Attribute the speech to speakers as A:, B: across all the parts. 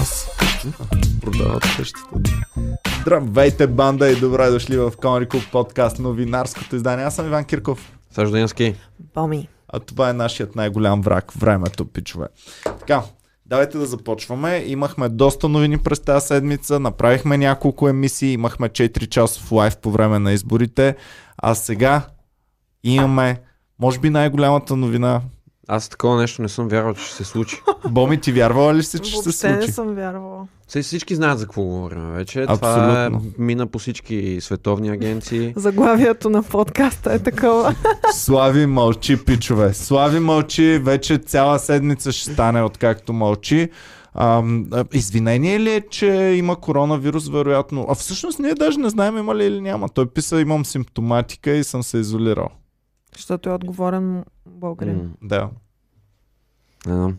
A: вас. Продават къщата. Здравейте, банда и добре дошли в Comedy Club подкаст, новинарското издание. Аз съм Иван Кирков,
B: Съжденски.
C: Боми.
A: а това е нашият най-голям враг, времето, пичове. Така, давайте да започваме. Имахме доста новини през тази седмица, направихме няколко емисии, имахме 4 часов лайв по време на изборите, а сега имаме, може би най-голямата новина.
B: Аз такова нещо не съм вярвал, че ще се случи.
A: Боми, ти вярвала ли си, че ще се
C: Въобще не
A: случи?
C: съм вярвала.
B: Все всички знаят за какво говорим вече.
A: Абсолютно.
B: Това е, мина по всички световни агенции.
C: Заглавието на подкаста е такова.
A: Слави мълчи, пичове. Слави мълчи, вече цяла седмица ще стане откакто мълчи. Ам, а, извинение ли е, че има коронавирус, вероятно? А всъщност ние даже не знаем има ли или няма. Той писа, имам симптоматика и съм се изолирал.
C: Защото е отговорен българин.
B: М,
A: Да.
B: Не знам.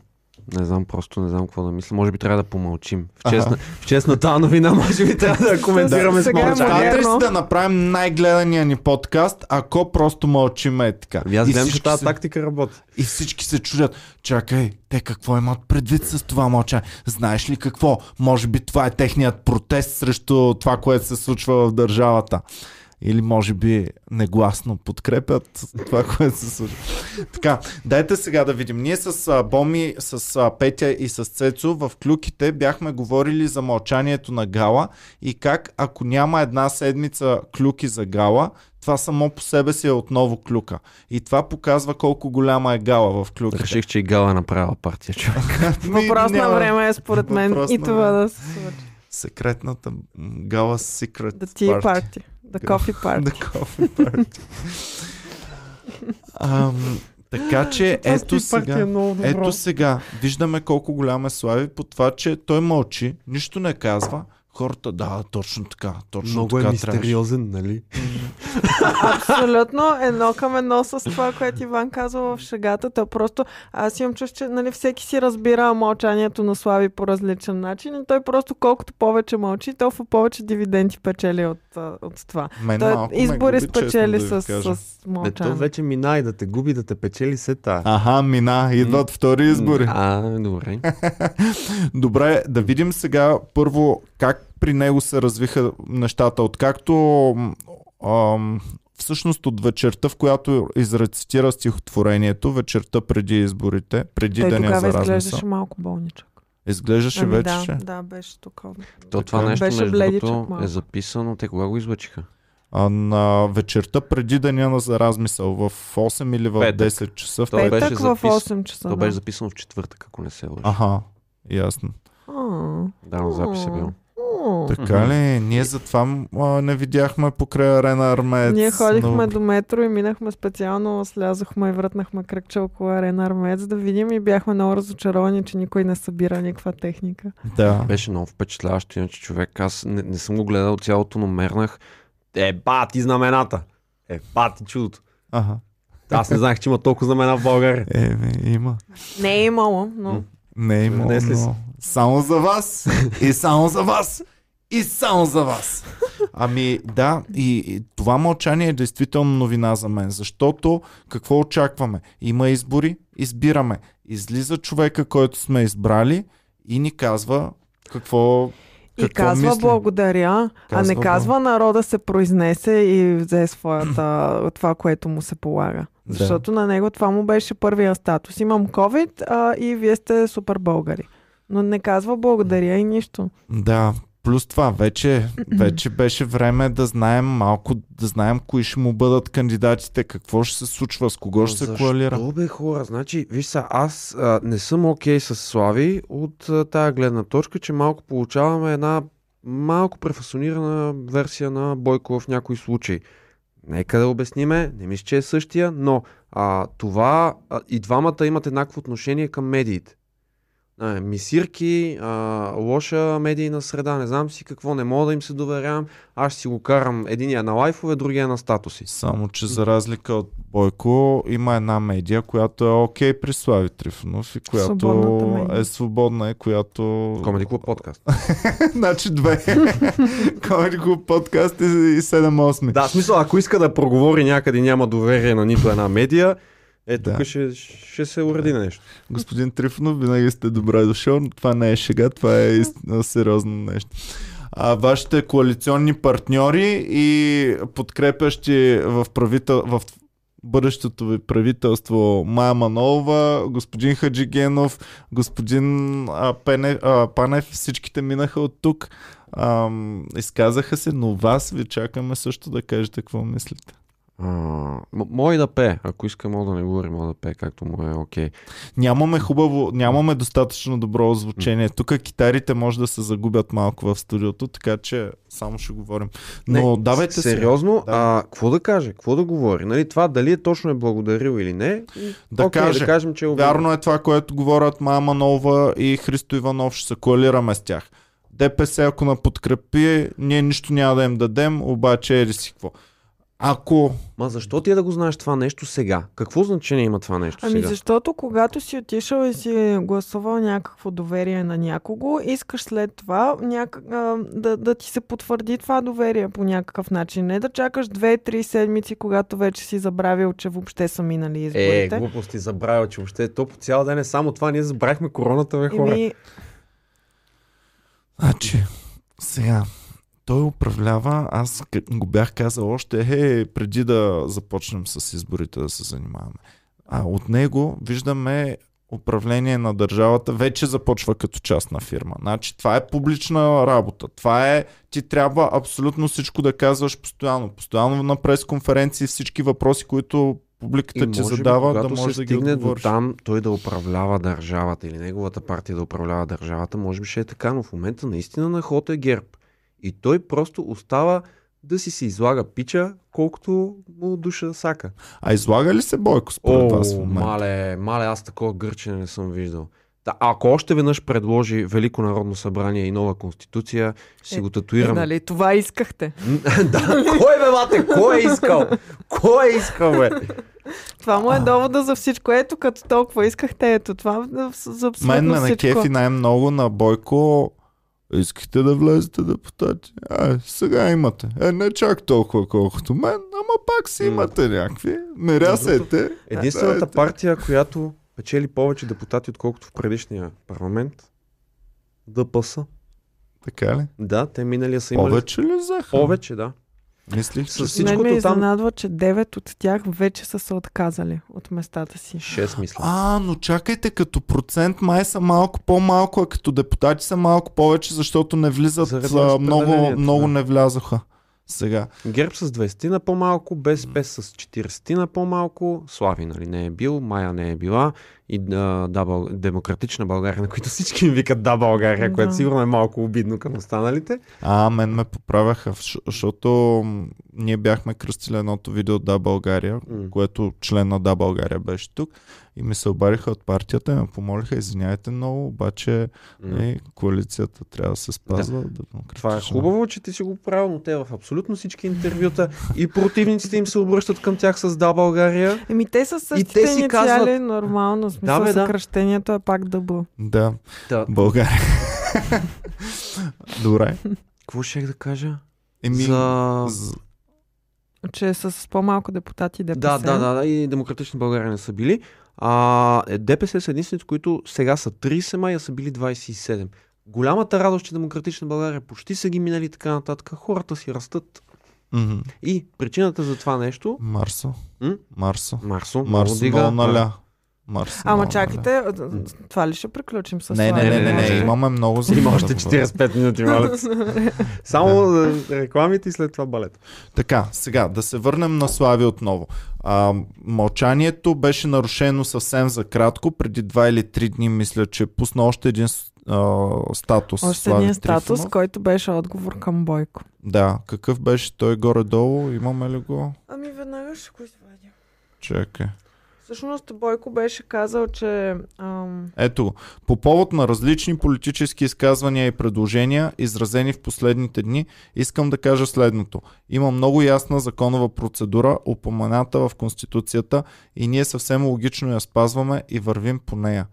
B: Не знам, просто не знам какво да мисля. Може би трябва да помълчим. В честна, в честна тази новина, може би трябва да коментираме с
C: Сега е
B: мълчание.
A: си да направим най-гледания ни подкаст, ако просто мълчим е така.
B: Ами Аз
A: И
B: гледам, че
A: всички
B: тази
A: се-
B: тактика работи.
A: И всички се чудят, чакай, те какво имат предвид с това мълчание? Знаеш ли какво? Може би това е техният протест срещу това, което се случва в държавата. Или може би негласно подкрепят това, което се случва. Така, дайте сега да видим. Ние с а, Боми, с а, Петя и с Цецо в клюките бяхме говорили за мълчанието на Гала и как ако няма една седмица клюки за Гала, това само по себе си е отново клюка. И това показва колко голяма е Гала в клюките.
B: Реших, че и Гала е направила партия, човек.
A: Ми,
C: Въпрос на време е според мен и това да се случи.
A: Секретната Гала Secret
C: The tea party. The coffee party.
A: The coffee party. Ам, така че ето сега,
B: е много
A: ето сега, виждаме колко голям е Слави по това, че той мълчи, нищо не казва. Хората, да, точно така, точно
B: Много е
A: така трябваше.
B: мистериозен, нали?
C: Абсолютно едно към едно с това, което Иван казва в шегата. Та просто аз имам чувство, че нали, всеки си разбира мълчанието на Слави по различен начин и той просто колкото повече мълчи, толкова повече дивиденти печели от, от това.
A: Мен
C: Той
A: малко
C: избори
A: губи,
C: спечели
A: да
C: с, с
B: то
C: мълчание.
B: вече мина и да те губи, да те печели се та.
A: Аха, мина, идват втори избори.
B: А, добре.
A: Добре, да видим сега първо как при него се развиха нещата. Откакто ам, всъщност от вечерта, в която изрецитира стихотворението, вечерта преди изборите, преди
C: Той
A: деня за размисъл.
C: изглеждаше малко болничък.
A: Изглеждаше
C: Ами
A: вече.
C: да,
A: че?
C: да, беше такова.
B: То това нещо,
C: Беше
B: между
C: бледичък
B: другото, е записано. Те кога го излъчиха?
A: А на вечерта преди деня на за размисъл, в 8 или в
B: Петък.
A: 10 часа. В
B: Той
C: Петък
B: беше
C: в
B: запис-
C: 8 часа.
B: То
C: да.
B: беше записано в четвъртък, ако не се лъжа.
A: Аха, ясно.
C: А,
B: Да, на запис е бил.
A: Така ли? Ние затова а, не видяхме покрай арена Армеец.
C: Ние ходихме
A: но-
C: до метро и минахме специално, слязохме и вратнахме кръгче около арена Армеец да видим и бяхме много разочаровани, че никой не събира никаква техника.
A: Да.
B: Беше много впечатляващо, иначе човек. Аз не, не съм го гледал цялото, но мернах. Е, бати знамената! Е, бати чудото!
A: Аха.
B: Аз не знаех, че има толкова знамена в България.
A: Е, има.
C: Не е имало, но...
A: Не е имало, но... Само за вас. И само за вас. И само за вас. Ами да, и, и това мълчание е действително новина за мен, защото какво очакваме? Има избори, избираме. Излиза човека, който сме избрали и ни казва какво
C: И
A: Какво
C: казва
A: мисли?
C: благодаря, а
A: Казва
C: не казва народа се произнесе и взе своята, това, което му се полага.
A: Да.
C: Защото на него това му беше първия статус. Имам COVID а, и вие сте супер българи. Но не казва благодаря и нищо.
A: Да, плюс това, вече, вече беше време да знаем малко, да знаем кои ще му бъдат кандидатите, какво ще се случва, с кого ще се
B: Защо
A: коалира.
B: бе хора? Значи, виж са, аз а, не съм окей с Слави от а, тая гледна точка, че малко получаваме една малко префасонирана версия на Бойко в някои случаи. Нека да обясниме, не мисля, че е същия, но а, това а, и двамата имат еднакво отношение към медиите. А, мисирки, а, лоша медийна среда, не знам си какво, не мога да им се доверявам. Аз си го карам единия на лайфове, другия на статуси.
A: Само, че за разлика от Бойко, има една медия, която е окей при Слави Трифонов и която е свободна и която...
B: Комеди Клуб подкаст.
A: значи две. Comedy Club подкаст и, и 7-8.
B: Да, смисъл, ако иска да проговори някъде няма доверие на нито една медия, Е,
A: Да.
B: тук ще, ще се уреди нещо.
A: Господин Трифонов, винаги сте добре дошъл, но това не е шега, това е истина, сериозно нещо. А вашите коалиционни партньори и подкрепящи в, правител... в бъдещото ви правителство Майя Манолова, господин Хаджигенов, господин а, Пене, а, Панев, всичките минаха от тук. Ам, изказаха се, но вас ви чакаме също да кажете какво мислите.
B: А, мой да пее. Ако иска, мога да не говори, мога да пее, както му е окей.
A: Нямаме хубаво, нямаме достатъчно добро озвучение. Тук китарите може да се загубят малко в студиото, така че само ще говорим. Но
B: Не,
A: давайте се.
B: Сериозно,
A: Да.
B: а какво да каже? Какво да говори? Нали, това дали е точно е благодарил или не?
A: Да
B: окей,
A: каже.
B: да кажем, че е.
A: Вярно е това, което говорят Мама Нова и Христо Иванов. Ще се коалираме с тях. ДПС, ако на подкрепи, ние нищо няма да им дадем, обаче ери си какво. Ако
B: Ма защо ти е да го знаеш това нещо сега? Какво значение има това нещо
C: Ами
B: сега?
C: защото когато си отишъл и си гласувал някакво доверие на някого, искаш след това някак, а, да, да ти се потвърди това доверие по някакъв начин. Не да чакаш две-три седмици, когато вече си забравил, че въобще са минали
B: Е,
C: изборите.
B: глупости, забравя, че въобще то по цял ден е само това. Ние забравихме короната, бе, хора.
C: Еми,
A: Значи, сега, той управлява, аз го бях казал още е, преди да започнем с изборите да се занимаваме. А от него виждаме управление на държавата вече започва като частна фирма. Значи това е публична работа. Това е, ти трябва абсолютно всичко да казваш постоянно. Постоянно на пресконференции всички въпроси, които публиката ти
B: може би,
A: задава, да
B: се
A: да ги
B: стигне до там той да управлява държавата или неговата партия да управлява държавата, може би ще е така, но в момента наистина на ход е ГЕРБ. И той просто остава да си се излага пича, колкото му душа сака.
A: А излага ли се Бойко според вас в
B: О,
A: момента?
B: мале, мале, аз такова гърчене не съм виждал. Да, ако още веднъж предложи Велико народно събрание и нова конституция, ще си
C: Е,
B: го
C: е,
B: татуирам.
C: нали, това искахте.
B: да, кой бе, мате, кой е искал? Кой е искал, бе?
C: Това му е довода за всичко. Ето, като толкова искахте, ето това за- абсолютно
A: Мен ме
C: всичко.
A: накефи най-много на Бойко. Искахте да влезете депутати? А, сега имате. Е, не чак толкова колкото мен, ама пак си имате някакви. Мерясайте.
B: Единствената
A: Дайте.
B: партия, която печели повече депутати, отколкото в предишния парламент, ДПС.
A: Така ли?
B: Да, те миналия са имали
A: Повече ли взеха?
B: повече, да.
A: Мислих, че
B: С
C: Мен ме
B: всичкото там...
C: изненадва, че 9 от тях вече са се отказали от местата си.
B: 6 мисля.
A: А, но чакайте, като процент май са малко по-малко, а като депутати са малко повече, защото не влизат,
B: Заради
A: а, много, много
B: да.
A: не влязоха. Сега.
B: ГЕРБ с 20 на по-малко, БСП с 40 на по-малко, Слави нали не е бил, Майя не е била и а, да, Бъл... Демократична България, на които всички им викат да България,
C: Да.
B: което сигурно е малко обидно към останалите.
A: А, мен ме поправяха, защото ние бяхме кръстили едното видео Да България,
B: М.
A: което член на Да България беше тук и ми се обадиха от партията и ме помолиха, извиняйте много, обаче
B: М.
A: е, коалицията трябва да се спазва. Да.
B: Това е хубаво, че ти си го правил, но те в абсолютно всички интервюта и противниците им се обръщат към тях с да България.
C: Еми, те са същите
B: те си казват-
C: нормално. Смисъл,
B: Да, бе, да.
C: съкръщението е пак дъбо.
A: Да,
B: Да.
A: България. Добре.
B: Какво ще да кажа?
A: Еми,
B: За...
A: з-
C: Че е с по-малко депутати ДПС.
B: Да, да, да, да, и Демократична България не са били. А, е, ДПС са единствените, които сега са 30 май, а са били 27. Голямата радост, че Демократична България почти са ги минали така нататък. Хората си растат.
A: мгм.
B: И причината за това нещо...
A: Марсо.
B: М?
A: Марсо.
B: Марсо,
A: Марсо
B: дига.
A: много наля. Марсо
C: Ама
A: много
C: чакайте, това ли ще приключим с.
A: Не,
C: това?
A: не, не, не, не,
B: може.
A: имаме много за
B: Има още
A: да говорим.
B: 45 минути, те. Само рекламите и след това балет.
A: Така, сега да се върнем на Слави отново. А, мълчанието беше нарушено съвсем за кратко. Преди два или три дни мисля, че пусна още един а, статус.
C: Още
A: Слави
C: един статус,
A: Трифонов.
C: който беше отговор към Бойко.
A: Да, какъв беше той горе-долу? Имаме ли го?
C: Ами веднага ще го извадя.
A: Чакай.
C: Всъщност Бойко беше казал, че ам,
A: Ето, по повод на различни политически изказвания и предложения, изразени в последните дни, искам да кажа следното. Има много ясна законова процедура, упомената в Конституцията и ние съвсем логично я спазваме и вървим по нея.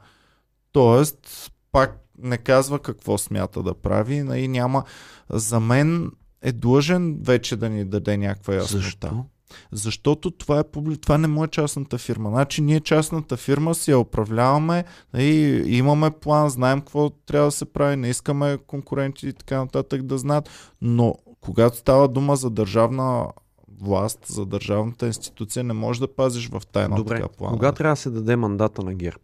A: Тоест, пак не казва какво смята да прави и няма. За мен е длъжен вече да ни даде някаква яснота.
B: Защо?
A: Защото това, е това не му е частната фирма. Значи ние частната фирма си я управляваме и имаме план, знаем какво трябва да се прави, не искаме конкуренти и така нататък да знаят, но когато става дума за държавна власт, за държавната институция, не можеш да пазиш в тайна
B: Добре,
A: така плана.
B: кога трябва да се даде мандата на ГЕРБ?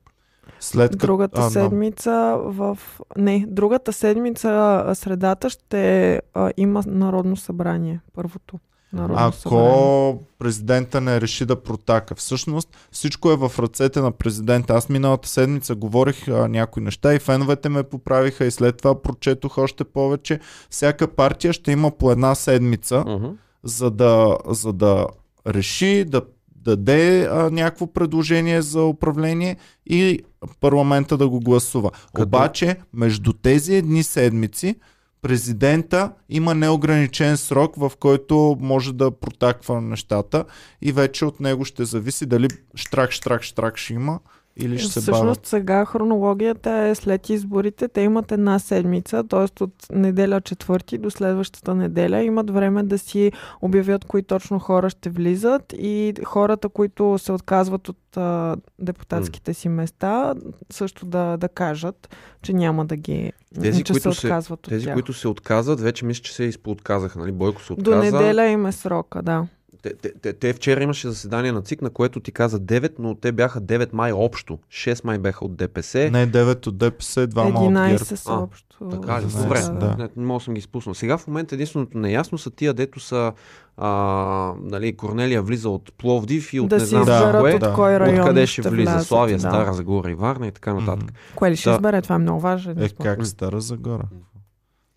A: След като...
C: Другата
A: а,
C: седмица в... Не, другата седмица средата ще а, има Народно събрание. Първото. Народно събрание.
A: Ако президента не реши да протака. Всъщност всичко е в ръцете на президента. Аз миналата седмица говорих а, някои неща и феновете ме поправиха и след това прочетох още повече. Всяка партия ще има по една седмица,
B: Мгм.
A: за да, за да реши да даде а, някакво предложение за управление и парламента да го гласува.
B: Като-
A: Обаче, между тези едни седмици, президента има неограничен срок, в който може да протаква нещата и вече от него ще зависи дали штрак, штрак, штрак ще има или ще се бавят.
C: Всъщност сега хронологията е след изборите. Те имат една седмица, т.е. от неделя четвърти до следващата неделя имат време да си обявят кои точно хора ще влизат и хората, които се отказват от а, депутатските си места, също да, да кажат, че няма да ги
B: Тези,
C: че
B: които
C: се
B: се-
C: отказват от
B: Тези,
C: тях.
B: които се отказват, вече мисля, че се изпоотказаха. Нали? Бойко се
C: До
B: отказа.
C: неделя им е срока, да.
B: Те, те, те, те вчера имаше заседание на ЦИК, на което ти каза 9, но те бяха 9 май общо. 6 май беха от ДПС.
A: Не 9 от ДПС, 2 от
C: 11
A: ГЕРБ.
C: са
B: А,
C: общо.
B: Така ли?
A: 11,
B: Добре.
A: да.
B: Не, не мога да съм ги изпуснал. Сега в момента единственото неясно са тия, дето са а, нали, Корнелия влиза от Пловдив и от
C: да
B: не знам
A: Да,
B: кое.
C: от кой район
B: Откъде ще
C: ще
B: влиза?
C: влязат,
B: Славия,
C: да.
B: Стара Загора и Варна и така нататък.
C: Кое ли ще
B: Да.
C: избере? Това е много важен.
A: Е, как Стара Загора?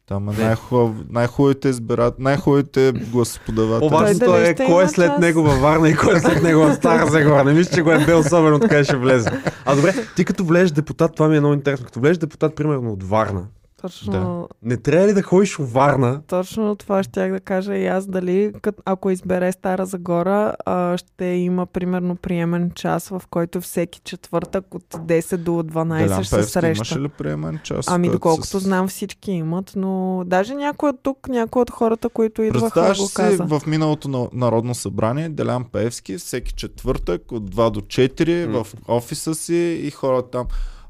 A: Там е най-хубав, най-хубавите избират, най-хубавите гласоподаватели.
B: По-важното
C: Той
B: е кой е след него във Варна и кой е след него в Стара Загора. Не мисля, че го е бил особено откъде ще влезе. А добре, ти като влезеш депутат, това ми е много интересно. Като влезеш депутат, примерно от Варна,
C: Точно,
B: не трябва ли да ходиш в Варна?
C: точно това щях да кажа и аз. Дали, кът- ако избере Стара Загора, а, ще има примерно приемен час, в който всеки четвъртък от 10 до 12
A: Делян
C: ще се среща.
A: имаше ли приемен час?
C: Ами доколкото
A: с-
C: знам всички имат, но даже някой от тук, някой от хората, които идваха, го
A: си
C: каза.
A: в миналото на Народно събрание Делян Пеевски всеки четвъртък от 2 до 4
B: М.
A: в офиса си и хората там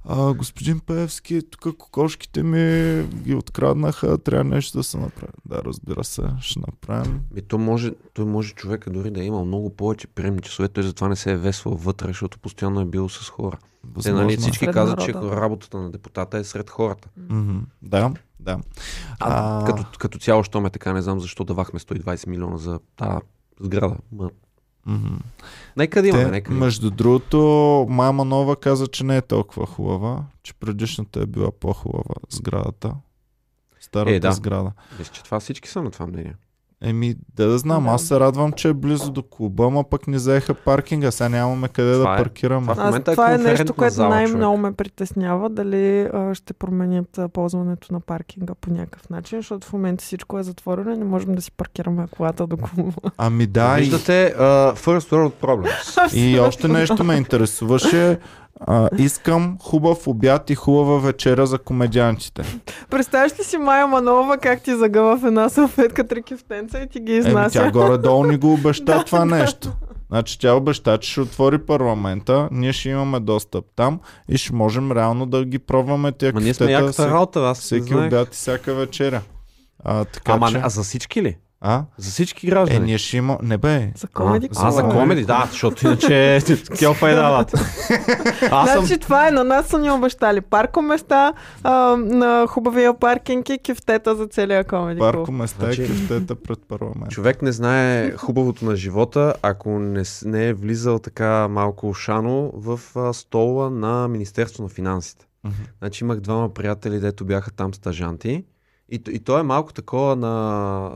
A: а, господин Пеевски, тук кокошките ми ги откраднаха, трябва нещо да се направи. Да, разбира се, ще направим.
B: Ми, то може, той може човека дори да имал много повече приемни часове, той затова не се е весвал вътре, защото постоянно е бил с хора. Те,
A: Възможно.
B: нали,
A: е.
B: всички
C: Сред
B: казват, че работата на депутата е сред хората.
A: Мгм. Да, да.
B: А,
A: А,
B: Като, като цяло, що ме така, не знам защо давахме 120 милиона за тази сграда.
A: Мгм.
B: нека да имаме,
A: Те,
B: нека да
A: между другото, Мама Нова каза, че не е толкова хубава, че предишната е била по-хубава сградата. Старата
B: Е, да.
A: сграда.
B: Мисля, че това всички са на това мнение.
A: Еми, да да знам, аз се радвам, че е близо до клуба, ама пък не заеха паркинга, сега нямаме къде
B: Това
A: да
B: е-
A: паркираме.
B: това в
C: Аз,
B: момента е
C: това е нещо, което
B: зала,
C: най-много ме притеснява. Дали а, ще променят а, ползването на паркинга по някакъв начин, защото в момента всичко е затворено и не можем да си паркираме колата до клуба.
A: Ами да, и,
B: Виждате, uh, first world problems.
A: и още нещо ме интересуваше. А, искам хубав обяд и хубава вечеря за комедиантите.
C: Представяш ли си Майя Манова как ти загъва в една салфетка три кюфтенца и ти ги изнася?
A: тя горе-долу ни го обеща това
C: да.
A: нещо. Значи тя обеща, че ще отвори парламента, ние ще имаме достъп там и ще можем реално да ги пробваме тия
B: Ма ние сме
A: всеки,
B: работа, аз
A: всеки
B: знаех.
A: обяд и всяка вечеря. А, така
B: Ама,
A: че...
B: а за всички ли?
A: А?
B: За всички
A: Е,
B: граждани?
A: ние ще има... Не бе,
C: За комеди
B: а, а, за комеди, да, защото иначе келфа е дават. Аз съм...
C: Значи това е, на нас са ни обещали паркоместа, а, на хубавия паркинг и кюфтета за целия комеди
A: парко
C: клуб.
A: места
B: Значи-
A: и кюфтета пред парламент.
B: Човек не знае хубавото на живота, ако не, не е влизал така малко шано в а, стола на Министерство на финансите.
A: Мгм.
B: Значи имах двама приятели, дето бяха там стажанти. И, и то е малко такова на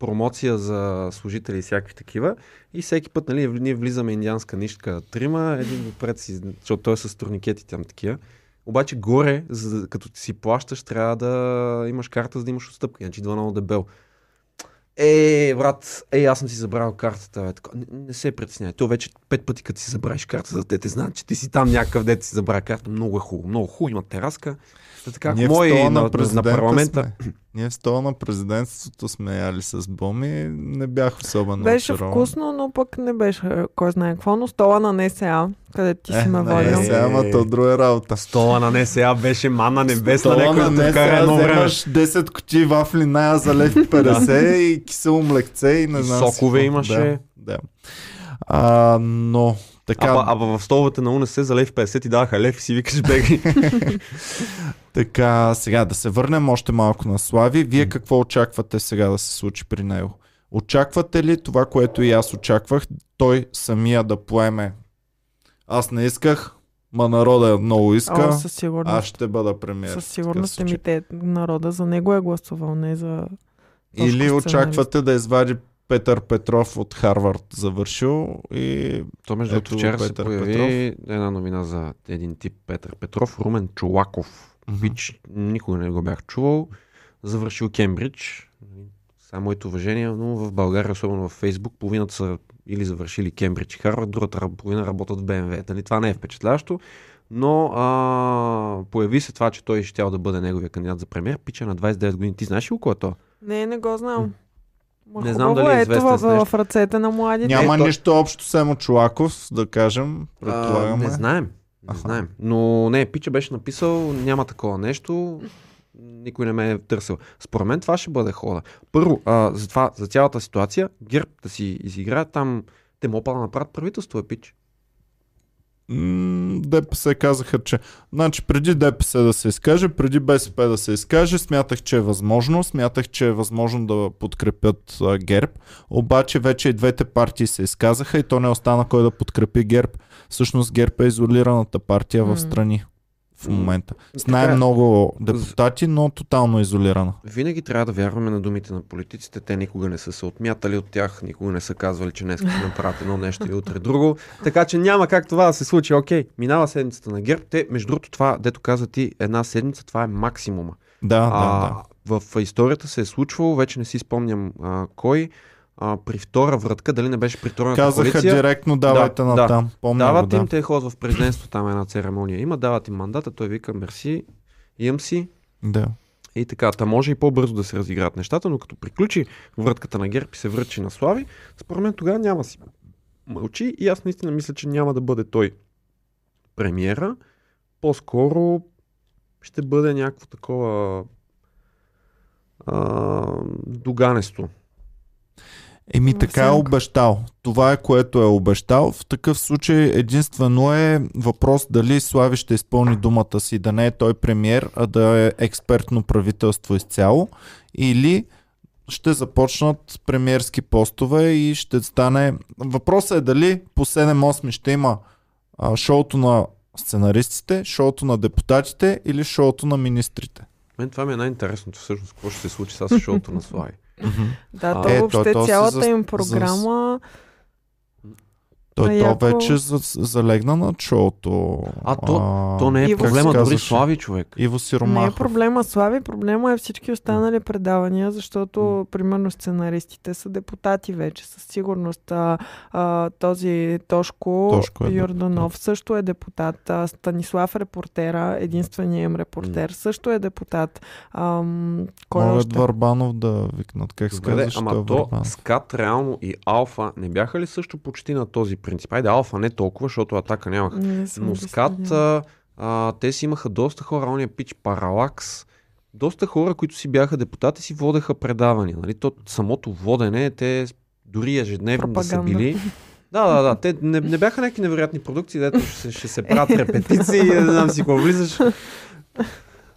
B: промоция за служители и всякакви такива. И всеки път, нали, ние влизаме индианска нишка трима, един отпред си, защото той е с турникети там такива. Обаче горе, за, като си плащаш, трябва да имаш карта, за да имаш отстъпка, иначе идва много дебел. Е, брат, е, аз съм си забрал картата. Тако, не, не се притесняй. То вече пет пъти, като си забравиш картата, те те знаят, че ти си там някакъв, дете си забравя карта. Много е хубаво. Много хубаво. Има тераска. Та така,
A: Ние
B: мои
A: стола
B: на,
A: на
B: на, парламента.
A: сме. Ние в стола на президентството сме яли с боми. Не бях особено
C: Беше
A: очарован.
C: вкусно, но пък не беше кой знае какво, но стола на НСА, където ти си ме
A: Е,
C: водил.
A: не, сега, ама то друга работа.
B: Стола на НСА беше мана небесна,
A: Стола на
B: време.
A: вземаш 10 кутии вафли ная за лев и 50 и кисело млекце и не
B: И
A: знам
B: сокове имаше.
A: Да, да. А, но така,
B: Ама, ама в столовете на УНС за лев 50 ти даваха лев и си викаш беги.
A: така, сега да се върнем още малко на Слави. Вие какво очаквате сега да се случи при него? Очаквате ли това, което и аз очаквах, той самия да поеме? Аз не исках, ма народа много иска,
C: О, със сигурност.
A: аз ще бъда премиер.
C: Със сигурност
A: се случи.
C: емите народа за него е гласувал, не за...
A: Или очаквате да извади Петър Петров от Харвард завършил и
B: То между другото вчера се
A: Петър
B: появи
A: Петров.
B: една новина за един тип Петър Петров, Румен Чолаков. Пич, никога не го бях чувал. Завършил Кембридж. Само моето уважение, но в България, особено в Фейсбук, половината са или завършили Кембридж и Харвард, другата половина работят в БМВ. Нали, това не е впечатляващо, но а, появи се това, че той ще да бъде неговия кандидат за премьер. Пича на 29 години. Ти знаеш ли кой е то?
C: Не, не го знам. Ма
B: Не знам дали е известен с
C: в, в ръцете на младите.
A: няма
B: той-
A: нищо общо с Емо Чулаков, да кажем,
B: А,
A: предполагаме.
B: не знаем. Не
A: Аха.
B: знаем. Но не, Пича беше написал, няма такова нещо. Никой не ме е търсил. Според мен това ще бъде хода. Първо, а, за, това, за цялата ситуация, ГЕРБ да си изиграят там, те могат да направят правителство, е пич.
A: ДПС казаха, че... Значи преди ДПС да се изкаже, преди БСП да се изкаже, смятах, че е възможно. Смятах, че е възможно да подкрепят а, ГЕРБ. Обаче вече и двете партии се изказаха и то не остана кой да подкрепи ГЕРБ. Всъщност ГЕРБ е изолираната партия
C: М.
A: в страни в момента. С най-много депутати, но тотално изолирана.
B: Винаги трябва да вярваме на думите на политиците. Те никога не са се отмятали от тях, никога не са казвали, че днес ще направят едно нещо и утре друго. Така че няма как това да се случи. Окей, минава седмицата на ГЕРБ. Те, между другото, това, дето каза ти, една седмица, това е максимума.
A: Да, да, да.
B: А, в историята се е случвало, вече не си спомням а, кой, а, при втора врътка, дали не беше при тройната
A: Казаха
B: коалиция,
A: директно давайте
B: Да,
A: на
B: да.
A: там. Помня
B: дават
A: го,
B: им,
A: да.
B: те ходят в президентство, там една церемония има, дават им мандата, той вика мерси, имам си,
A: да.
B: и така, та може и по-бързо да се разиграят нещата, но като приключи вратката на ГЕРБ и се връчи на Слави, според мен тогава няма си мълчи и аз наистина мисля, че няма да бъде той премиера. По-скоро ще бъде някакво такова а, доганесто.
A: Еми така е обещал. Това е което е обещал. В такъв случай единствено е въпрос дали Слави ще изпълни думата си, да не е той премьер, а да е експертно правителство изцяло. Или ще започнат премиерски постове и ще стане... Въпросът е дали по 7-8 ще има а, шоуто на сценаристите, шоуто на депутатите или шоуто на министрите.
B: Мен това ми е най-интересното всъщност, какво ще се случи с шоуто на Слави.
C: Да,
B: А,
C: то
A: е,
C: въобще
A: то- то
C: цялата им програма...
A: Той
C: А
A: то
C: яко-
A: вече за, залегна на шоуто.
B: А, то- То не е
C: И как се
B: проблема, дори? Слави човек.
A: Иво
C: Не е
A: Сиромахов.
C: проблема Слави, проблема е всички останали предавания, защото, примерно, сценаристите са депутати вече, със сигурност. А, а, този Тошко,
A: Тошко е
C: Йорданов също е депутат. А, Станислав репортера, единственият им репортер, също е депутат. Ам, кой
A: Могат
C: още?
A: Варбанов да викнат. Как се казва, е
B: ама то
A: Варбанов?
B: Скат, Реално и Алфа не бяха ли също почти на този принцип? Айде, Алфа не толкова, защото атака нямаха.
C: Не
B: Но Скат, а, а, те си имаха доста хора, ония пич Паралакс, доста хора, които си бяха депутати, си водеха предавания. Нали? То, самото водене, те дори ежедневно да са били. Да, да, да. Те не, не бяха някакви невероятни продукции, дето ще, се- ще се правят репетиции, не знам си какво влизаш.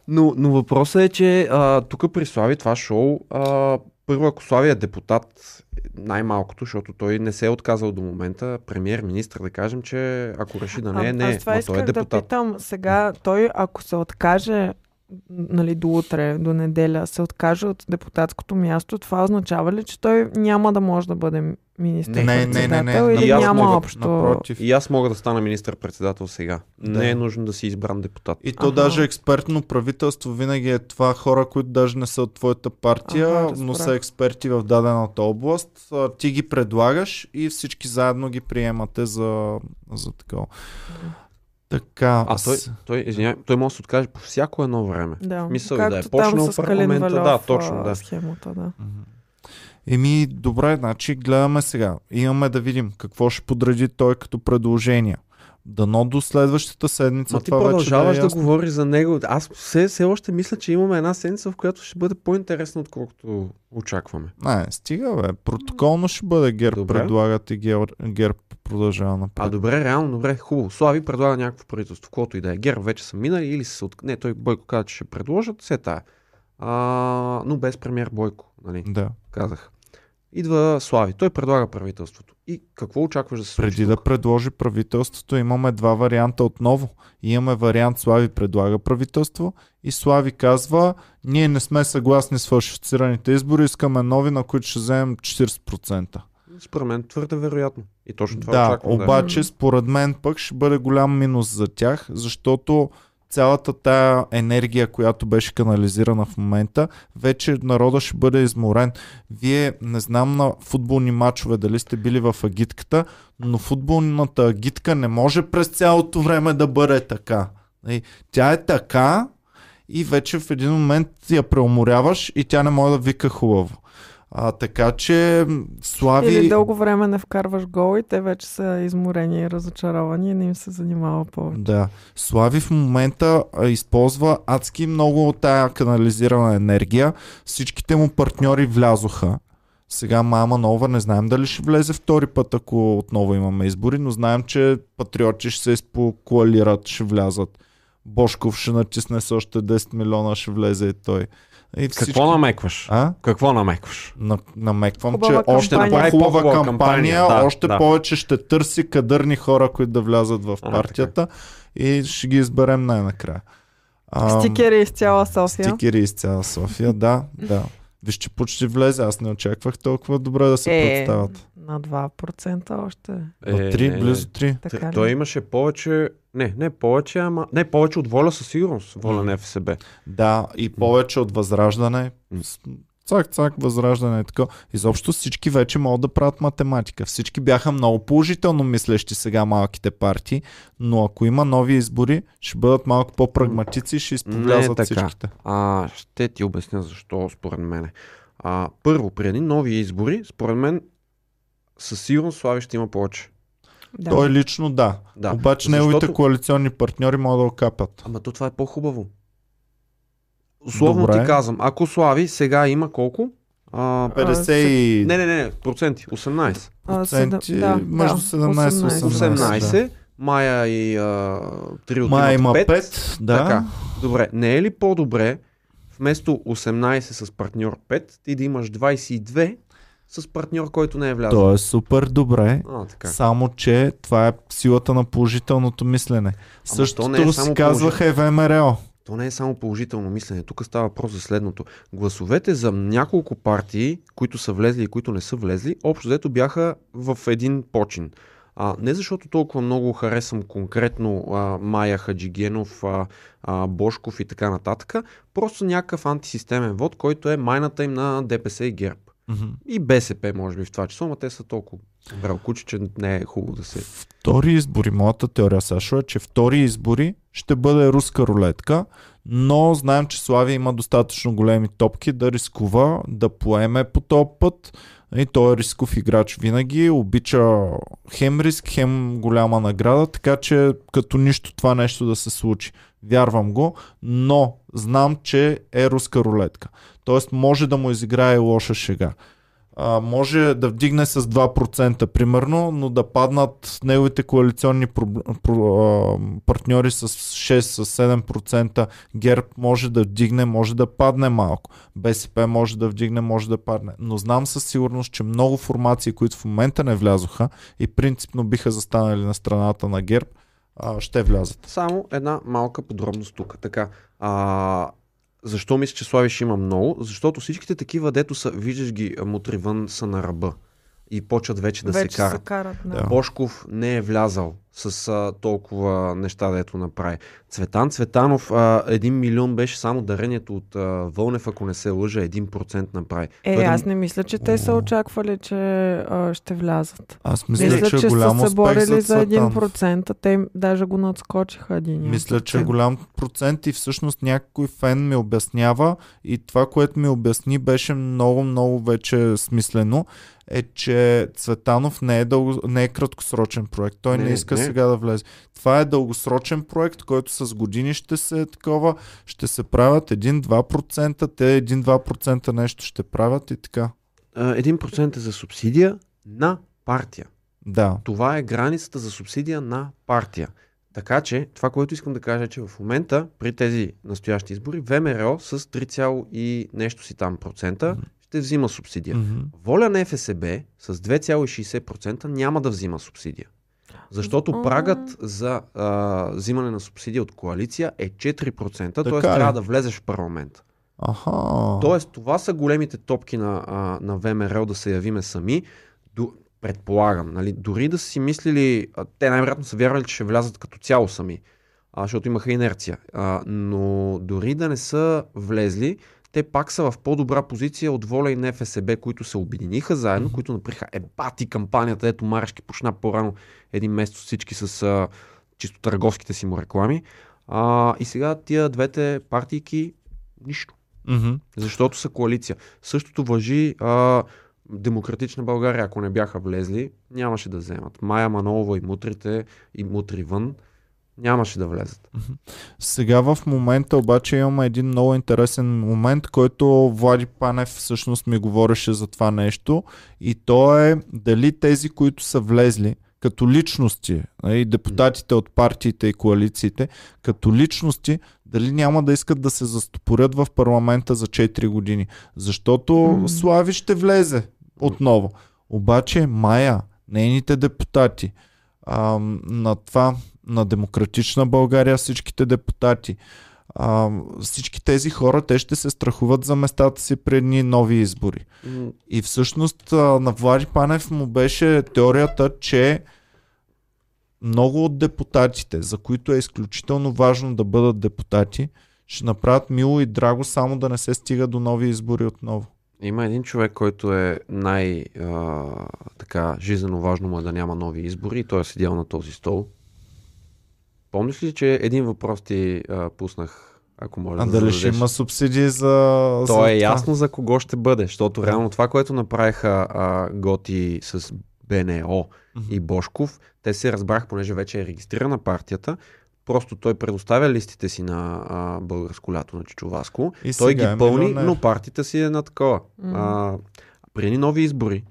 B: Но, но въпросът е, че а, тук при Слави това шоу, а, първо ако Слави е депутат, най-малкото, защото той не се е отказал до момента, премьер, министр, да кажем, че ако реши да не е, не е,
C: Аз това исках
B: той е
C: да
B: депутат.
C: питам. Сега той, ако се откаже нали, до утре, до неделя се откаже от депутатското място, това означава ли, че той няма да може да бъде министър
A: Не, не, не, не,
C: или
B: аз
C: няма
B: мога,
C: общо?
A: Напротив.
B: И аз мога да стана министър-председател сега.
A: Да.
B: Не е нужно да си избран депутат.
A: И то
C: Аха.
A: даже експертно правителство винаги е това хора, които даже не са от твоята партия,
C: Аха,
A: но са експерти в дадената област. Ти ги предлагаш и всички заедно ги приемате за, за такова. Така.
B: А той,
A: с-
B: той, извиняй, той може да се откаже по всяко едно време.
C: Да,
B: Мисъл да е почнал парламента, да, точно, да.
C: Схемата, да.
A: Мгм. Еми, добре, значи гледаме сега. Имаме да видим какво ще подреди той като предложения. Дано до следващата седмица
B: ти
A: това вече
B: продължаваш
A: да,
B: да,
A: е ясно.
B: говориш за него. Аз все, все още мисля, че имаме една седмица, в която ще бъде по-интересно, отколкото очакваме.
A: Не, стига бе. Протоколно ще бъде ГЕРБ
B: Добре.
A: предлагат и ГЕРБ, ГЕРБ продължава напред.
B: А добре, реално, добре, хубаво. Слави предлага някакво правителство, каквото и да е. Герб вече са минали или са от... Не, той Бойко каза, че ще предложат, все тая. А, но без премьер Бойко, нали,
A: Да.
B: Казах. Идва Слави, той предлага правителството. И какво очакваш да се случи?
A: Преди да
B: тук?
A: предложи правителството, имаме два варианта отново. Имаме вариант Слави предлага правителство и Слави казва, ние не сме съгласни с фалшифицираните избори, искаме нови, на които ще вземем 40%.
B: Според мен твърде вероятно. И точно това
A: да,
B: очаквам.
A: обаче
C: Да.
A: според мен пък ще бъде голям минус за тях, защото цялата тая енергия, която беше канализирана в момента, вече народа ще бъде изморен. Вие, не знам на футболни матчове дали сте били в агитката, но футболната агитка не може през цялото време да бъде така. Нали, Тя е така и вече в един момент я преуморяваш и тя не може да вика хубаво. А, така че Слави...
C: Или дълго време не вкарваш гол и те вече са изморени и разочаровани и не им се занимава повече.
A: Да. Слави в момента използва адски много от тая канализирана енергия. Всичките му партньори влязоха. Сега Мама Нова не знаем дали ще влезе втори път, ако отново имаме избори, но знаем, че патриоти ще се изпокоалират, ще влязат. Бошков ще натисне с още 10 милиона, ще влезе и той. И
B: Какво намекваш?
A: А?
B: Какво намекваш?
A: На, намеквам,
C: Хубава
A: че още
C: кампания.
A: по-хубава
B: По-хубава
A: кампания,
B: кампания, да,
A: още
B: да.
A: повече ще търси кадърни хора, които да влязат в
B: А,
A: партията и ще ги изберем най-накрая. Ам,
C: Стикери из цяла София.
A: Стикери из цяла София, да, да. Виж, че почти влезе, аз не очаквах толкова добре да се
C: Е,
A: представят.
C: на 2% още.
A: От 3, близо 3.
C: Така?
B: Той имаше повече, не, не повече, ама не повече от воля със сигурност, воля на ФСБ.
A: Да, и повече от възраждане. Цак, цак, възраждане и така. Изобщо всички вече могат да правят математика. Всички бяха много положително мислещи сега малките партии, но ако има нови избори, ще бъдат малко по-прагматици и ще изповлязат
B: така.
A: всичките.
B: А, ще ти обясня защо, според мен. А, първо, при едни нови избори, според мен, със сигурност Слави ще има повече.
C: Да.
A: Той лично да.
B: Да.
A: Обаче
B: Защото-
A: неговите коалиционни партньори могат да окапят.
B: Ама то това е по-хубаво. Условно
A: Добре.
B: ти казвам, ако Слави сега има колко? А,
A: 50 и...
B: не, не, не, не, проценти, 18.
C: А, седем-
A: проценти
C: да,
A: между
C: да,
A: 17 и 18.
B: 18, Мая и а, 3 от
A: Май има
B: 5.
A: 5, да.
B: Така. Добре, не е ли по-добре вместо 18 с партньор 5, ти да имаш 22 с партньор, който не е влязъл?
A: То е супер добре.
B: А, така.
A: Само, че това е силата на положителното мислене.
B: то
A: Същото
B: не е
A: си казваха и ВМРО.
B: То не е само положително мислене. Тук става въпрос за следното. Гласовете за няколко партии, които са влезли и които не са влезли, общо взето бяха в един почин. А, не защото толкова много харесвам конкретно а, Майя Хаджигенов, а, а, Бошков и така нататък, просто някакъв антисистемен вод, който е майната им на ДПС и ГЕРБ.
A: Мгм.
B: И БСП, може би, в това число, но те са толкова бралкучи, че не е хубаво да се...
A: Втори избори, моята теория, Сашо, е, че втори избори ще бъде руска рулетка, но знаем, че Слави има достатъчно големи топки да рискува, да поеме по този път. И той е рисков играч винаги, обича хем риск, хем голяма награда, така че като нищо това нещо да се случи. Вярвам го, но знам, че е руска рулетка. Тоест може да му изиграе лоша шега. А, може да вдигне с 2% примерно, но да паднат неговите коалиционни про, про, а, партньори с 6-7%. ГЕРБ може да вдигне, може да падне малко. БСП може да вдигне, може да падне. Но знам със сигурност, че много формации, които в момента не влязоха и принципно биха застанали на страната на ГЕРБ, а, ще влязат.
B: Само една малка подробност тук. Така, а, защо мисля, че Слави ще има много? Защото всичките такива, дето са, виждаш ги а, мутри вън, са на ръба. И почват вече да
C: Вече
B: се карат.
C: се карат. Да.
A: Да.
B: Бошков не е влязал с а, толкова неща, дето направи. Цветан Цветанов, а, 1 милион беше само дарението от а, Вълнев, ако не се лъжа, 1% направи.
C: Е,
B: Той да-
C: аз не мисля, че те са очаквали, че а, ще влязат.
A: Аз мисля,
C: Мисля,
A: че,
C: че,
A: голям
C: са се борили
A: за
C: за
A: Цветанов.
C: 1%. Те им даже го надскочиха един.
A: Мисля, че е голям процент и всъщност някой фен ми обяснява и това, което ми обясни беше много, много вече смислено, е, че Цветанов не е, дълго, не е краткосрочен проект. Той не,
B: Не,
A: иска
B: не.
A: сега да влезе. Това е дългосрочен проект, който с години ще се е такова, ще се правят 1-2%, те 1-2% нещо ще правят и така.
B: А, 1% е за субсидия на партия.
A: Да.
B: Това е границата за субсидия на партия. Така че, това, което искам да кажа, е, че в момента, при тези настоящи избори, ВМРО с 3, и нещо си там процента ще взима субсидия.
A: Мгм.
B: Воля на ФСБ с 2,60% няма да взима субсидия. Защото прагът за а, взимане на субсидия от коалиция е 4%, т.е.
A: Така е.
B: трябва да влезеш в парламент.
A: Аха.
B: Тоест, това са големите топки на, а, на ВМРО да се явиме сами. До, предполагам, нали, дори да са си мислили, а, те най-вероятно са вярвали, че ще влязат като цяло сами, а, защото имаха инерция. А, но дори да не са влезли, те пак са в по-добра позиция от Воля и НФСБ, които се обединиха заедно, които направиха ебати кампанията, ето Марешки почна по-рано един месец всички с а, чисто търговските си му реклами. А, и сега тия двете партийки нищо
A: Мгм.
B: защото са коалиция. Същото въжи а, Демократична България, ако не бяха влезли, нямаше да вземат. Майя Манолова и мутрите, и мутри вън, нямаше да влезат.
A: Сега в момента обаче имаме един много интересен момент, който Влади Панев всъщност ми говореше за това нещо и то е дали тези, които са влезли като личности, и депутатите от партиите и коалициите, като личности, дали няма да искат да се застопорят в парламента за 4 години. Защото. Слави ще влезе отново. Обаче Майя, нейните депутати, а, на това, на Демократична България, всичките депутати, а, всички тези хора, те ще се страхуват за местата си при едни нови избори. И всъщност а, на Влади Панев му беше теорията, че много от депутатите, за които е изключително важно да бъдат депутати, ще направят мило и драго само да не се стига до нови избори отново.
B: Има един човек, който е най- а, така жизненно важно му е да няма нови избори и той е седял на този стол. Помниш ли, че един въпрос ти а, пуснах, ако може
A: А
B: да
A: дали ще има субсидии за...
B: То
A: за
B: е
A: това?
B: ясно за кого ще бъде, защото реално това, което направиха а, Готи с БНО
A: Мгм.
B: и Бошков, те се разбрах, понеже вече е регистрирана партията, просто той предоставя листите си на а, българско лято на Чичоваско,
A: И
B: той ги
A: е
B: пълни,
A: милионер.
B: но партията си е на такова.
C: М.
B: А, при едни нови избори,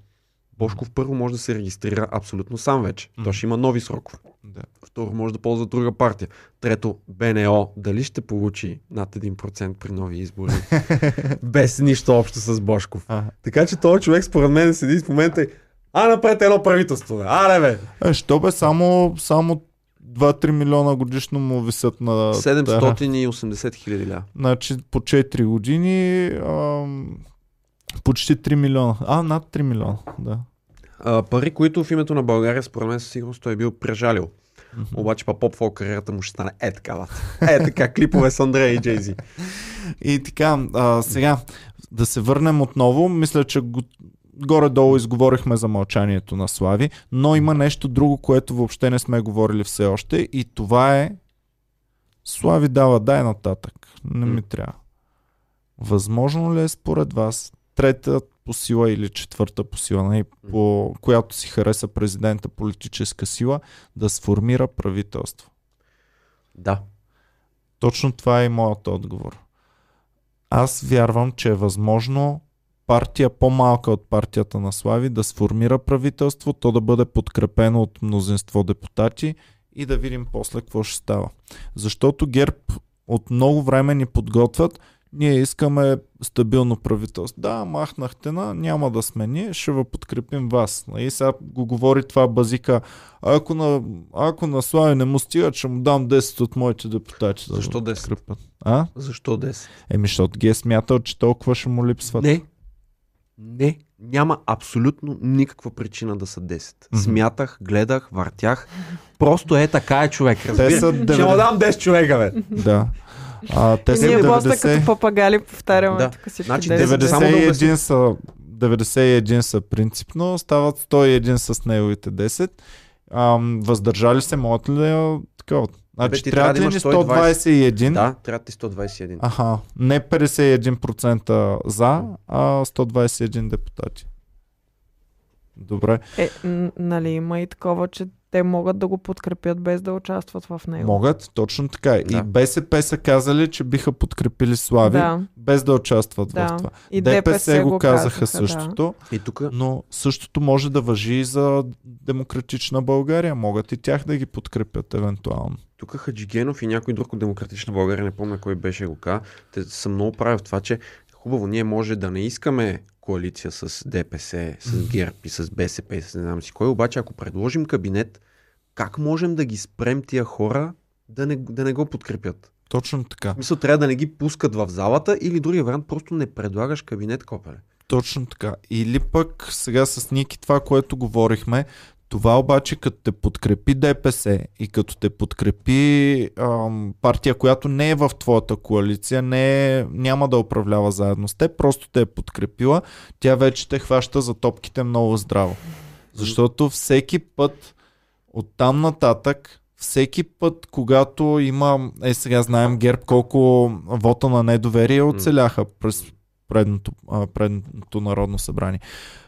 B: Бошков първо може да се регистрира абсолютно сам вече.
A: Мгм.
B: Той ще има нови срокове.
A: Да.
B: Второ, може да ползва друга партия. Трето, БНО, дали ще получи над 1% при нови избори? Без нищо общо с Бошков.
A: А,
B: Така че този човек според мен седи в момента и а, напред едно правителство, бе. Аре, бе!
A: е, що бе, само, само 2-3 милиона годишно му висят на...
B: 780 хиляди ля.
A: Значи по 4 години ам, почти 3 милиона. А, над 3 милиона, да.
B: А, пари, които в името на България, според мен, със сигурност той е бил прежалил.
A: Мгм.
B: Обаче па поп фолк кариерата му ще стане е такава. Е така, клипове с Андрея и Джейзи.
A: И така, а, сега да се върнем отново. Мисля, че го, горе-долу изговорихме за мълчанието на Слави, но има нещо друго, което въобще не сме говорили все още и това е Слави дава дай нататък. Не ми трябва. Възможно ли е според вас трета по сила или четвърта по сила, нали, по която си хареса президента политическа сила, да сформира правителство?
B: Да.
A: Точно това е и моят отговор. Аз вярвам, че е възможно партия по-малка от партията на Слави да сформира правителство, то да бъде подкрепено от мнозинство депутати и да видим после какво ще става. Защото ГЕРБ от много време ни подготвят, ние искаме стабилно правителство. Да, махнахте на, няма да сме ние, ще ви подкрепим вас. И сега го говори това базика. Ако на, ако на Слави не му стига, ще му дам 10 от моите депутати. да
B: Защо
A: го
B: 10?
A: подкрепят. А?
B: Защо 10?
A: Еми, защото ги е смятал, че толкова ще му липсват.
B: Не. Не. Няма абсолютно никаква причина да са 10.
A: Мгм.
B: Смятах, гледах, въртях. Просто е така е човек.
A: Те
B: Разбира.
A: са
B: Ще му
A: 90...
B: дам 10 човека, бе.
A: Да. А, те са
C: ние после
A: 90...
C: като папагали повтаряме
B: Да.
C: тук всички
B: Значи
C: 10.
B: Само да
A: 91 са, 91 са принципно, стават 101 с неговите 10. Ам, въздържали се, могат ли да такова? Значи
B: ти
A: трябва
B: трябва да имаш 120?
A: 121?
B: Да, трябва ти 121.
A: Аха, не 51% за, а 121 депутати. Добре,
C: Е, нали има и такова, че те могат да го подкрепят без да участват в него.
A: могат, точно така. И
B: Да.
A: БСП са казали, че биха подкрепили Слави,
C: Да,
A: без да участват
C: да.
A: в това.
C: И
A: ДПС, го казаха
C: Да.
A: същото.
B: И тук
A: Но същото може да въжи и за демократична България. Могат и тях да ги подкрепят евентуално.
B: Тук Хаджигенов и някой друг от Демократична България, не помня кой беше го каза, те са много прави в това, че хубаво, ние може да не искаме коалиция с ДПС, с ГЕРБ и с БСП и с не знам си кой, обаче ако предложим кабинет, как можем да ги спрем тия хора да не, да не го подкрепят?
A: Точно така.
B: Смисъл, трябва да не ги пускат в залата или другия вариант, просто не предлагаш кабинет, копеле.
A: Точно така. Или пък сега с Ники това, което говорихме, това обаче като те подкрепи ДПС и като те подкрепи ам, партия, която не е в твоята коалиция, не е, няма да управлява заедно с теб, просто те е подкрепила, тя вече те хваща за топките много здраво. Защото всеки път от там нататък, всеки път, когато има, е сега знаем ГЕРБ колко вота на недоверие оцеляха през предното, предното Народно събрание.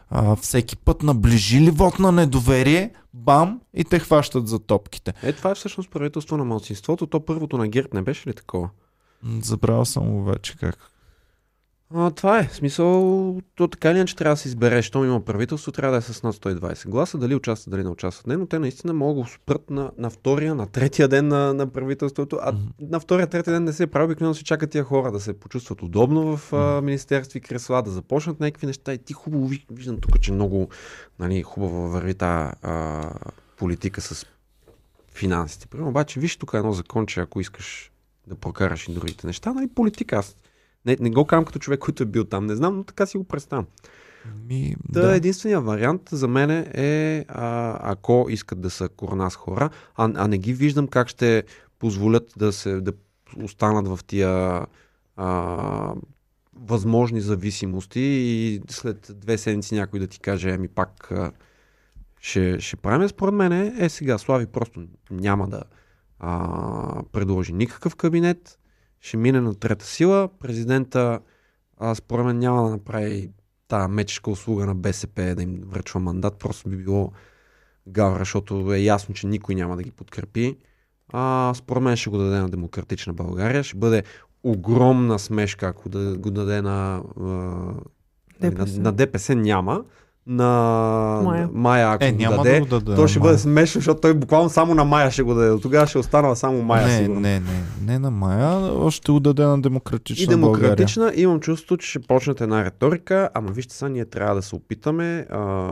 A: А, всеки път наближи ли вод на недоверие, бам, и те хващат за топките.
B: Е, това е всъщност правителство на малцинството. То първото на ГЕРБ не беше ли такова?
A: Забравял съм го вече как.
B: А, това е. Смисъл, то така или иначе трябва да се избере, щом има правителство, трябва да е с над 120 гласа, дали участват, дали не участват. Не, но те наистина могат да спрат на, на втория, на третия ден на, на правителството, а
A: Мгм.
B: на втория, третия ден не се прави, обикновено се чакат тия хора да се почувстват удобно в а, министерство и кресла, да започнат някакви неща. И ти хубаво ви- виждам тук, че много нали, хубаво върви тази а, политика с финансите. Примерно, обаче, виж тук едно закон, че ако искаш да прокараш и другите неща, нали, политика. Аз не, не го казвам като човек, който е бил там, не знам, но така си го представям.
A: Ми,
B: Да,
A: да.
B: единственият вариант за мен е, а, ако искат да са корнас хора, а, а не ги виждам как ще позволят да се да останат в тия а, възможни зависимости и след две седмици някой да ти каже, ами пак а, ще, ще правим. Според мен е, е сега Слави просто няма да а, предложи никакъв кабинет, ще мине на трета сила. Президента а, според мен няма да направи тази мечешка услуга на БСП да им връчва мандат, просто би било гавра, защото е ясно, че никой няма да ги подкрепи. А, според мен ще го даде на Демократична България. Ще бъде огромна смешка, ако да го даде на, а, нали, на,
C: ДПС.
B: на ДПС няма. На
C: Мая.
B: Мая, ако
A: Е,
B: го
A: няма
B: даде,
A: да го даде.
B: то ще бъде смешно, защото той буквално само на Мая ще го даде. От тогава ще останала само Мая,
A: не,
B: сигурно.
A: не, не, не на Мая, ще го даде на демократична
B: И
A: България.
B: демократична, имам чувство, че ще почнат една риторика, ама вижте сега, ние трябва да се опитаме а,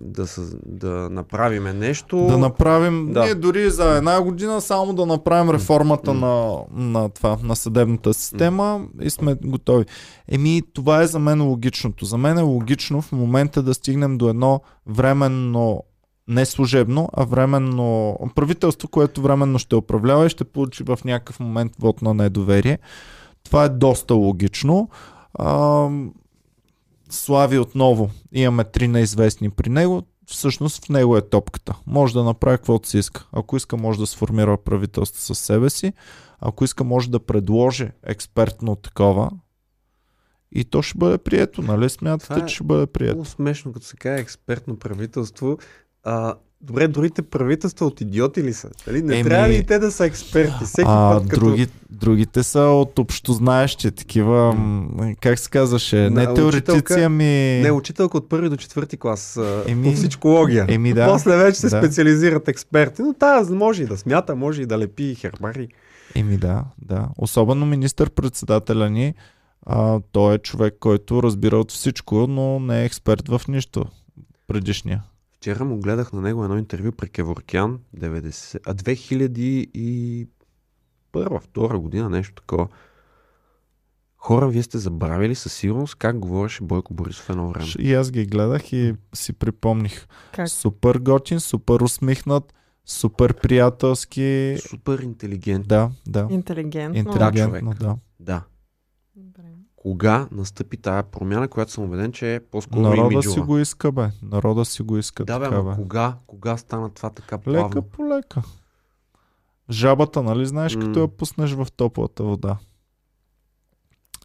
B: да, съ, да направиме нещо.
A: Да направим,
B: Да.
A: ние дори за една година само да направим реформата на, на, това, на съдебната система и сме готови. Еми, това е за мен логичното. За мен е логично в момента да стигнем до едно временно не служебно, а временно правителство, което временно ще управлява и ще получи в някакъв момент вод на недоверие. Това е доста логично. А, Слави отново. Имаме три неизвестни при него. Всъщност в него е топката. Може да направи каквото си иска. Ако иска, може да сформира правителство със себе си. Ако иска, може да предложи експертно такова. И то ще бъде прието, нали? Смятате,
B: Това е
A: че ще бъде прието.
B: Много смешно, като се каже експертно правителство. А, добре, другите правителства от идиоти ли са? Дали? Не
A: Еми-
B: трябва ли и те да са експерти? Всеки
A: А,
B: път, като...
A: други, другите са от общознаещи, такива, как се казваше,
B: На
A: не теоретици, ами...
B: Не, учителка от първи до четвърти клас
A: Еми-
B: по всичкология.
A: Еми да.
B: После вече се
A: да.
B: специализират експерти, но тази може и да смята, може и да лепи хербари.
A: Еми да, да. Особено министър-председателя ни А, той е човек, който разбира от всичко, но не е експерт в нищо. Предишния.
B: Вчера му гледах на него едно интервю при Кеворкян, 90, а 2001 втора година, нещо такова. Хора, вие сте забравили със сигурност как говореше Бойко Борисов едно време.
A: И аз ги гледах и си припомних.
C: Как?
A: Супер готин, супер усмихнат, супер приятелски.
B: Супер интелигент.
A: Да, да.
C: Интелигентно.
A: Интелигентно, да.
B: Да. Кога настъпи тая промяна, която съм убеден, че е по-скоро
A: Народа
B: имиджова?
A: си го иска, бе. Народа си го иска
B: Да, бе,
A: така, бе.
B: кога, кога стана това така плавно?
A: Лека по лека. Жабата, нали знаеш,
B: М.
A: като я пуснеш в топлата вода.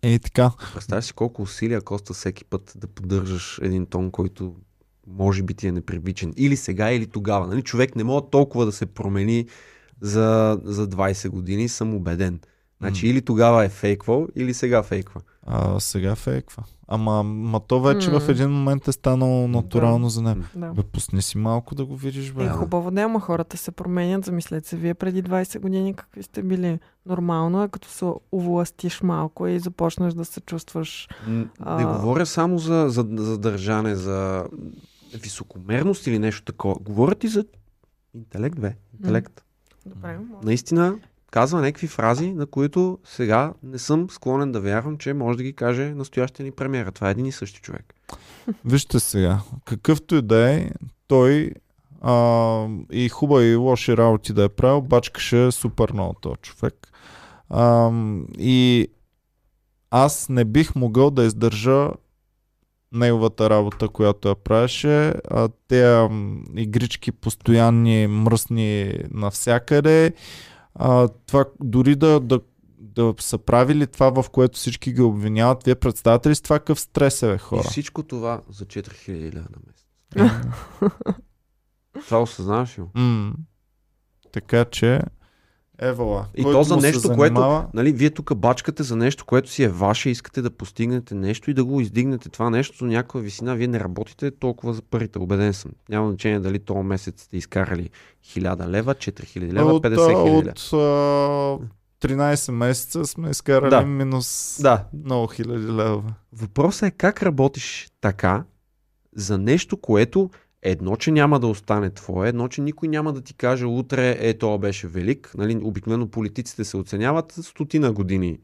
A: И така.
B: Представяш си колко усилия коста всеки път да поддържаш един тон, който може би ти е непривичен. Или сега, или тогава. Нали? Човек не може толкова да се промени за, за 20 години, съм убеден. Значи
A: М.
B: или тогава е фейквал, или сега фейква.
A: А сега фейква. Ама ма то вече
C: М.
A: в един момент е станало натурално за него.
C: Да.
A: Бе, пусни си малко да го видиш, бе.
C: Е, хубаво да, ама хората се променят. Замислете се, вие преди 20 години какви сте били. Нормално е, като се увластиш малко и започнеш да се чувстваш.
B: М,
C: А.
B: Не говоря само за, за, за държане, за високомерност или нещо такова. Говоря ти за интелект, бе. Интелект.
C: Добре, може.
B: Наистина казва някакви фрази, на които сега не съм склонен да вярвам, че може да ги каже настоящия ни премиера. Това е един и същи човек.
A: Вижте сега, какъвто и да е, той а, и хубави и лоши работи да е правил, бачкаше супер много този човек. А, и аз не бих могъл да издържа неговата работа, която я правеше. А, те игрички постоянни, мръсни навсякъде. А, това, дори да, да, да са правили това, в което всички ги обвиняват, вие представяте ли с това какъв стрес е, бе,
B: И
A: хора?
B: всичко това за 4000 лева на месец. Това осъзнаваш ли?
A: Така че, евала.
B: И
A: който
B: то за нещо,
A: занимава,
B: Нали, вие тук бачкате за нещо, което си е ваше, искате да постигнете нещо и да го издигнете това нещо до някаква висина. Вие не работите толкова за парите, убеден съм. Няма значение дали този месец сте изкарали 1000 лева, 4000 лева,
A: от,
B: 50 000
A: от, а, 13 месеца сме изкарали
B: Да.
A: минус
B: Да,
A: много хиляди лева.
B: Въпросът е как работиш така за нещо, което едно, че няма да остане твое, едно, че никой няма да ти каже утре, е, то беше велик. Нали, обикновено политиците се оценяват стотина години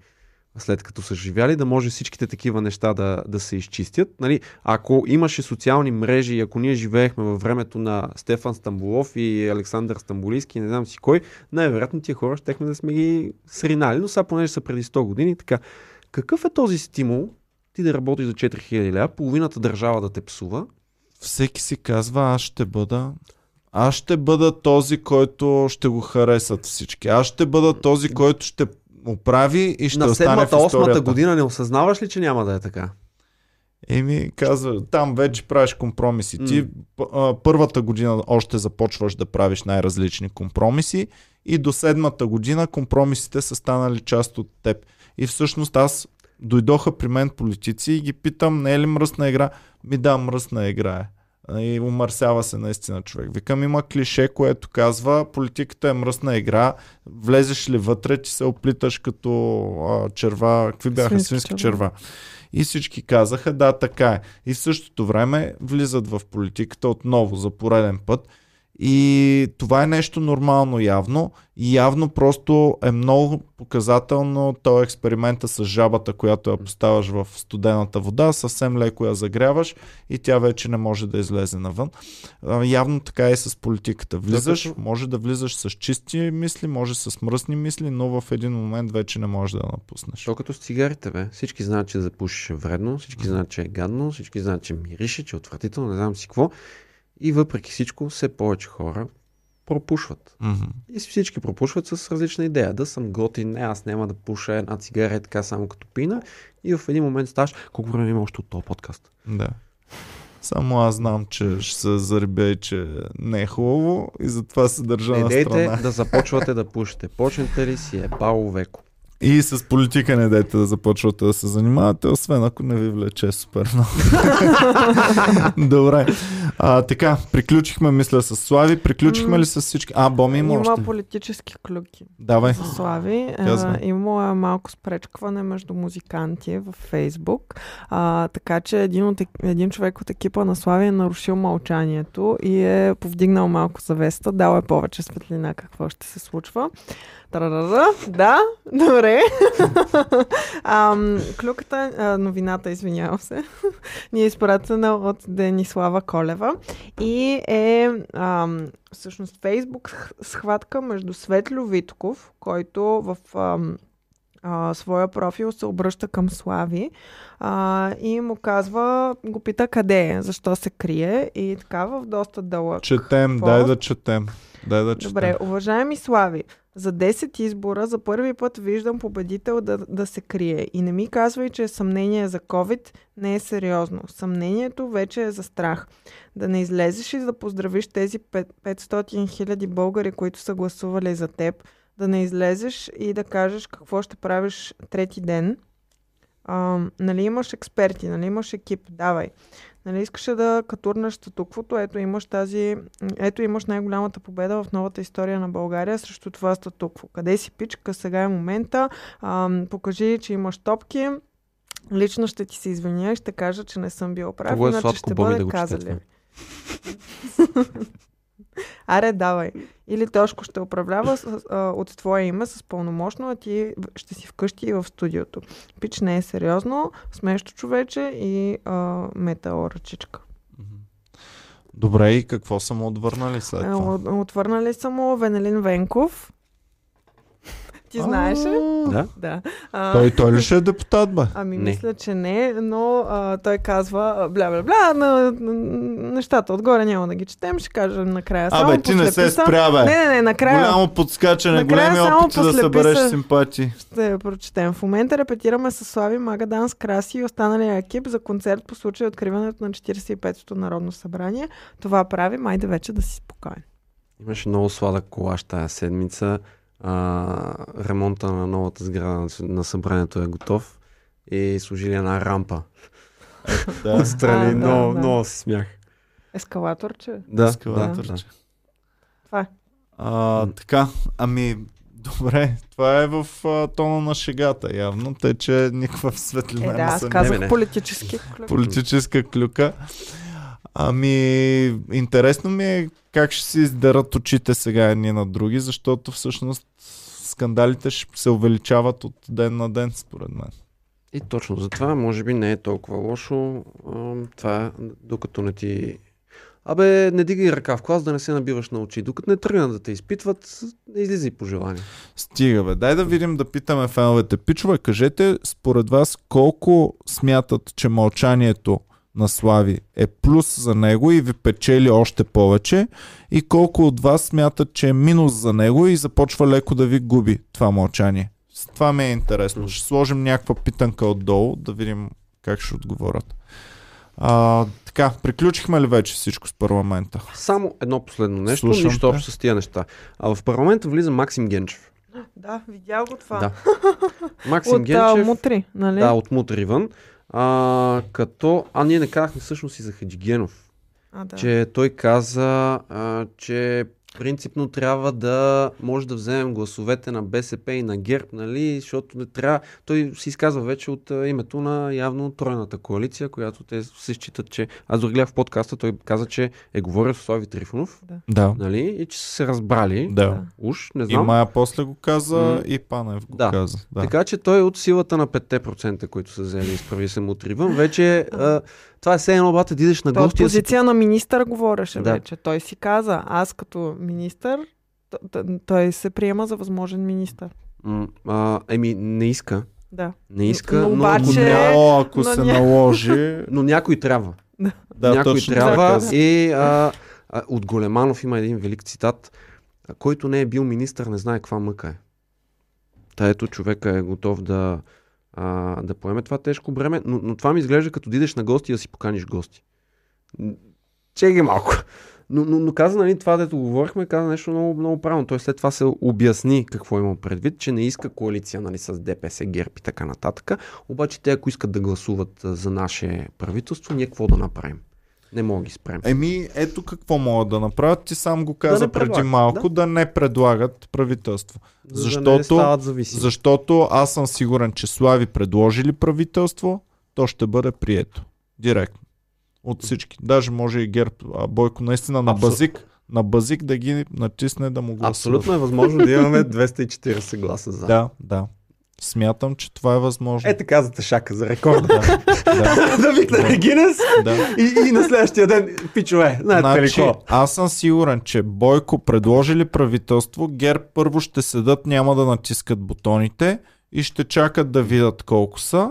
B: след като са живяли, да може всичките такива неща да, да се изчистят. Нали, ако имаше социални мрежи, ако ние живеехме във времето на Стефан Стамбулов и Александър Стамбулийски, не знам си кой, най-вероятно тия хора щехме да сме ги сринали, но сега понеже са преди 100 години, така. Какъв е този стимул ти да работиш за 4000 лева, половината държава да те псува?
A: Всеки си казва, аз ще бъда аз ще бъда този, който ще го харесат всички. Аз ще бъда този, който ще оправи и ще
B: на
A: остане в
B: седмата, осмата
A: историята.
B: година не осъзнаваш ли, че няма да е така?
A: Еми, казва, там вече правиш компромиси. Ти а, първата година още започваш да правиш най-различни компромиси и до седмата година компромисите са станали част от теб. И всъщност аз дойдоха при мен политици и ги питам, не е ли мръсна игра? Ми да, мръсна игра е. И умърсява се наистина човек. Викам, има клише, което казва, политиката е мръсна игра, влезеш ли вътре, ти се оплиташ като а, черва, какви бяха
C: Свински
A: свински,
C: черва.
A: И всички казаха, да, така е. И в същото време влизат в политиката отново за пореден път. И това е нещо нормално явно. И явно просто е много показателно този експеримента с жабата, която я поставяш в студената вода, съвсем леко я загряваш и тя вече не може да излезе навън. Явно така е с политиката. Влизаш, може да влизаш с чисти мисли, може с мръсни мисли, но в един момент вече не можеш да напуснеш.
B: То като с цигарите, бе. Всички знаят, че да пушиш е вредно, всички знаят, че е гадно, всички знаят, че мирише, че е отвратително, не знам си какво. И въпреки всичко, все повече хора пропушват.
A: Мгм.
B: И всички пропушват с различна идея. Да съм готин, не, аз няма да пуша една цигара така само като пина. И в един момент ставаш, колко време има още от този подкаст?
A: Да. Само аз знам, че ще се заребя и че не е хубаво и затова се държа
B: Не
A: на страна.
B: да започвате да пушите. Почнете ли си е бало веко.
A: И с политика не дайте да започвате да се занимавате, освен ако не ви влече супер много. Добре. А, така, приключихме, мисля, с Слави. Приключихме ли с всички? А, Боми има,
C: Има
A: още.
C: политически клюки.
A: Давай.
C: за Слави. Има малко спречкване между музиканти в Фейсбук. А, така че един, от, един човек от екипа на Слави е нарушил мълчанието и е повдигнал малко завеста, дал е повече светлина какво ще се случва. Тарарара, да, добре. Ам, клюката, а, новината, извинявам се, ни е изпратена от Денислава Колева и е ам, всъщност Фейсбук схватка между Светлю Витков, който в ам, а, своя профил се обръща към Слави а, и му казва, го пита къде е, защо се крие и така в доста дълъг.
A: Четем,
C: Какво?
A: дай да четем. Дай да четем.
C: Добре, уважаеми Слави, за 10 избора за първи път виждам победител да, да се крие. И не ми казвай, че съмнение за COVID не е сериозно. Съмнението вече е за страх. Да не излезеш и да поздравиш тези пет- 500 хиляди българи, които са гласували за теб. Да не излезеш и да кажеш какво ще правиш трети ден. А, нали имаш експерти, нали имаш екип, давай. Нали искаш да катурнеш статуквото, ето имаш тази, ето имаш най-голямата победа в новата история на България срещу това статукво. Къде си пичка, сега е момента, ам, покажи, че имаш топки, лично ще ти се извиня и ще кажа, че не съм бил прав,
B: Много е сладко,
C: ще бъде
B: да
C: казали. Аре, давай. Или Тошко ще управлява с, а, от твое име с пълномощно, а ти ще си вкъщи и в студиото. Пич не е сериозно, смещо човече и а.
A: Добре, и какво са му отвърнали след
C: Е,
A: това?
C: от- Отвърнали са му Венелин Венков. Ти знаеш ли?
B: Да?
C: Да. А,
A: Той, той ли ще е депутат, бе?
C: Ами
B: Не.
C: мисля, че не, но а, той казва а, бля, бля, бля, на, на, нещата отгоре няма да ги четем, ще кажа накрая. Само
A: Абе, ти не се спря, бе.
C: Не, не, не, накрая
A: Голямо подскачане,
C: Накрая
A: големи
C: само
A: опити да събереш симпатии.
C: ще я прочетем. В момента репетираме с Слави Магадан с Краси и останалия екип за концерт по случай откриването на 45-то Народно събрание. Това прави, майде вече да си спокоен.
B: Имаше много сладък колаж тази седмица. А, ремонта на новата сграда на, събранието е готов. И служили една рампа.
A: Да,
B: Отстрани.
C: А, да,
B: много,
C: да.
B: много се смях.
C: Ескалаторче.
B: Да, да,
A: ескалаторче.
B: да.
C: Това е.
A: А, така, ами, добре, това е в а, тона на шегата, явно, тъй че никаква светлина
C: Е, да,
A: не
C: аз
A: съм
B: Не,
C: казах
B: бе, не.
C: политически клюк.
A: политическа клюка. Ами, интересно ми е как ще си издерат очите сега едни на други, защото всъщност скандалите ще се увеличават от ден на ден, според мен.
B: И точно затова, може би не е толкова лошо. Това е, докато не ти... Абе, не дигай ръка в клас да не се набиваш на очи. Докато не тръгнат да те изпитват, не излизай по желание.
A: Стига бе, дай да видим да питаме феновете. Пичове, кажете според вас колко смятат, че мълчанието на Слави е плюс за него и ви печели още повече и колко от вас смятат, че е минус за него и започва леко да ви губи това мълчание. Това ми е интересно. Ще сложим някаква питанка отдолу, да видим как ще отговорят. А, така, приключихме ли вече всичко с парламента?
B: Само едно последно нещо,
A: Слушам
B: нищо
A: те.
B: общо с тия неща. А в парламента влиза Максим Генчев.
C: Да, видял го това.
B: Да. Максим
C: От
B: Генчев.
C: мутри, нали?
B: Да, от Мутривън. А, като... А, ние не казахме всъщност и за Хаджигенов.
C: а, да.
B: Че той каза, а, че принципно трябва да може да вземем гласовете на БСП и на ГЕРБ, нали, защото не трябва... Той се изказва вече от името на явно тройната коалиция, която те се считат, че... Аз дори гледах в подкаста, той каза, че е говорил с Слави Трифонов,
A: Да.
B: нали, и че са се разбрали.
A: Да.
B: Уж, не
A: И
B: знам.
A: Мая после го каза,
B: М.
A: и Панев го
B: Да.
A: каза. Да.
B: Така че той от силата на 5%, които са взели изправи се му отривън, вече а, това е все едно бата да идеш на
C: Той от
B: гости. да си-
C: позиция на министър говореше
B: Да.
C: вече. Той си каза, аз като министър, той се приема за възможен министър.
B: Еми, не иска.
C: Да.
B: Не иска,
C: Но
B: но,
C: обаче-
B: но,
A: ако
C: но
A: се
C: ня-
A: наложи...
B: но някой трябва.
A: да,
B: някой
A: точно
B: трябва.
A: така.
B: И а, а, от Големанов има един велик цитат, който не е бил министър, не знае каква мъка е. Та ето човека е готов да, а, да поеме това тежко бреме, но, но това ми изглежда като да идеш на гости и да си поканиш гости. М, Чеги малко. Но, но, но каза, нали, това, дето говорихме, каза нещо много, много правилно. Той след това се обясни какво има предвид, че не иска коалиция нали, с ДПС, ГЕРБ и така нататък. Обаче те, ако искат да гласуват за наше правителство, ние какво да направим? Не мога да ги спрем.
A: Еми, ето какво могат да направят. Ти сам го каза
B: не
A: преди малко,
B: да.
A: да. не предлагат правителство.
B: За да
A: защото-
B: зависими.
A: Защото аз съм сигурен, че Слави предложили правителство, то ще бъде прието. Директно. От всички. Даже може и ГЕРБ, а Бойко наистина на
B: Абсолютно.
A: базик, на базик да ги натисне да му гласува.
B: Абсолютно е възможно да имаме 240 гласа за.
A: Да, да. Смятам, че това е възможно.
B: Е така за тъшака, за рекорда.
A: Да, да,
B: викне
A: Да.
B: Гинес
A: да.
B: и, и на следващия ден, пичове, знаете ли
A: Значи,
B: какво?
A: аз съм сигурен, че Бойко предложили правителство, ГЕРБ първо ще седат, няма да натискат бутоните и ще чакат да видят колко са.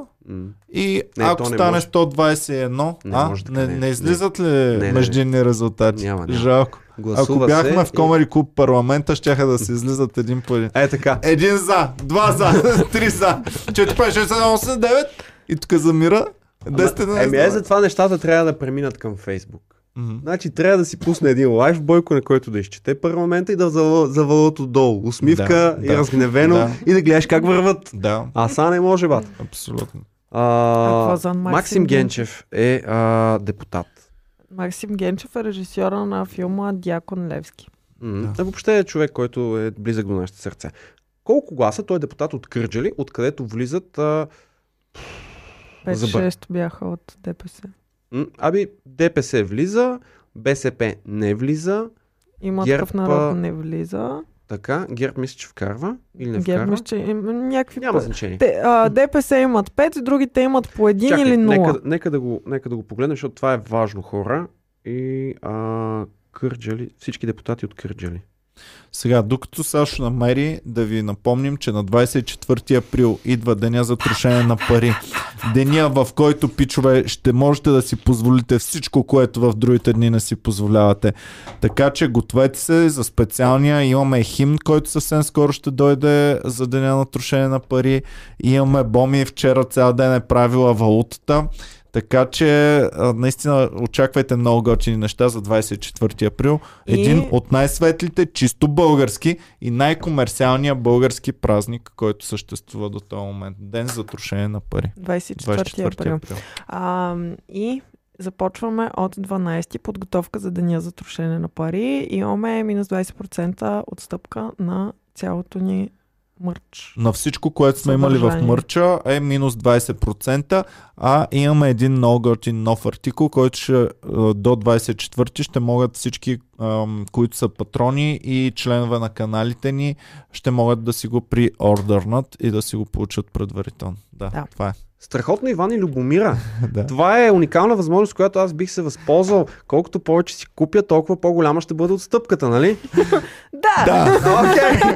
A: И
B: Не,
A: ако стане
B: може.
A: 121,
B: Не
A: а,
B: може така,
A: не,
B: не.
A: не излизат ли
B: не,
A: междинни резултати?
B: Няма, няма.
A: Жалко.
B: Гласува
A: Ако бяхме
B: се
A: в Комари Клуб парламента, щяха да се излизат един по един.
B: И... Е така.
A: Един за, два за, три за, 4, 5, 6, 7, 8, 9 и тук замира. 10 на
B: Еми е, затова нещата трябва да преминат към Фейсбук.
A: Мгм.
B: Значи трябва да си пусне един лайв бойко, на който да изчете парламента и да зава- завалят отдолу. Усмивка
A: Да,
B: и
A: да.
B: разгневено
A: Да.
B: и да гледаш как върват.
A: Да,
B: А са не може, бат.
A: абсолютно.
B: А,
C: Максим
B: Максим Генчев е а, депутат.
C: Максим Генчев е режисьора на филма Дякон Левски.
A: Да.
B: Въобще е човек, който е близък до нашите сърце. Колко гласа? Той е депутат от Кърджали, откъдето влизат... А... Забър-
C: 5-6 бяха от ДПС.
B: м, Аби, ДПС влиза, БСП не влиза,
C: Има
B: ГЕРБ,
C: такъв народ не влиза.
B: Така, ГЕРБ мисля, че вкарва или не
C: ГЕРБ
B: вкарва.
C: мисля, че има някакви...
B: Няма значение.
C: Те, а, ДПС имат 5, другите имат по 1
B: Чакай,
C: или 0.
B: нека, нека, да го, нека да го погледнем, защото това е важно хора. И а, Кърджали, всички депутати от Кърджали.
A: Сега, докато Сашо намери, да ви напомним, че на 24 април идва деня за трошение на пари. Деня, в който, пичове, ще можете да си позволите всичко, което в другите дни не си позволявате. Така че гответе се за специалния. Имаме химн, който съвсем скоро ще дойде за деня на трошение на пари. Имаме Боми, вчера цял ден е правила валутата. Така че наистина очаквайте много готини неща за 24 април.
C: И-
A: Един от най-светлите, чисто български и най-комерциалния български празник, който съществува до този момент. Ден за трошение на пари.
C: 24 април. А, и започваме от 12 подготовка за деня за трошене на пари. Имаме минус 20% отстъпка на цялото ни мърч.
A: На всичко, което сме имали в
C: Съдържание.
A: мърча е минус 20%, а имаме един много готин нов артикул, който ще, а, до 24 ще могат всички, ам, които са патрони и членове на каналите ни, ще могат да си го приордърнат и да си го получат предварително. Да,
C: Да.
A: това е.
B: Страхотно Иван и Любомира.
A: да.
B: Това е уникална възможност, която аз бих се възползвал. Колкото повече си купя, толкова по-голяма ще бъде отстъпката, нали?
C: Да!
A: да,
B: Окей.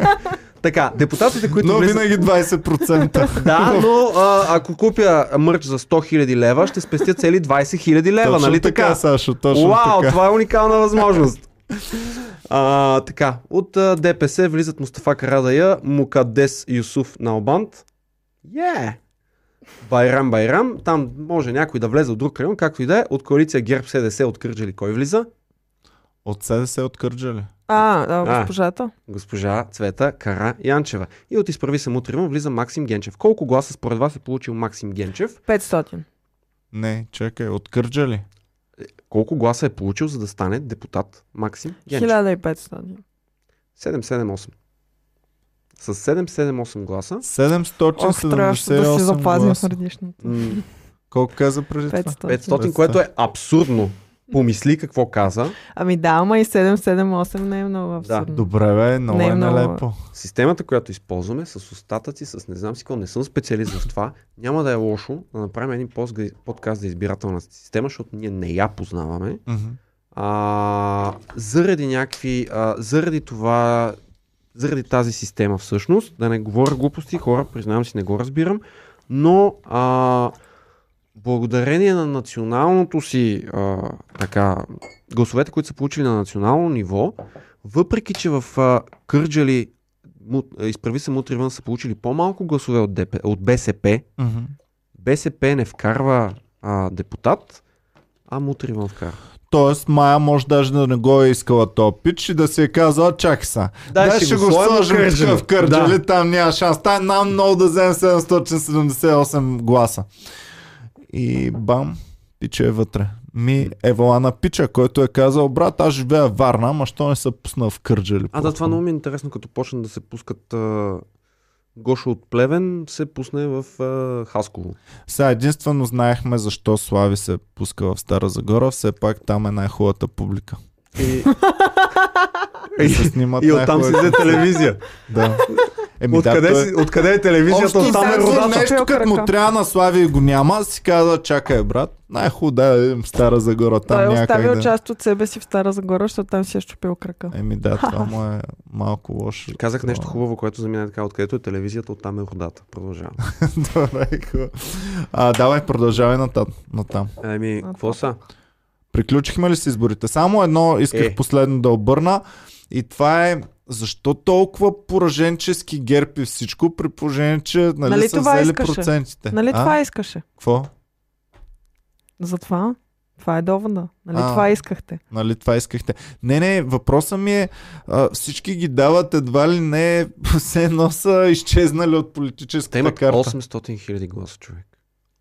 B: Така, депутатите, които
A: но
B: влизат...
A: винаги 20%.
B: Да, но а, ако купя мърч за 100 000 лева, ще спестя цели 20 000 лева,
A: точно
B: нали
A: така,
B: така?
A: Сашо, точно така.
B: това е уникална възможност. А, така, от а, ДПС влизат Мустафа Карадая, Мукадес Юсуф Налбант. Е! Байрам Байрам. Там може някой да влезе от друг район, както и да е. От коалиция ГЕРБ СДС от Кърджали кой влиза?
A: От СДС от Кърджали.
C: А, а, госпожата.
B: Госпожа Цвета Кара Янчева. И от изправи се мутриван влиза Максим Генчев. Колко гласа според вас е получил Максим Генчев?
C: 500.
A: Не, чакай, от Кърджали.
B: Колко гласа е получил, за да стане депутат Максим Генчев?
C: 1500.
B: 778. С 778 гласа.
C: Ох, трябваше да си
A: 778
C: запазим
A: гласа.
C: предишното.
A: Колко каза преди това?
C: 500.
B: 500, което е абсурдно. Помисли какво каза.
C: Ами да, ама и 778 не е много абсурдно.
A: Добре, бе, много
C: Не е
A: е
C: много.
A: нелепо.
B: Системата, която използваме, с остатъци, с не знам си какво, не съм специалист в това, няма да е лошо да направим един подкаст за избирателната система, защото ние не я познаваме.
A: Мгм.
B: А, заради някакви, а, заради това, заради тази система всъщност, да не говоря глупости, хора, признавам си, не го разбирам, но а, благодарение на националното си а, така, гласовете, които са получили на национално ниво, въпреки че в а, Кърджали изправи се мутривън са получили по-малко гласове от, ДП, от БСП,
A: Мгм.
B: БСП не вкарва а, депутат, а мутривън вкарва.
A: Тоест, Майя може даже да не го е искала то пич и да си е казала, чакай са.
B: Дай
A: Дай
B: ще
A: ще
B: го
A: го
B: сложим в Кърджали, Да.
A: там няма шанс. Тай нам много да вземем 778 гласа. И бам, пича е вътре. Ми е вала на пича, който е казал, брат, аз живея в Варна, ама що не се пусна в Кърджали?
B: А да, това много ми е интересно, като почна да се пускат а, Гошо от Плевен, се пусне в а, Хасково.
A: Сега единствено знаехме защо Слави се пуска в Стара Загора, все пак там е най-хубавата публика.
B: И,
A: И се снимат
B: и оттам си взе телевизия.
A: Да. Еми,
B: Откъде,
A: да,
B: си, откъде е телевизията?
A: Общо
B: Оттам е родата.
A: нещо, като му трябва на Слави и го няма, си каза, чакай, брат, най-хубаво да видим в Стара Загора, там
C: Той е оставил
A: да...
C: част от себе си в Стара Загора, защото там си е щупил крака.
A: Еми да, това му е малко лошо.
B: Казах
A: Това-
B: нещо хубаво, което за мен е така, откъдето е телевизията, оттам е родата. Продължавам.
A: Добре, хубаво. А, давай, продължавай натам. натам.
B: Еми, какво са?
A: Приключихме ли с изборите? Само едно исках
B: Е.
A: последно да обърна и това е защо толкова пораженчески герб и всичко, при положение, че нали,
C: Нали
A: са
C: това
A: взели
C: искаше?
A: процентите.
C: Нали
A: а?
C: това искаше?
A: Какво?
C: Затова? Това е довода. Нали
A: А.
C: това искахте?
A: Нали това искахте? Не, не, въпросът ми е а, всички ги дават едва ли не все едно са изчезнали от
B: Те
A: политическата
B: имат
A: карта.
B: 800 хиляди гласа, човек.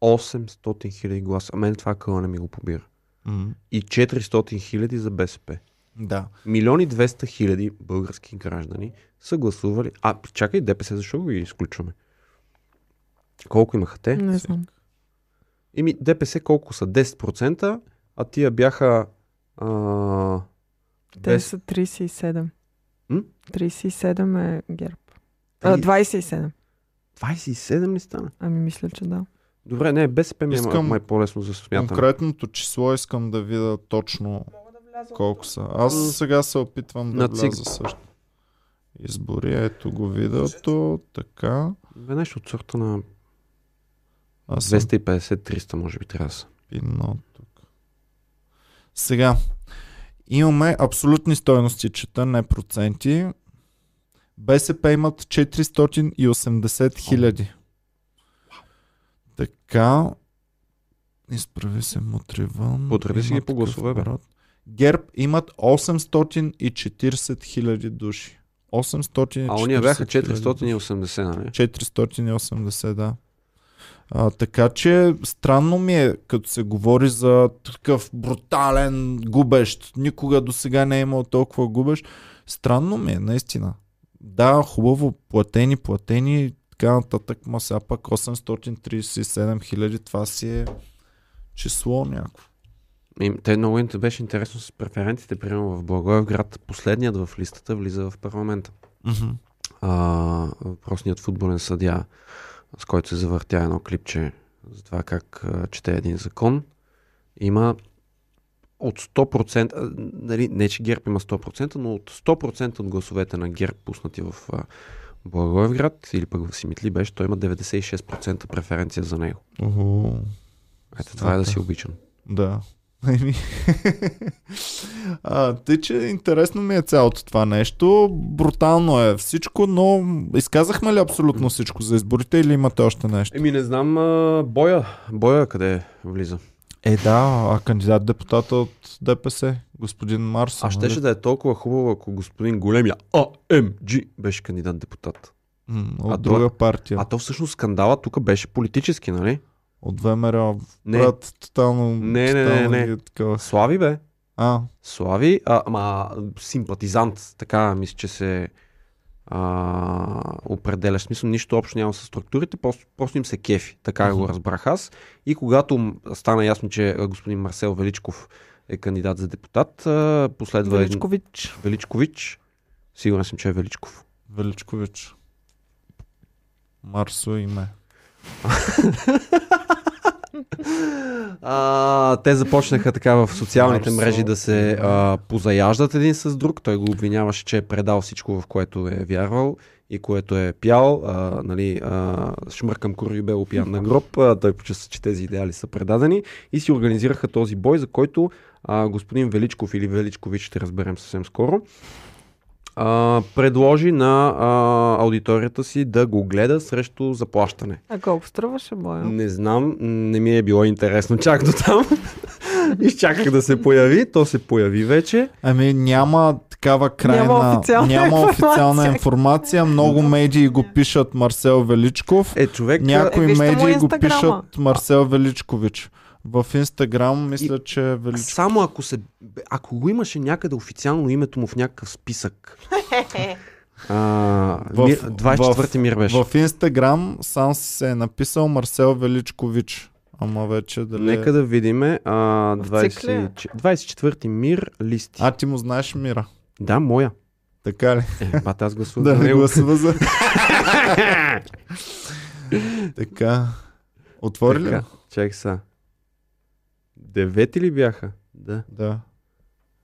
B: 800 хиляди гласа. А мен това къла не ми го побира. И 400 хиляди за БСП.
A: Да.
B: Милиони 200 хиляди български граждани са гласували. А, чакай, ДПС, защо го изключваме? Колко имаха те?
C: Не знам.
B: Ими ДПС колко са? 10%, а тия бяха... А...
C: Те
B: без...
C: са 37.
B: М?
C: 37 е герб. А, 27.
B: 27 ли стана?
C: Ами мисля, че да.
B: Добре, не, БСП ми е
A: Искам
B: Искам... май по-лесно за смятане.
A: Конкретното число искам да видя точно колко са. Аз сега се опитвам да
B: На
A: вляза също. Избори, ето го видеото, така.
B: Бе, нещо от сорта на
A: Аз съм
B: 250-300 може би трябва да са.
A: пинал тук. Сега, имаме абсолютни стойности, чета, не проценти. БСП имат 480 хиляди. Така. Изправи се мутри вън.
B: Потреби си ги по гласове, бе.
A: ГЕРБ имат 840 хиляди души. 840
B: А ония бяха
A: хиляди души.
B: 480, нали?
A: 480, да. А, така че странно ми е, като се говори за такъв брутален губещ. Никога до сега не е имал толкова губещ. Странно ми е, наистина. Да, хубаво, платени, платени, така нататък, ма сега пак 837 хиляди, това си е число някакво.
B: И, те много беше интересно с преференциите, примерно в Благоевград, последният в листата влиза в парламента.
A: Mm-hmm.
B: А, въпросният футболен съдя, с който се завъртя едно клипче за това как а, чете един закон, има от 100%, а, нали, не че ГЕРБ има 100%, но от 100% от гласовете на ГЕРБ пуснати в а, Благоевград или пък в Симитли беше, той има 96% преференция за него.
A: Ого.
B: Ето това е да си обичан.
A: Да. Еми. а, тъй, че интересно ми е цялото това нещо. Брутално е всичко, но изказахме ли абсолютно всичко за изборите или имате още нещо?
B: Еми не знам, а, Боя, Боя къде влиза?
A: Е, да, а кандидат депутата от ДПС, господин Марс.
B: А щеше да е толкова хубаво, ако господин големия АМГ беше кандидат депутат.
A: От
B: А
A: друга партия.
B: А то всъщност скандала тук беше политически, нали?
A: От ВМРО.
B: Не.
A: Брат, тотално.
B: Не, не, не, не.
A: ги е такова.
B: Слави бе.
A: А,
B: Слави, а, ама симпатизант, така мисля, че се а, определя. В смисъл, нищо общо няма с структурите, просто, просто им се кефи. Така
A: Мгм.
B: го разбрах аз. И когато стана ясно, че господин Марсел Величков е кандидат за депутат, последва един-
C: Величкович.
B: Величкович. Сигурен съм, че е Величков.
A: Величкович. Марсо име.
B: А, те започнаха така в социалните мрежи да се а, позаяждат един с друг. Той го обвиняваше, че е предал всичко, в което е вярвал и което е пял. А, нали, а, шмъркам курви бе опиян на гроб. А, той почувства, че тези идеали са предадени и си организираха този бой, за който а, господин Величков или Величкович, ще разберем съвсем скоро, а, предложи на а, аудиторията си да го гледа срещу заплащане.
C: А колко струваше боя?
B: Не знам, не ми е било интересно чак до там. Изчаках да се появи, то се появи вече.
A: Ами няма такава крайна...
C: Няма официална
A: няма официална
C: информация.
A: Много медии го пишат Марсел Величков.
B: Е, човек...
A: Някои медии го пишат Марсел Величкович. В Инстаграм мисля, че е Величков.
B: Само ако се... Ако го имаше някъде официално името му в някакъв списък. А,
A: В-
B: мир, 24-ти мир беше.
A: В Инстаграм сам се е написал Марсел Величкович. Ама вече дали...
B: Нека да видим. А,
C: В цик ли е?
B: 20, 24-ти мир листи.
A: А, ти му знаеш Мира.
B: Да, моя.
A: Така ли?
B: Е, бат, аз гласувах
A: да не гласува за... така. Отвори ли?
B: Чакай са. Девети ли бяха? Да.
A: Да.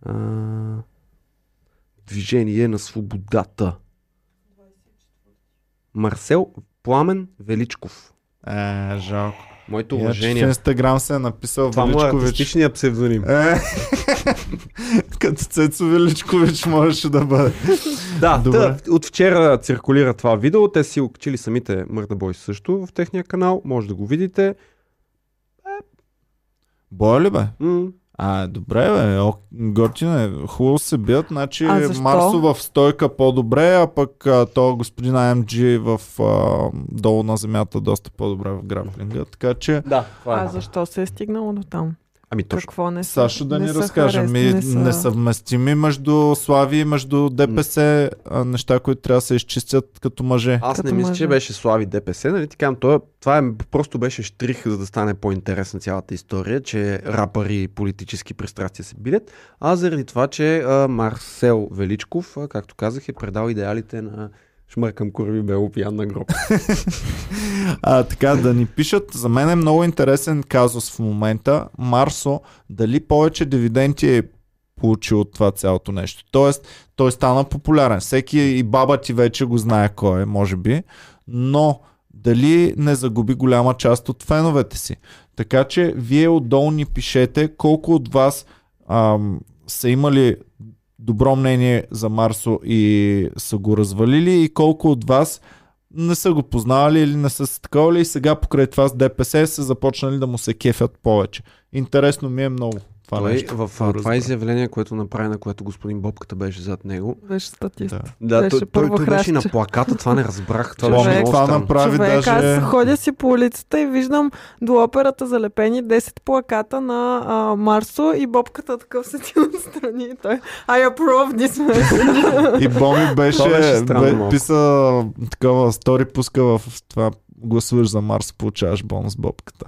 B: А, движение на свободата. Марсел Пламен Величков.
A: Е, жалко.
B: Моето
A: Иначе в
B: уважение.
A: Инстаграм се е написал
B: Това му е
A: Величкович.
B: артистичният псевдоним.
A: Е, като Цецо Величкович можеше да бъде.
B: Да,
A: Добре.
B: да, от вчера циркулира това видео. Те си окачили самите Мърда Бой също в техния канал. Може да го видите.
A: Боя ли бе?
B: М-
A: А, добре, бе, о, готино е. Хубаво се бият, значи
C: А защо?
A: Марсо в стойка по-добре, а пък а, то господин AMG в а, долу на земята доста по-добре в граплинга. Така че,
B: Да, това
C: А
B: е.
C: защо се е стигнало до там?
B: Ами точно.
C: Какво не са?
A: Сашо да
C: не
A: ни разкаже. Ми,
C: не са-
A: несъвместими между Слави и между ДПС а, неща, които трябва да се изчистят като мъже.
B: Аз не
C: Като
B: мисля,
C: мъже.
B: че беше Слави ДПС, нали? Така, това, това е, просто беше штрих, за да стане по-интересна цялата история, че рапъри и политически пристрастия се билят, а заради това, че а, Марсел Величков, а, както казах, е предал идеалите на шмъркам курви бело пиян на гроб.
A: А, така, да ни пишат. За мен е много интересен казус в момента. Марсо, дали повече дивиденти е получил от това цялото нещо. Тоест, той стана популярен. Всеки и баба ти вече го знае кой е, може би. Но дали не загуби голяма част от феновете си. Така че вие отдолу ни пишете колко от вас ам, са имали добро мнение за Марсо и са го развалили и колко от вас не са го познавали или не са се таковали и сега покрай това с ДПС са започнали да му се кефят повече. Интересно ми е много това
B: Той
A: нещо.
B: в това
A: разбера.
B: изявление, което направи, на което господин Бобката беше зад него.
C: Беше статист.
A: Да.
B: Да,
C: Беше
B: той, той, той беше на плаката, това не разбрах. Това
A: Човек,
B: беше
A: това направи
C: Човек,
A: даже...
C: аз ходя си по улицата и виждам до операта залепени 10 плаката на а, Марсо и бобката такъв седи отстрани и той I approve this message.
A: И Боми беше,
B: Това беше странно
A: бе, писа такова стори, пуска в това гласуваш за Марс, получаваш бонус бобката.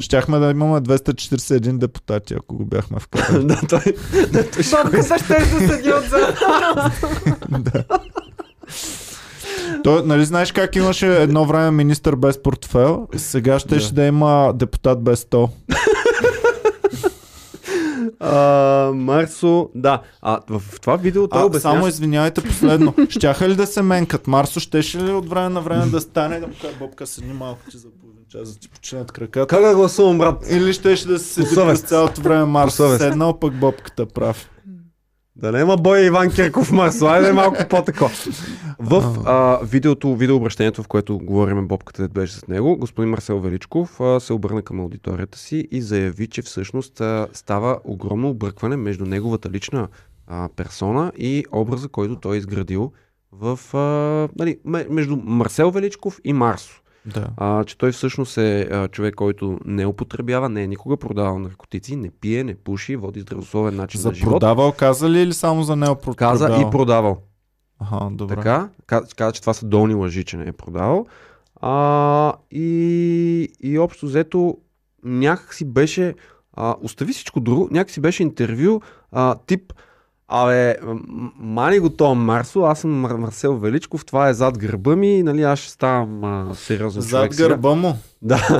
A: Щяхме да имаме 241 депутати, ако го бяхме вкарали.
B: да, той, да, той ще
C: ще да седи отзад.
A: да. Той, нали знаеш как имаше едно време министър без портфел? Сега ще
B: Да.
A: да. да има депутат без стол.
B: А, Марсо, да. А в това видео той обяснява...
A: само извинявайте последно. Щяха ли да се менкат? Марсо щеше ли от време на време да стане да му Бобка, седни малко ти за половин час, да ти починат краката?
B: Как да гласувам, брат?
A: Или щеше да се седи през цялото време
B: съвест.
A: седнал, пък Бобката прав.
B: Да няма бой Иван Кирков Марсо, айде малко по-тако. В а, видеото, видеообращението, в което говорим Бобката, беше с него, господин Марсел Величков а, се обърна към аудиторията си и заяви, че всъщност а, става огромно объркване между неговата лична а, персона и образа, който той е изградил в, а, нали, ме- между Марсел Величков и Марсо.
A: Да.
B: А, че той всъщност е а, човек, който не употребява, не е никога продавал наркотици, не пие, не пуши, води здравословен начин
A: За
B: на живот.
A: продавал каза ли или само за него
B: Каза и продавал.
A: Ага, добре.
B: Така, каза, че това са долни лъжи, че не е продавал. А, и, и общо взето някак си беше, а, остави всичко друго, някак си беше интервю а, тип, абе, мани го то Марсо, аз съм Мар- Марсел Величков, това е зад гърба ми, нали, аз ще ставам а, сериозен
A: Зад
B: човек сега.
A: гърба му.
B: Да.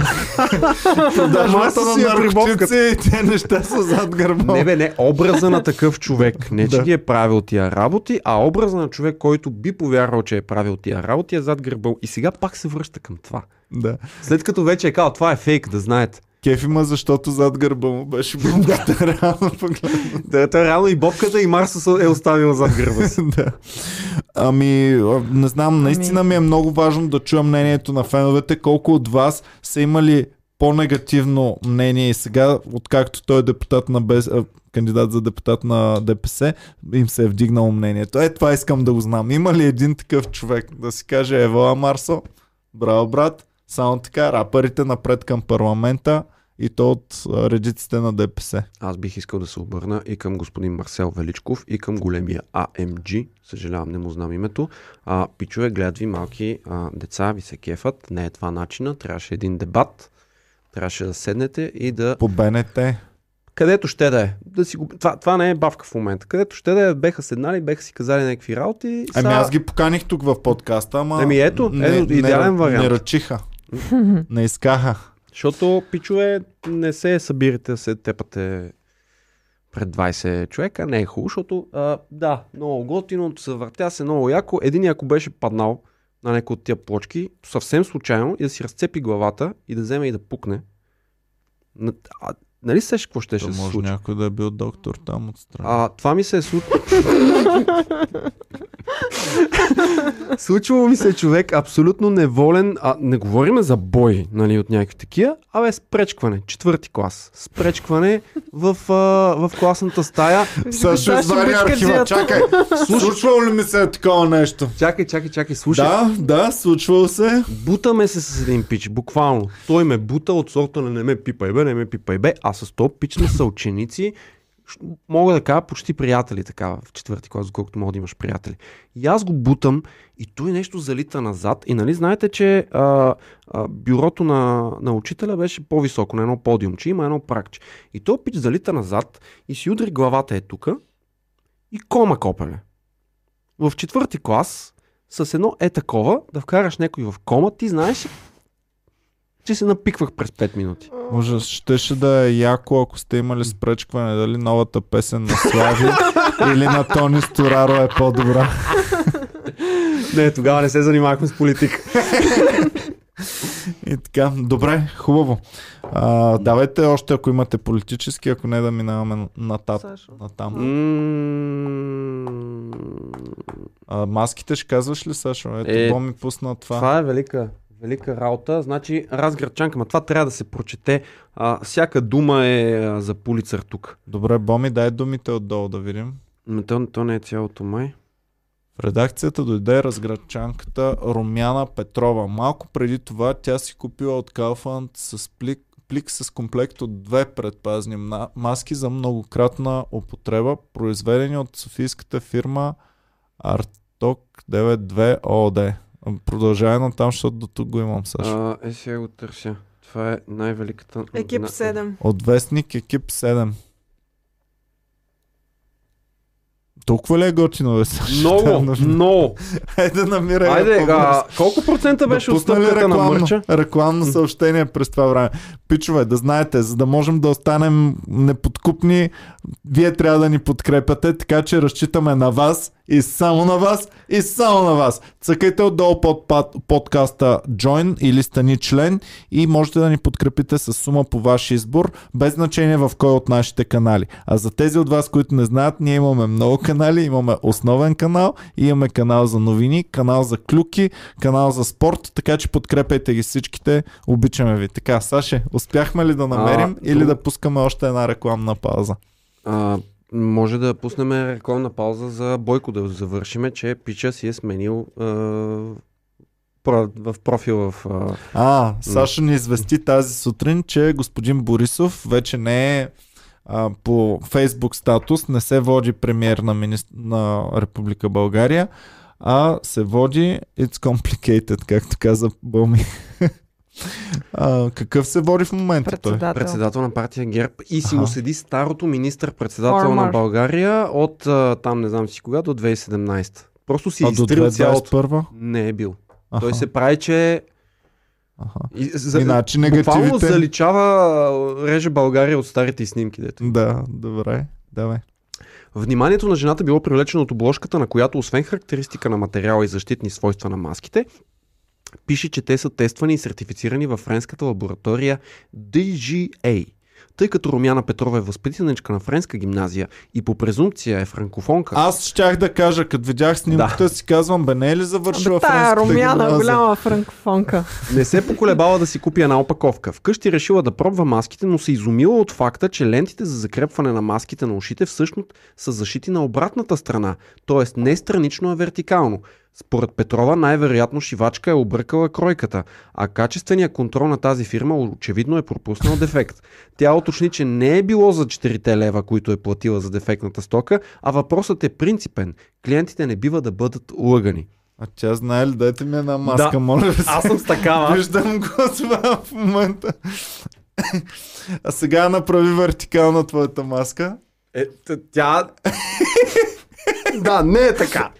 A: Продажбата на
B: е
A: наркотици и тези неща са зад гърба.
B: Не бе, не, образа на такъв човек. Не, че
A: Да.
B: ги е правил тия работи, а образа на човек, който би повярвал, че е правил тия работи, е зад гърба. И сега пак се връща към това.
A: Да.
B: След като вече е казал, това е фейк, да знаете.
A: Кеф има, защото зад гърба му беше бомбата, реално погледнато.
B: Да, той реално и бобката и Марсо е оставил зад гърба си.
A: да. Ами, не знам, наистина ми е много важно да чуя мнението на феновете, колко от вас са имали по-негативно мнение и сега, откакто той е депутат на без, кандидат за депутат на ДПС, им се е вдигнало мнението. Е, това искам да го знам. Има ли един такъв човек да си каже, ево, Марсо, браво, брат, само така, рапърите напред към парламента и то от редиците на ДПС.
B: Аз бих искал да се обърна и към господин Марсел Величков и към големия AMG. Съжалявам, не му знам името. А, пичове, гледат ви малки а, деца, ви се кефат. Не е това начина. Трябваше един дебат. Трябваше да седнете и да...
A: По БНТ.
B: Където ще да е. Да си го... това, това не е бавка в момента. Където ще да е, беха седнали, беха си казали някакви работи.
A: Ами
B: Са-
A: аз ги поканих тук в подкаста, ама...
B: Еми ето, ето, идеален
A: не,
B: вариант.
A: Не ръчиха. не искаха.
B: Защото, пичове, не се събирате се тепате пред 20 човека. Не е хубаво, защото а, да, много готино, съвъртя се много яко. Един ако беше паднал на някой от тия плочки, съвсем случайно и да си разцепи главата и да вземе и да пукне. Нали сеш какво ще
A: То
B: се
A: може
B: случи?
A: някой да е бил доктор там отстрани.
B: А, това ми се е случило. Случвало ми се човек абсолютно неволен, а не говорим за бой, нали, от някакви такива, а бе спречкване, четвърти клас. Спречкване в, а, в класната стая.
A: Сашо извади архива. Чакай, случвало ли ми се е такова нещо?
B: Чакай, чакай, чакай, слушай.
A: Да, да, случвало се.
B: Бутаме се с един пич, буквално. Той ме бута от сорта на не ме пипай бе, не ме пипай бе, а с то пич сме са ученици, ш- мога да кажа почти приятели така в четвърти клас, колкото мога да имаш приятели. И аз го бутам и той нещо залита назад и нали знаете, че а, а, бюрото на, на учителя беше по-високо, на едно подиум, че има едно пракче. И той пич залита назад и си удри главата е тука и кома копеле. В четвърти клас с едно е такова, да вкараш някой в кома, ти знаеш, че се напиквах през 5 минути.
A: Може, щеше да е яко, ако сте имали спречкване, дали новата песен на Слави или на Тони Стораро е по-добра.
B: Не, тогава не се занимавахме с политика.
A: И така, добре, хубаво. А, давайте още, ако имате политически, ако не да минаваме на, тат,
C: Сашо.
A: на там.
B: М,
A: А, маските ще казваш ли, Сашо? Ето,
B: Е,
A: е, ми пусна това.
B: Това е велика, велика работа. Значи, разградчанка, ма това трябва да се прочете. А, всяка дума е а, за пулицар тук.
A: Добре, Боми, дай думите отдолу да видим.
B: М, То, то не е цялото май.
A: В редакцията дойде разградчанката Румяна Петрова. Малко преди това тя си купила от Kaufland с плик, плик с комплект от две предпазни маски за многократна употреба, произведени от софийската фирма Artok 92 ООД. Продължавай на там, защото до тук го имам.
B: А, е, сега го търся. Това е най-великата...
C: Екип
B: на-
C: 7.
A: От вестник екип 7. Толкова ли е готино, бе? Сашо?
B: Много, много.
A: Айде, намирай.
B: Айде, а, колко процента беше отстъпката на
A: рекламно,
B: мърча?
A: рекламно съобщение през това време. Пичове, да знаете, за да можем да останем неподкупни, вие трябва да ни подкрепяте, така че разчитаме на вас и само на вас и само на вас. Цъкайте отдолу под подкаста Join или стани член и можете да ни подкрепите с сума по ваш избор, без значение в кой от нашите канали. А за тези от вас, които не знаят, ние имаме много канали, имаме основен канал, имаме канал за новини, канал за клюки, канал за спорт, така че подкрепяйте ги всичките, обичаме ви. Така, Саше, успяхме ли да намерим
B: А,
A: или да пускаме още една рекламна пауза?
B: А, може да пуснем рекламна пауза за Бойко да завършиме, че Пича си е сменил в профил в... А,
A: А, Саша ни извести тази сутрин, че господин Борисов вече не е а, по фейсбук статус, не се води премьер на, министр... на Република България, а се води It's Complicated, както каза Боми. а, какъв се води в момента той?
C: Председател.
B: председател на партия ГЕРБ и си
A: Аха.
B: му седи старото министър-председател на. България от а, там не знам си кога до 2017. Просто си е
A: А до
B: изтрил цялото.
A: 2021?
B: Не е бил.
A: Аха,
B: Той се прави, че
A: аха.
B: и, за,
A: Иначе
B: буквално
A: негативите...
B: заличава, а, реже България от старите снимки. Дето.
A: Да, добре. Давай.
B: Вниманието на жената било привлечено от обложката, на която освен характеристика на материала и защитни свойства на маските, пише, че те са тествани и сертифицирани във френската лаборатория DGA. Тъй като Румяна Петрова е възпитаничка на френска гимназия и по презумпция е франкофонка,
A: Аз щях да кажа, като видях снимката, си казвам, бе, не е ли завършила
C: Абе,
A: френската
C: румяна,
A: гимназия?
C: голяма франкофонка.
B: Не се поколебала да си купи една опаковка. Вкъщи решила да пробва маските, но се изумила от факта, че лентите за закрепване на маските на ушите всъщност са зашити на обратната страна, т.е. не странично, а вертикално. Според Петрова най-вероятно шивачка е объркала кройката, а качественият контрол на тази фирма очевидно е пропуснал дефект. Тя уточни, че не е било за 4 лева, които е платила за дефектната стока, а въпросът е принципен. Клиентите не бива да бъдат лъгани.
A: А тя знае ли, дайте ми една маска,
B: Да.
A: моля ви се.
B: Аз съм с такава.
A: Виждам го това в момента. А сега направи вертикална твоята маска.
B: Е, тя... да, не е така.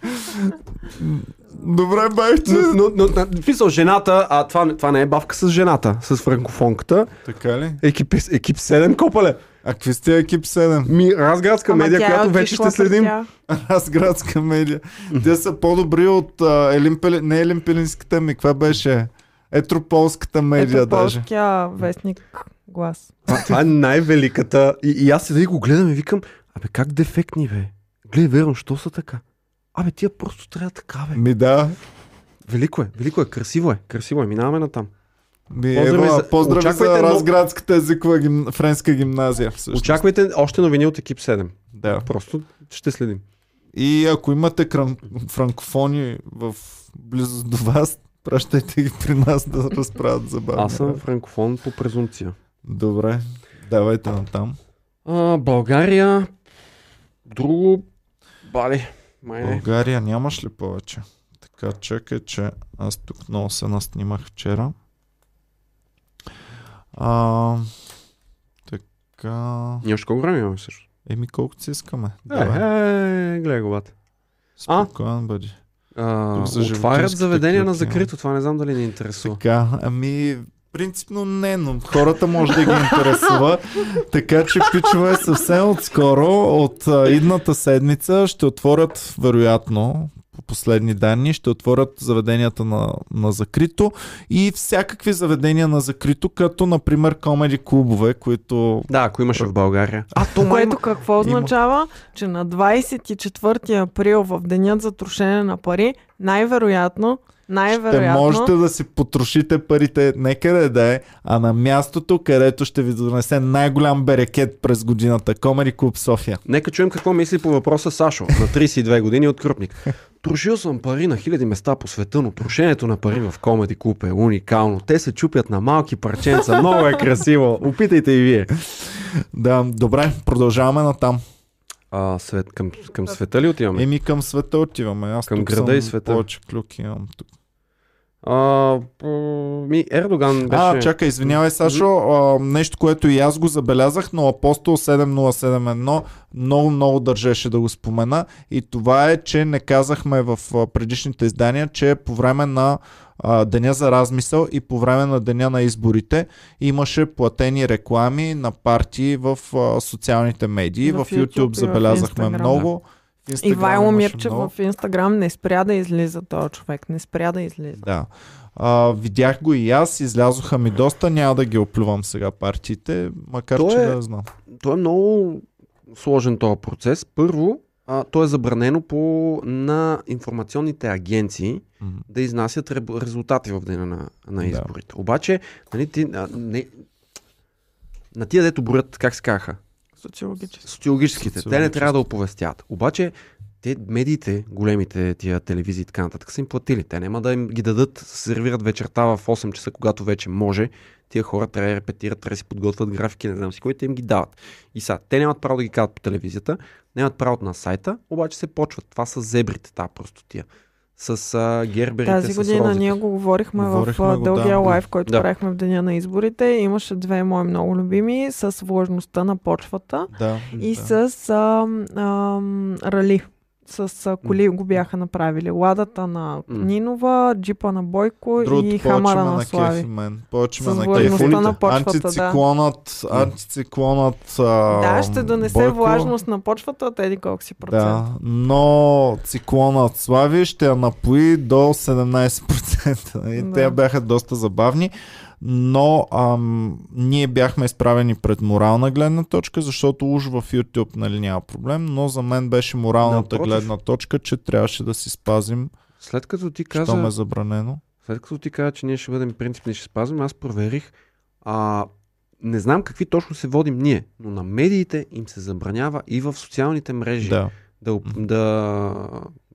A: Добре, байче.
B: Но, но, но, писал жената, а това, не- това не е бавка с жената, с франкофонката.
A: Така ли?
B: Екип, екип 7 копале.
A: А какви сте екип 7?
B: Ми, разградска
C: Ама
B: медия,
C: е
B: която вече ще следим.
C: тях.
A: Аз градска медия. Те са по-добри от а, Елин Пели... не Елин Пелинската ми, каква беше? Етрополската медия
C: Ето
A: даже.
C: вестник глас.
B: Това, това е най-великата. И, и аз седа и го гледам и викам, абе как дефектни бе? Гледай, верно, що са така? Абе, тия просто трябва така, бе.
A: Ми да.
B: Велико е, велико е, красиво е, красиво е. Минаваме натам.
A: Ми,
B: Поздрави
A: Ева,
B: за-
A: поздрави за
B: но-
A: Разградската езикова гим... френска гимназия. Всъщност.
B: Очаквайте още новини от екип 7.
A: Да.
B: Просто ще следим.
A: И ако имате кран... франкофони в близост до вас, пращайте ги при нас да разправят забавно.
B: Аз съм франкофон по презумпция.
A: Добре, давайте натам.
B: А, България. Друго. Бали. Май не.
A: България нямаш ли повече? Така, чакай, че аз тук много се наснимах вчера. А, така...
B: Ние още колко време имаме също?
A: Еми колкото си искаме.
B: Е, е, гледай го, бат. а?
A: Спокоен бъди.
B: А,
A: за
B: отварят заведения на закрито. Това не знам дали ни интересува.
A: Така, ами принципно не, но хората може да ги интересува. така че пичове съвсем отскоро, от а, идната седмица ще отворят, вероятно, по последни данни, ще отворят заведенията на, на закрито и всякакви заведения на закрито, като например комеди клубове, които
B: Да, ако имаше в България. А, то
C: Което
B: има...
C: какво означава? Че на 24 април, в денят за трошене на пари, най-вероятно,
A: ще
C: най-вероятно,
A: можете да си потрошите парите не къде да е, а на мястото, където ще ви донесе най-голям берекет през годината. Комеди клуб София.
B: Нека чуем какво мисли по въпроса Сашо, на 32 години от Крупник. Трошил съм пари на хиляди места по света, но трошенето на пари в Комеди Клуб е уникално. Те се чупят на малки парченца, много е красиво. Опитайте и вие.
A: Да, добре, продължаваме натам.
B: А, свет, към, към света ли отиваме?
A: Еми към света отиваме. Аз
B: Към
A: тук
B: града
A: съм
B: и света.
A: Повече клюки имам тук.
B: А, ми, Ердоган беше...
A: А, чакай, извинявай, Сашо. А, нещо, което и аз го забелязах, но Апостол 7071 много, много държеше да го спомена. И това е, че не казахме в предишните издания, че по време на а, Деня за размисъл и по време на Деня на изборите имаше платени реклами на партии в а, социалните медии. В,
C: В
A: в YouTube,
C: YouTube в
A: забелязахме
C: Instagram,
A: много. В
C: И
A: Instagram
C: Вайло
A: имаше
C: Мирчев
A: много.
C: в Инстаграм не спря да излиза този човек. Не спря да излиза.
A: Да. А, видях го и аз, излязоха ми доста, няма да ги оплювам сега партиите, макар
B: То
A: че
B: е-
A: да знам.
B: Той е много сложен този процес. Първо, а, то е забранено по, на информационните агенции
A: М.
B: да изнасят реб- резултати в деня на, на
A: Да.
B: изборите. Обаче, нали, ти, а, не, на тия дето броят, как се казаха,
C: Социологически.
B: социологическите, те не трябва да оповестят. Обаче, те медиите, големите тия телевизии и така нататък са им платили. Те няма да им ги дадат, се сервират вечерта в 8 часа, когато вече може. Тия хора трябва да репетират, трябва да си подготвят графики, не знам си кой, те им ги дават. И са, те нямат право да ги казват по телевизията, нямат право на сайта, обаче се почват. Това са зебрите, та простотия. С а, герберите,
C: Тази
B: с
C: година
B: розите.
C: ние го говорихме,
A: Говорихме
C: в
A: го,
C: дългия
A: да.
C: лайв, който
B: Да.
C: правихме в деня на изборите. Имаше две мои много любими с влажността на почвата
A: Да.
C: и
A: да.
C: с а, а, рали. С коли го бяха направили. Ладата на. Нинова, джипа на Бойко
A: Другото
C: и хамара на Слави.
A: мен. Повече
C: С
A: ме на кефи.
C: на почвата, да.
A: Антициклонът, антициклонът а,
C: Да, ще донесе
A: Бойко,
C: влажност на почвата от еди колко си процент.
A: Да, но циклонът Слави ще я напои до 17%. И
C: Да.
A: те бяха доста забавни. Но ам, ние бяхме изправени пред морална гледна точка, защото уж в YouTube нали, няма проблем, но за мен беше моралната
B: Напротив.
A: гледна точка, че трябваше да си спазим,
B: След като ти
A: що
B: каза,
A: ме е забранено.
B: след като ти каза, че ние ще бъдем принципни ще спазваме, аз проверих. А, не знам какви точно се водим ние, но на медиите им се забранява и в социалните мрежи
A: Да.
B: да, да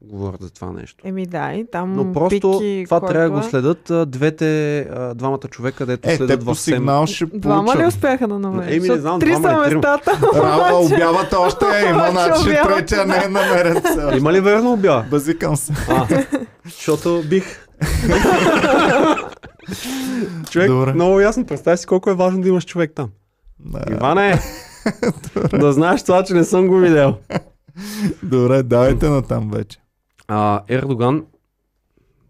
B: говорят за това нещо.
C: Еми да, и там
B: Но просто
C: пики,
B: това трябва да го следят двете, двамата човека, дето
A: Е,
B: следят в СЕМ.
A: сигнал ще
C: Двама ли
A: получат.
C: успяха да намерят?
B: Еми, не знам,
C: три
B: двама
C: са местата.
A: Рава, обявата още е, има
C: обявата.
A: третия не е намерен.
B: Има ли верно обява?
A: Базикам се.
B: А, защото бих. човек,
A: Добре.
B: много ясно, представи си колко е важно да имаш човек там.
A: Да.
B: Иване, да знаеш това, че не съм го видел.
A: Добре, давайте на там вече.
B: А, Ердоган,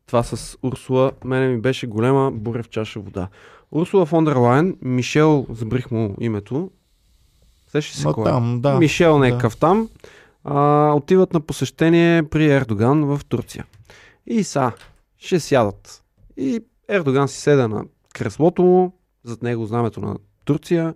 B: това с Урсула, мене ми беше голема буря в чаша вода. Урсула фон дер Лайен, Мишел, забрих му името. Сещаш се кой е?
A: там, да.
B: Мишел
A: да.
B: някакъв там. А, отиват на посещение при Ердоган в Турция. И са, ще сядат. И Ердоган си седа на креслото му, зад него знамето на Турция.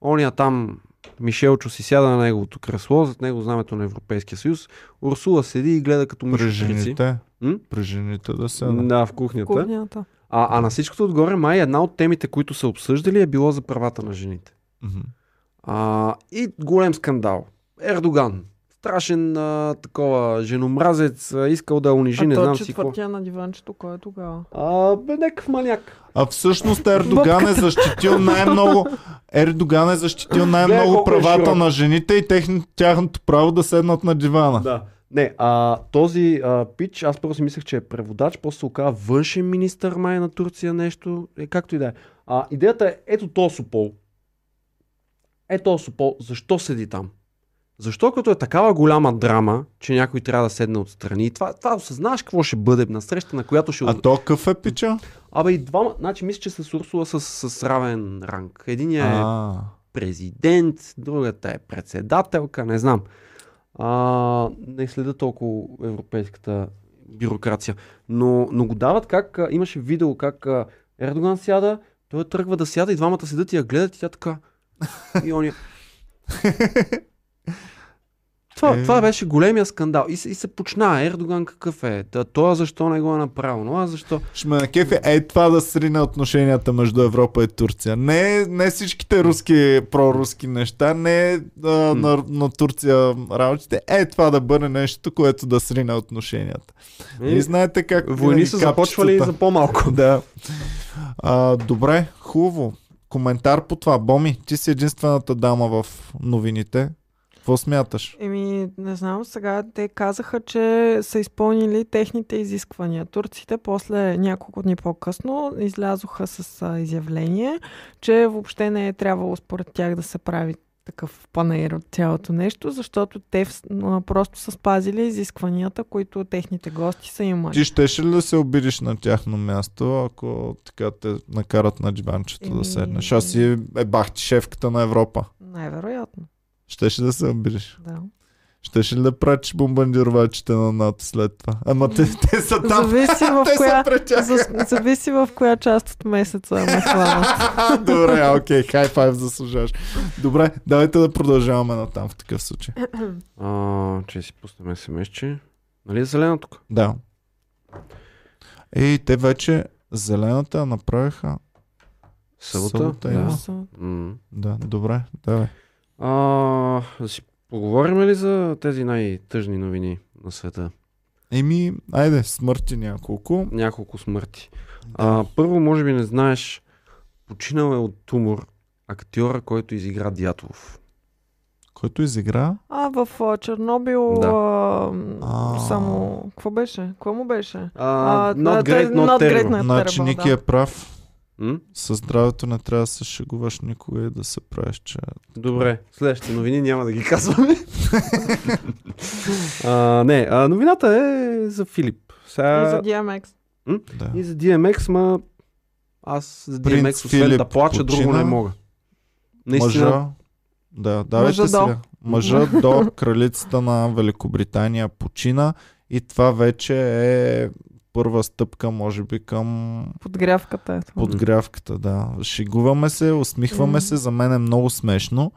B: Ония там, Мишелчо си сяда на неговото кресло, зад него знамето на Европейския съюз. Урсула седи и гледа като
A: При
B: мишо
A: жените.
B: М?
A: При жените да се.
B: Да, в кухнята.
C: Кухнята.
B: А, а на всичкото отгоре, май една от темите, които са обсъждали е било за правата на жените.
A: Мгм.
B: А, и голем скандал. Ердоган. Страшен а, такова женомразец, а, искал да унижи, не
C: а
B: знам
C: то
B: си какво.
C: четвъртия на диванчето, кой е тогава?
B: А, бе, някакъв маняк.
A: А всъщност Ердоган е защитил най-много Ердоган е защитил най-много
B: е
A: правата на жените и техни, тяхното право да седнат на дивана.
B: Да. Не, а, този а, пич, аз първо си мислех, че е преводач, после се оказа външен министър май на Турция нещо, е, както и да е. А, идеята е, ето този Сопол. Ето Сопол, защо седи там? Защо като е такава голяма драма, че някой трябва да седне отстрани? И Това, това осъзнаваш какво ще бъде на среща, на която ще...
A: А то какъв е пича?
B: Абе и двама, значи мисля, че с Урсула с, с равен ранг. Единия е президент, другата е председателка, не знам. А, не следа толкова европейската бюрокрация. Но, но го дават как, а, имаше видео как а, Ердоган сяда, той тръгва да сяда и двамата седат и я гледат и тя така. И он. Това,
A: Е.
B: това беше големия скандал. И, се- и се почна. Ердоган какъв е? Та, това защо не го е направил? Но аз защо?
A: ще ме накефи е това да срине отношенията между Европа и Турция. Не, не всичките руски, проруски неща, не а, на, на Турция работите. Е това да бъде нещо, което да срине отношенията. И знаете как
B: Войни са започвали
A: капчицата-
B: за по-малко.
A: Да. А, добре, хубаво. Коментар по това. Боми, ти си единствената дама в новините. Какво смяташ?
C: Еми, не знам, сега те казаха, че са изпълнили техните изисквания. Турците после няколко дни по-късно излязоха с а, изявление, че въобще не е трябвало според тях да се прави такъв панаир от цялото нещо, защото те а, просто са спазили изискванията, които техните гости са имали.
A: Ти щеше ли да се обидиш на тяхно място, ако така те накарат на джибанчето
C: Еми-
A: да седнеш? Аз си е бахти шефката на Европа.
C: Най-вероятно,
A: Щеше да се обидиш.
C: да.
A: Щеше ли да пратиш бомбардировачите на НАТО след това? Ама те, те са там.
C: Зависи в
A: те
C: коя...
A: са
C: Зависи в коя част от месеца ме хванат.
A: Добре, окей, хай файв заслужаваш. Добре, давайте да продължаваме на там в такъв случай.
B: А, че си пуснем смс-че. Нали е зелена тук?
A: Да. И те вече зелената направиха.
B: Събота?
A: Събота
B: да.
A: има. Да, добре, давай.
B: А, да си поговорим ли за тези най-тъжни новини на света?
A: Еми, айде, смърти няколко.
B: Няколко смърти. А, първо, може би не знаеш, починал е от тумор актьора, който изигра Дятлов.
A: Който изигра?
C: А, в а, Чернобил
B: Да.
C: а,
A: А.
C: само... Какво беше? Какво му беше?
B: А, not
C: да,
B: great, not,
C: not great, not
A: Значи
C: terrible,
A: Ники
C: да.
A: е прав.
B: М?
A: Със здравето не трябва да се шегуваш никога и да се правиш, че...
B: Добре, следващите новини няма да ги казваме. а, не, а, новината е за Филип. Сега...
C: И за DMX.
A: Да.
B: И за DMX, ма аз за
A: Принц
B: DMX, освен
A: Филип
B: да плача, друго
A: почина.
B: не мога. Наистина,
A: Мъжа... Да, давайте
C: Мъжа до.
A: Мъжа до кралицата на Великобритания почина и това вече е първа стъпка, може би, към
C: Подгрявката е това.
A: подгрявката, да. Шегуваме се, усмихваме
C: Мгм.
A: се, за мен е много смешно,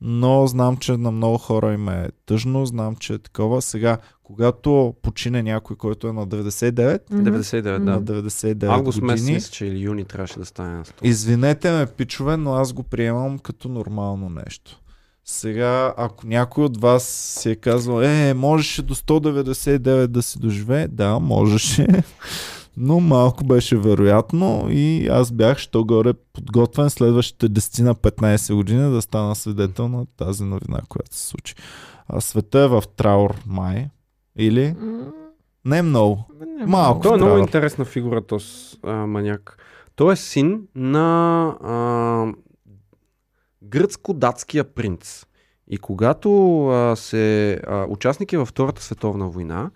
A: но знам, че на много хора им е тъжно, знам, че е такова. Сега, когато почине някой, който е на 99,
C: Мгм.
B: 99,
A: на
B: да.
A: 99
B: Август месец,
A: години,
B: мисля, че или юни трябваше да стане на 100.
A: Извинете ме, пичове, но аз го приемам като нормално нещо. Сега, ако някой от вас си е казал, е, можеше до 199 да си доживее, да, можеше, но малко беше вероятно и аз бях, що горе, подготвен следващите 10 на 15 години да стана свидетел на тази новина, която се случи. А света е в траур май, или? Не много.
C: не е
A: Малко.
B: Той е много интересна фигура, този маняк. Той е син на а, гръцко-датския принц. И когато а, се а, участник е във Втората световна война,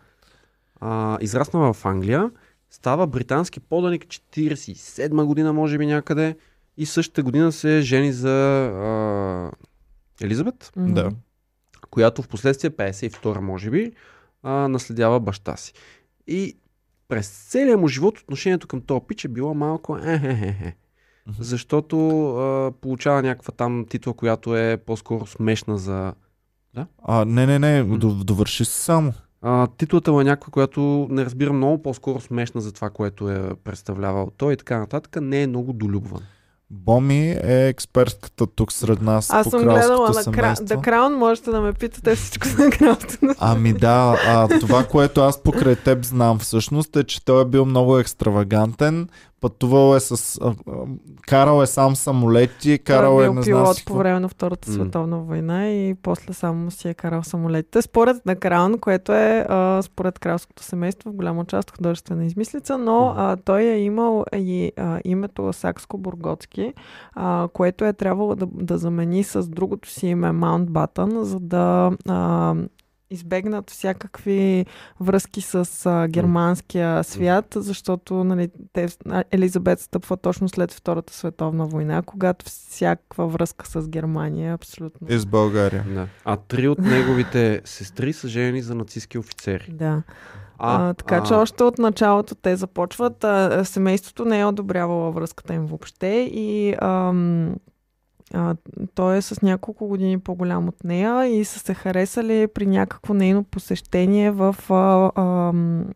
B: а, израснал в Англия, става британски поданик 47 година, може би някъде, и същата година се жени за а, Елизабет.
A: Да.
B: която в последствие 52 може би, а, наследява баща си. И през целия му живот отношението към този пич е било малко е
A: Мгм.
B: Защото а, получава някаква там титла, която е по-скоро смешна за...
A: А, не, не, не, до- довърши се само.
B: А, титлата му е някаква, която не разбира много по-скоро смешна за това, което е представлявал той и така нататък. Не е много долюбван.
A: Боми е експертката тук сред нас
C: Аз
A: по
C: съм гледала на. Кра... The Crown, можете да ме питате всичко за кралството.
A: Ами да, а, това, което аз покрай теб знам всъщност е, че той е бил много екстравагантен, пътувал е с... А, а, карал е сам самолети, карал
C: Той
A: е
C: е бил
A: не знам
C: пилот
A: си
C: по време на Втората
B: М.
C: световна война и после само си е карал самолетите. Според на Краун, което е а, според кралското семейство в голяма част художествена измислица, но а, той е имал и а, името Сакско-Бурготски, а, което е трябвало да, да замени с другото си име Маунтбатън, за да а, избегнат всякакви връзки с а, германския свят, защото нали, те, а, Елизабет стъпва точно след Втората световна война, когато всякаква връзка с Германия е абсолютно.
A: Из България.
B: Да. А три от неговите сестри са жени за нацистски офицери.
C: Да. А, така че още от началото те започват. А, семейството не е одобрявало връзката им въобще и ам, а, той е с няколко години по-голям от нея и са се харесали при някакво нейно посещение в а, ам,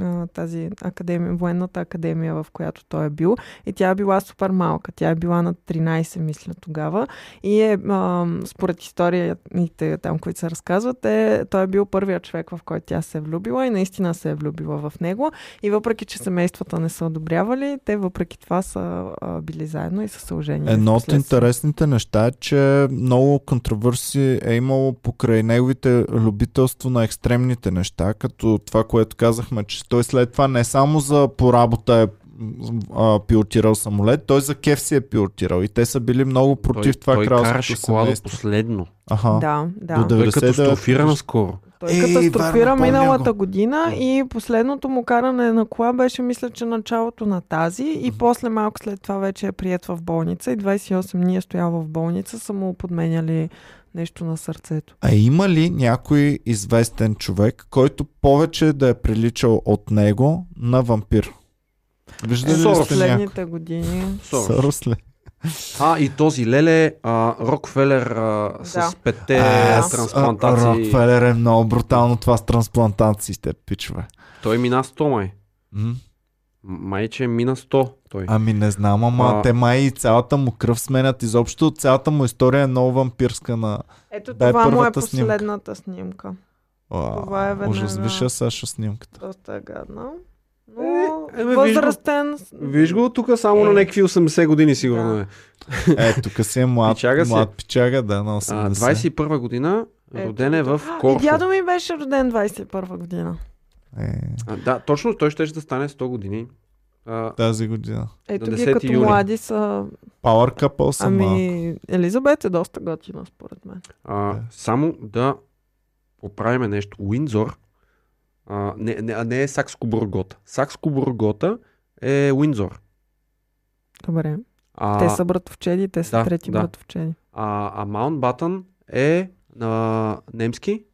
C: а, тази академия, военната академия, в която той е бил. И тя е била супер малка. Тя е била на 13, мисля, тогава. И е, ам, според историите там, които се разказват, е, той е бил първият човек, в който тя се е влюбила и наистина се е влюбила в него. И въпреки, че семействата не са одобрявали, те въпреки това са а, били заедно и са се оженили.
A: Едно от интересните неща е, че много контроверси е имало покрай неговите любителство на екстремните неща, като това, което казахме, че той след това не само за по работа е а, пилотирал самолет, той за кеф си е пилотирал и те са били много против
B: той,
A: това
B: той
A: кралското
B: караше кола до последно.
A: Аха.
C: Да, да.
A: До
B: Той
A: 99
B: катастрофира наскоро.
C: Той
A: Ей,
C: катастрофира
A: вярно,
C: миналата
A: го.
C: година и последното му каране на кола беше, мисля, че началото на тази и
A: Мгм.
C: после малко след това вече е прият в болница и 28 дни е стоял в болница, са му подменяли нещо на сърцето.
A: А има ли някой известен човек, който повече да е приличал от него на вампир? Виждали ли
B: Сорос.
A: сте някой?
C: Последните години.
B: Сорос.
A: Сорос ли?
B: А, и този Леле, а, Рокфелер а, с
C: Да.
B: петте
A: А, с-
B: трансплантации.
A: Рокфелер е много брутално това с трансплантациите, пичове.
B: Той мина 100 май.
A: М?
B: Май, че мина 100 той.
A: Ами не знам, ама
B: А.
A: те май и цялата му кръв сменят. Изобщо цялата му история е много вампирска на...
C: Ето
A: Дай
C: това му е
A: снимка.
C: последната снимка.
A: Уау,
C: Това е веднага.
A: Ужас, виж я Сашо снимката.
C: Доста е гадно. Но
B: Е, е, бе, виж го.
C: възрастен.
B: Виж го тук само на
C: Е.
B: някакви 80 години сигурно
C: Да.
B: е.
A: Е, тук си е млад,
B: Пичага си.
A: млад пичага, да, на
B: А,
A: 80.
B: 21 година, роден е в
C: И
B: Корфу.
C: дядо ми беше роден 21 година.
A: Е,
B: А, да, точно той ще да стане 100 години. А,
A: тази година.
C: Ето ги
B: 10
C: като
B: юли.
C: млади са...
A: Power Couple са малко.
C: Ами, Елизабет е доста готина, според мен.
B: а,
A: Да.
B: само да поправим нещо. Уинзор а, не, не, не е Сакско-Бургота. Сакско-Бургота е Уинзор.
C: Добре.
B: А,
C: те са братовчеди, те са
B: да,
C: трети
B: да.
C: братовчеди.
B: а, а Маунтбатън е на немски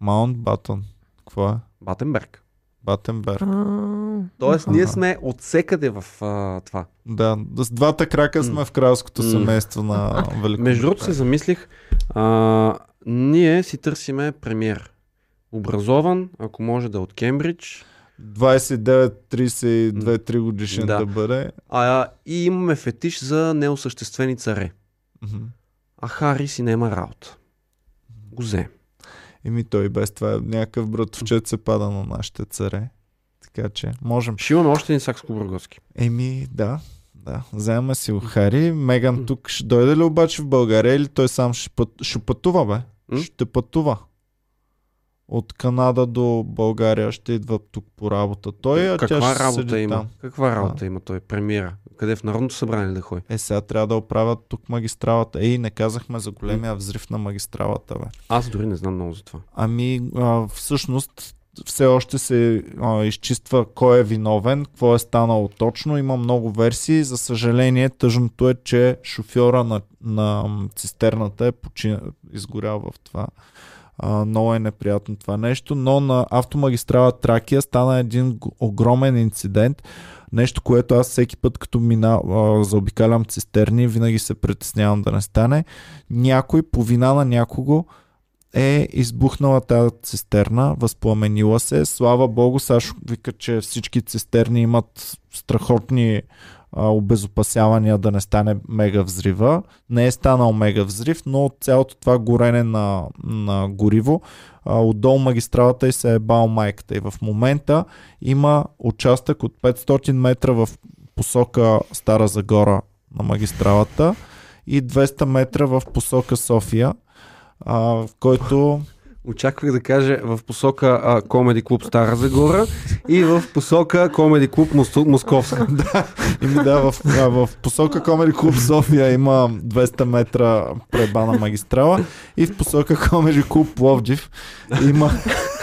A: Маунт Батън. Какво е?
B: Батенберг.
A: Батенберг.
C: А,
B: Тоест, ние
A: Аха.
B: сме отсекъде в а, това.
A: Да, с двата крака сме в кралското семейство на Великобритания.
B: Между другото се замислих, а, ние си търсиме премьер. Образован, ако може да е от Кембридж,
A: 29-32-3 годишен
B: да.
A: Да. бъде.
B: а, и имаме фетиш за неосъществени царе.
A: Мгм.
B: А Хари си нема работа. Го взе.
A: Еми той без това е някакъв братовчет се пада на нашите царе. Така че можем.
B: Ще имаме още един Сакско-Бургоцки.
A: Еми да, да. Вземаме си го Хари. Меган тук ще дойде ли обаче в България или той сам ще, път, ще пътува бе?
B: М?
A: Ще пътува. От Канада до България ще идва тук по работа. Той, а тя
B: Каква
A: ще
B: работа
A: седи
B: има?
A: там.
B: Каква работа има той? Премиера. Къде в Народното събрание да ходи?
A: Е, сега трябва да оправят тук магистралата. Ей, не казахме за големия взрив на магистралата, бе.
B: Аз дори не знам много за това.
A: Ами, а, всъщност, все още се а, изчиства кой е виновен, какво е станало точно. Има много версии. За съжаление, тъжното е, че шофьора на, на цистерната е почина, изгорял в това. Много е неприятно това нещо, но на автомагистрала Тракия стана един огромен инцидент. Нещо, което аз всеки път, като мина, заобикалям цистерни, винаги се притеснявам да не стане. Някой, по вина на някого, е избухнала тази цистерна, възпламенила се. Слава богу, Сашо вика, че всички цистерни имат страхотни обезопасявания да не стане мега взрива. Не е станал мега взрив, но от цялото това горене на, на гориво, а, отдолу магистралата и се е бал майката. И в момента има участък от 500 метра в посока Стара Загора на магистралата и 200 метра в посока София, а, в който
B: Очаквах да каже в посока а, Комеди Клуб Стара Загора и в посока Комеди Клуб Мос- Московска.
A: Ими да, в, а, в посока Комери Клуб София има 200 метра пребана магистрала и в посока Комери Клуб Пловдив има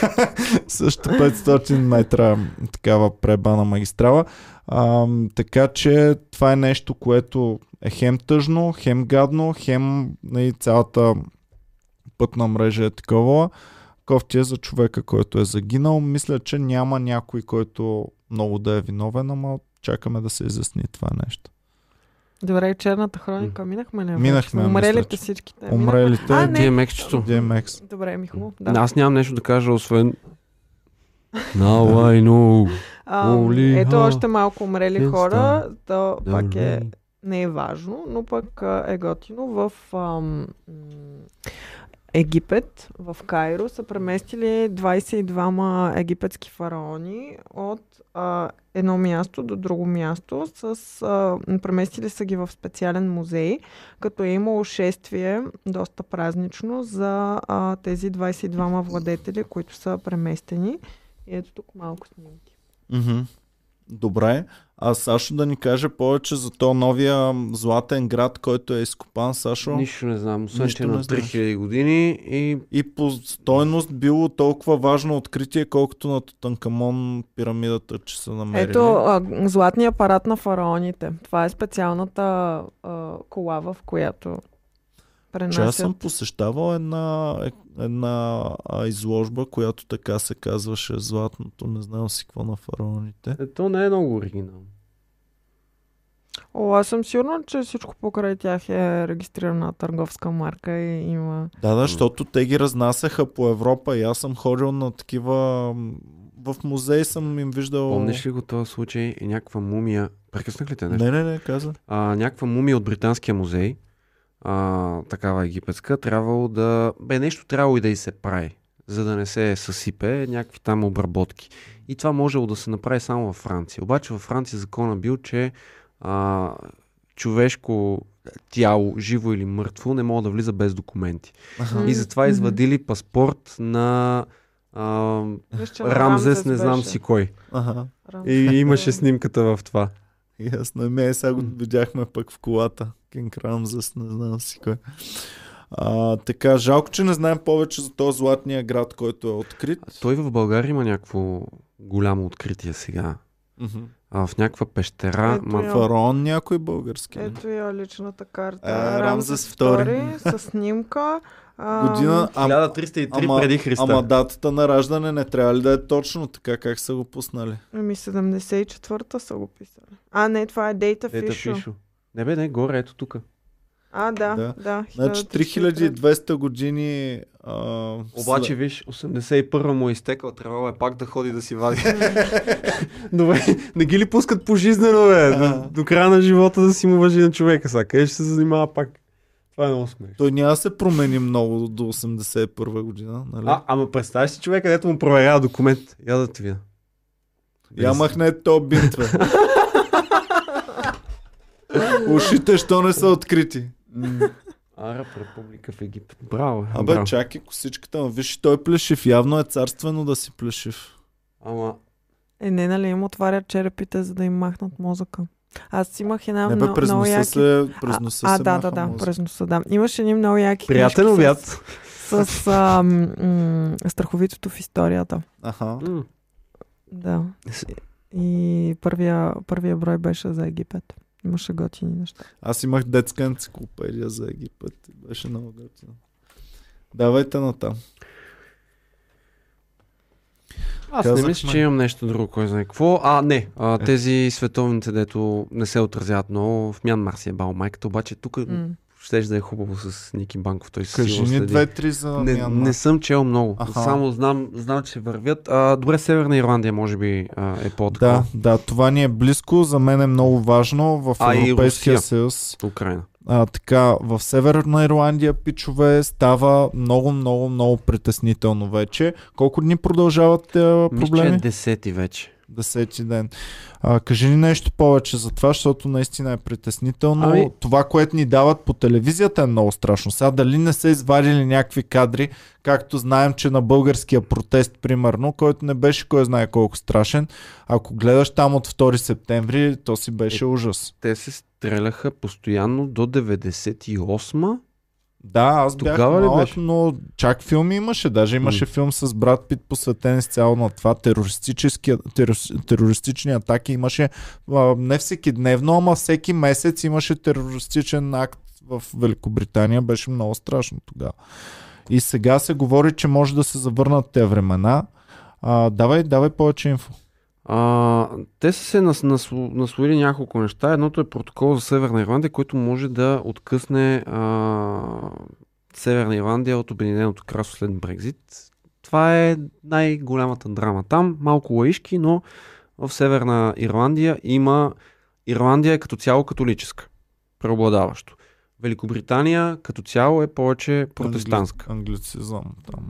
A: също 500 метра такава пребана магистрала. А, така че това е нещо, което е хем тъжно, хем гадно, хем и цялата пътна мрежа е такова. Кофти е за човека, който е загинал. Мисля, че няма някой, който много да е виновен, ама чакаме да се изясни това нещо.
C: Добре, черната хроника минахме ли?
A: Минахме,
C: Умрелите
A: мисля,
C: всичките.
A: Умрелите
C: А, не.
B: DMX-чето.
A: DMX.
C: Добре, ми хубаво.
B: Да. Аз нямам нещо да кажа, освен Now I know.
C: А,
B: Holy
C: ето
B: ha.
C: още малко умрели
B: Yes,
C: хора. То
B: Да,
C: пак е не е важно, но пък е готино. В ам, Египет, в Кайро, са преместили 22 египетски фараони от а, едно място до друго място. С, а, преместили са ги в специален музей, като е имало шествие, доста празнично, за а, тези 22 владетели, които са преместени. И ето тук малко снимки.
A: Мгм. Добре. А Сашо да ни каже повече за то новия златен град, който е изкопан, Сашо.
B: Нищо не знам, освен че е на
A: знаеш.
B: 3000 години и
A: И по стойност било толкова важно откритие, колкото на Тутанкамон пирамидата, че са намерили.
C: Ето а, златния апарат на фараоните. Това е специалната а, кола, в която
A: Че аз
C: пренасят.
A: съм посещавал една, една а, изложба, която така се казваше Златното, не знам си какво на фараоните.
B: е, то не е много оригинално.
C: О, аз съм сигурна, че всичко покрай тях е регистрирана търговска марка и има...
A: Да, да, защото те ги разнасяха по Европа и аз съм ходил на такива... В музей съм им виждал...
B: Помниш ли го този случай? И някаква мумия. Прекъснах ли те нещо?
A: Не, не, не, каза.
B: а, някаква мумия от Британския музей, а, такава египетска, трябвало да... Бе, нещо трябвало и да й се прави, за да не се съсипе, някакви там обработки. И това можело да се направи само във Франция. Обаче във Франция закона бил, че а, човешко тяло, живо или мъртво, не може да влиза без документи.
A: Аха.
B: И затова извадили паспорт на а,
C: Виж,
B: Рамзес, не знам
C: беше.
B: си кой.
C: Рамзес.
B: И имаше снимката в това.
A: И Ме, сега го видяхме пък в колата. Кинг Рамзес, не знам си кой. А, така, жалко, че не знаем повече за този златния град, който е открит.
B: Той в България има някакво голямо откритие сега.
A: Мгм.
B: А, в някаква пещера.
C: Ето
B: ма,
C: я.
A: Фараон някой български.
C: Ето я личната карта.
A: А, Рамзес
C: Рамзес
A: втори.
C: II с снимка. А,
A: година. Ам,
B: 1303
A: ама,
B: преди Христа.
A: ама датата на раждане не трябва ли да е точно така, как са го пуснали?
C: Ами 74-та са го писали. А, не, това е Data
B: Ето
C: Fish.
B: пишу. Не бе, не, горе, ето тук.
C: А, да,
A: Да.
C: да.
A: Значи
C: 1303.
A: 3200 години а,
B: Обаче, виж, 81-а му е изтекал, трябвало е пак да ходи да си вади. Добре, не ги ли пускат пожизнено, бе? До, до края на живота да си му въжи на човека. Сега, къде ще се занимава пак? Това е много смешно.
A: Той няма да се промени много до 81 година, нали?
B: А, ама представяш си човека, където му проверява документ. Я да ти видя.
A: Я махне то бинт, бе. Ушите, що не са открити?
B: Араб република в Египет. Браво. бе,
A: Абе,
B: браво.
A: чакай косичката, но виж, той плешив. Явно е царствено да си плешив.
B: Ама,
C: Е, не, нали им отварят черепите, за да им махнат мозъка. Аз имах една
A: Не бе,
C: много,
A: през
C: много
A: носа
C: яки...
A: се, през носа
C: а,
A: се
C: да, да, да,
A: мозък.
C: през носа, да. Имаше едни много яки
B: приятен обяд.
C: С, с а, м, страховитото в историята.
A: Аха.
C: Да. И първия, първия брой беше за Египет. Имаше готини неща.
A: Аз имах детска енциклопедия за Египет. Беше много готино. Давайте натам.
B: Аз не
A: Казахме.
B: мисля, че имам нещо друго, кой знае какво. А, не, а, тези световните, дето не се отразяват много, в Мянмар си е бал майката, обаче тук
C: М.
B: ще да е хубаво с Ники Банков, той се
A: Кажи ни две-три за
B: не,
A: Мянмар.
B: не съм чел много.
A: Аха.
B: Само знам, знам, че вървят. А, добре, Северна Ирландия може би а, е по
A: Да, да, това ни е близко. За мен е много важно в
B: А,
A: Европейския съюз.
B: Украина.
A: А, така, в Северна Ирландия, пичове, става много, много, много притеснително вече. Колко дни продължават а,
B: Мисля, че
A: проблеми?
B: е десети вече.
A: Десети ден. А, кажи ни нещо повече за това, защото наистина е притеснително.
B: Ами-
A: Това, което ни дават по телевизията е много страшно. Сега дали не са извадили някакви кадри, както знаем, че на българския протест, примерно, който не беше кой знае колко страшен, ако гледаш там от 2 септември, то си беше ужас.
B: Те се стреляха постоянно до 98-ма.
A: Да, аз бях
B: Тогава ли
A: малък,
B: беше?
A: но чак филми имаше. Даже имаше
B: М.
A: филм с Брат Пит посветен изцяло на това. Терор- терористични атаки имаше а, не всеки дневно, ама всеки месец имаше терористичен акт в Великобритания. Беше много страшно тогава. И сега се говори, че може да се завърнат те времена. А, давай, давай повече инфо.
B: А, те са се нас, нас, наслоили няколко неща. Едното е протокол за Северна Ирландия, който може да откъсне а, Северна Ирландия от Обединеното кралство след Брекзит. Това е най-голямата драма там. Малко лаишки, но в Северна Ирландия има... Ирландия е като цяло католическа. Преобладаващо. Великобритания като цяло е повече протестантска.
A: Англицизъм. Там.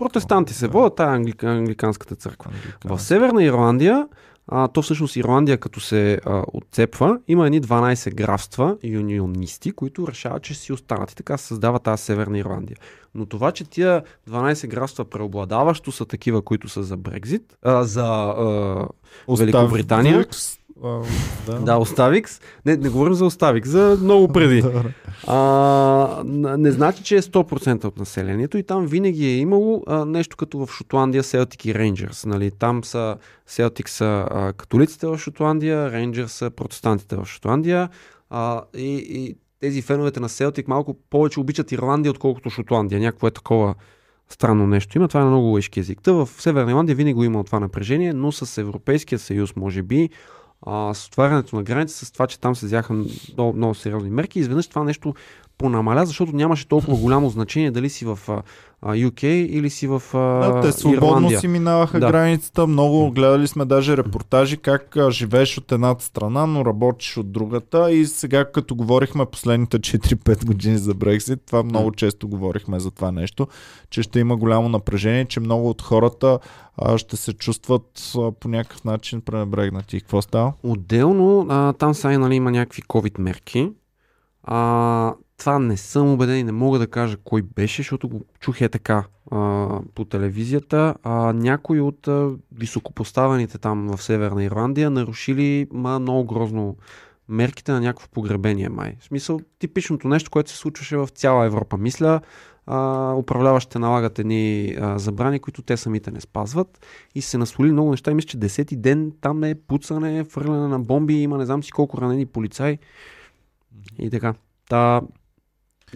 B: Протестанти се водят, тая англи, англиканската църква.
A: Англикански.
B: В Северна Ирландия, а, то всъщност Ирландия като се а, отцепва, има едни 12 графства юнионисти, които решават, че си останат и така се създава тази Северна Ирландия. Но това, че тия 12 графства преобладаващо са такива, които са за Брекзит, а, за а, Великобритания.
A: Оставикс, а, да.
B: да, Оставикс, не, не говорим за Оставикс, за много преди. А, не значи, че е 100% от населението и там винаги е имало а, нещо като в Шотландия Селтик и Рейнджерс. Нали? Там са Селтик са а, католиците в Шотландия, Рейнджерс са протестантите в Шотландия а, и, и тези феновете на Селтик малко повече обичат Ирландия, отколкото Шотландия. Някакво е такова странно нещо. Има това е на много лъжки език. Та в Северна Ирландия винаги го има това напрежение, но с Европейския съюз, може би, с отварянето на граница, с това, че там се взяха много, много сериозни мерки, изведнъж това нещо понамаля, защото нямаше толкова голямо значение дали си в а, UK или си в а,
A: Да, те свободно
B: Ирландия.
A: си минаваха
B: Да.
A: границата. Много гледали сме даже репортажи как а, живееш от едната страна, но работиш от другата. И сега, като говорихме последните 4-5 години за Брексит, това много често говорихме за това нещо, че ще има голямо напрежение, че много от хората а, ще се чувстват а, по някакъв начин пренебрегнати. Какво става?
B: Отделно, а, там сега нали, има някакви COVID мерки. А, това не съм убеден и не мога да кажа кой беше, защото го чух е така а, по телевизията. А, някои от а, високопоставените там в Северна Ирландия нарушили ма, много грозно мерките на някакво погребение май. В смисъл, типичното нещо, което се случваше в цяла Европа. Мисля, а, управляващите налагат едни а, забрани, които те самите не спазват и се насвоили много неща. И мисля, че десети ден там е пуцане, фърляне на бомби, има не знам си колко ранени полицаи и така. Та,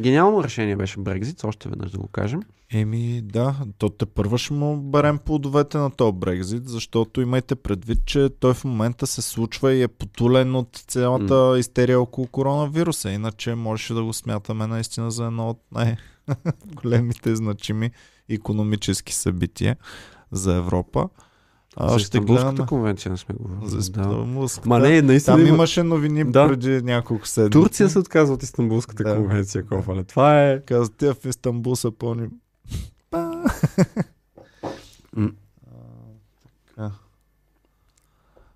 B: Гениално решение беше Брекзит, още веднъж да го кажем.
A: Еми да, то те първо ще му берем плодовете на този Брекзит, защото имайте предвид, че той в момента се случва и е потулен от цялата mm. истерия около коронавируса. Иначе можеше да го смятаме наистина за едно от най-големите значими економически събития за Европа.
B: А, за Истанбулската конвенция не сме говорили.
A: За Истанбулската.
B: Ма не, наистина.
A: Там имаше новини да. преди няколко седмици.
B: Турция се отказва от Истанбулската да. конвенция, Кофале. Това е...
A: Каза, тя в Истанбул са пълни...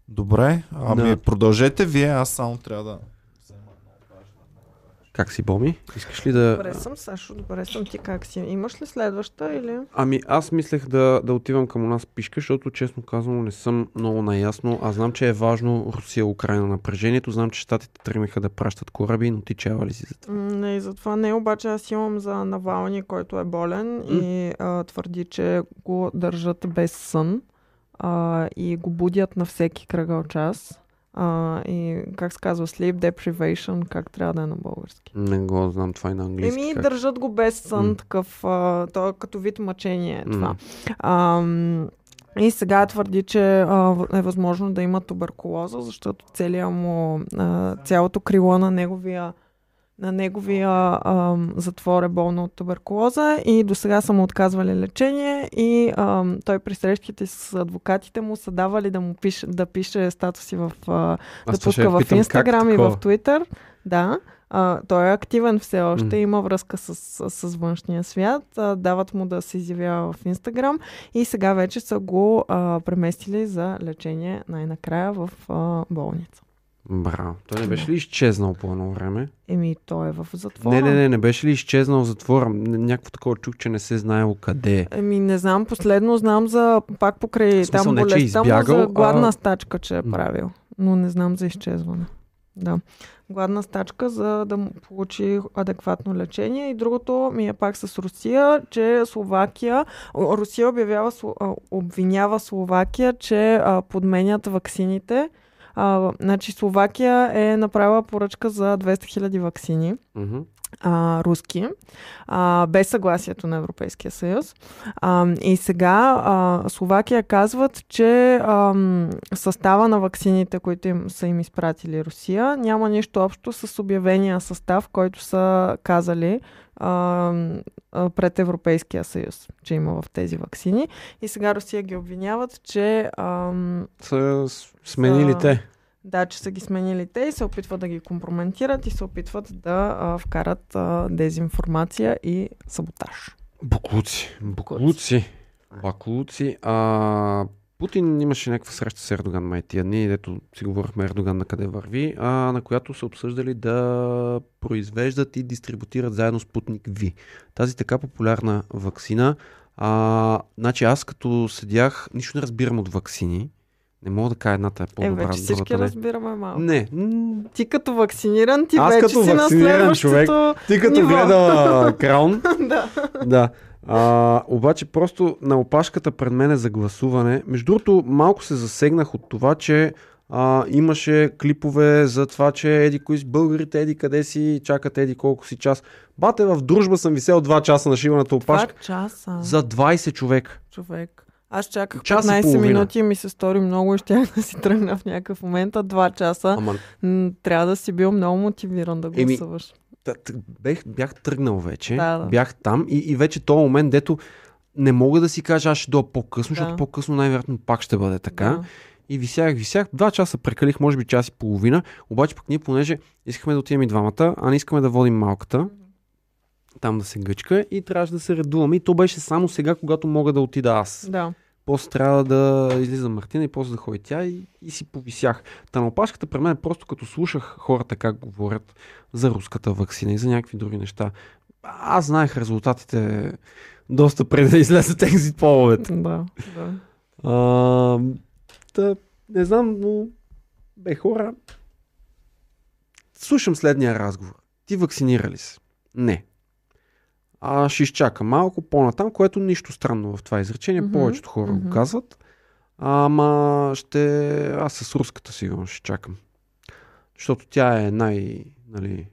A: Добре, ами да. продължете вие, аз само трябва да
B: как си, Боми? Искаш ли да...
C: Добре съм, Сашо, добре съм. Ти как си? Имаш ли следваща или...
B: Ами аз мислех да, да отивам към нас пишка, защото честно казано не съм много наясно. Аз знам, че е важно Русия-Украина напрежението. Знам, че щатите тръгнаха да пращат кораби, но ти чава ли си за това?
C: Не, за това не. Обаче аз имам за Навални, който е болен м и а, твърди, че го държат без сън а, и го будят на всеки кръгъл час. А, и как се казва, sleep deprivation, как трябва да е на български?
B: Не го знам, това е на английски.
C: Еми, как? държат го без сън, mm. такъв, а, то е като вид мъчение е това. Mm. А, и сега твърди, че а, е възможно да има туберкулоза, защото целият му, а, цялото крило на неговия на неговия а, затвор е болно от туберкулоза и до сега са му отказвали лечение и а, той при срещите с адвокатите му са давали да му пише, да пише статуси в, а, да пуска в Инстаграм и в Твитър. Да. А, той е активен все още, mm. има връзка с, с, с външния свят, а, дават му да се изявява в Инстаграм и сега вече са го а, преместили за лечение най-накрая в а, болница.
B: Браво. Той не беше ли изчезнал по едно време?
C: Еми, той е в затвора.
B: Не, не, не, не беше ли изчезнал в затвора? Някакво такова чух, че не се знаело къде.
C: Еми, не знам, последно знам за, пак покрай смисъл, там болестта избягал, му за гладна а... стачка, че е правил. Но не знам за изчезване. Да. Гладна стачка, за да му получи адекватно лечение. И другото ми е пак с Русия, че Словакия, Русия обявява, обвинява Словакия, че подменят ваксините а, значи Словакия е направила поръчка за 200 000 вакцини. Mm-hmm а, руски, а, без съгласието на Европейския съюз. А, и сега а, Словакия казват, че а, състава на ваксините, които им, са им изпратили Русия, няма нищо общо с обявения състав, който са казали а, а, пред Европейския съюз, че има в тези вакцини. И сега Русия ги обвиняват, че... А,
B: са сменили са, те.
C: Да, че са ги сменили те и се опитват да ги компрометират и се опитват да а, вкарат а, дезинформация и саботаж.
B: Буклуци. Буклуци. Баклуци. А, Путин имаше някаква среща с Ердоган май тия дни, дето си говорихме Ердоган на къде върви, а, на която са обсъждали да произвеждат и дистрибутират заедно Спутник Ви. Тази така популярна вакцина. А, значи аз като седях, нищо не разбирам от вакцини. Не мога да кажа едната е по-добра.
C: Е, вече всички не. разбираме малко.
B: Не.
C: Ти като вакциниран, ти
B: Аз
C: вече
B: като
C: си
B: вакциниран човек, ти като
C: ниво.
B: гледа Краун.
C: да.
B: да. А, обаче просто на опашката пред мен е за гласуване. Между другото, малко се засегнах от това, че а, имаше клипове за това, че еди кои българите, еди къде си, чакат еди колко си час. Бате, в дружба съм висел 2 часа на шиваната опашка.
C: 2 часа.
B: За 20 човек.
C: Човек. Аз чаках Час 15 минути и ми се стори много и щях да си тръгна в някакъв момент, а 2 часа. Ама... Трябва да си бил много мотивиран да гласуваш.
B: Еми, бях, бях тръгнал вече,
C: да, да.
B: бях там и, и вече този момент, дето не мога да си кажа, аз ще дойда по-късно, да. защото по-късно най-вероятно пак ще бъде така. Да. И висях, висях. Два часа прекалих, може би час и половина. Обаче пък ние, понеже искахме да отидем и двамата, а не искаме да водим малката, там да се гъчка и трябваше да се редуваме. И то беше само сега, когато мога да отида аз.
C: Да.
B: После трябва да излиза Мартина и после да ходи тя и, и си повисях. Та на опашката при мен просто като слушах хората как говорят за руската вакцина и за някакви други неща. Аз знаех резултатите доста преди да излезат екзит половете.
C: Да, да.
B: А, да, не знам, но бе хора, слушам следния разговор. Ти вакцинира ли се? Не а ще изчака малко по-натам, което нищо странно в това изречение. Mm-hmm. Повечето хора mm-hmm. го казват. Ама ще... Аз с руската сигурно ще чакам. Защото тя е най... Нали,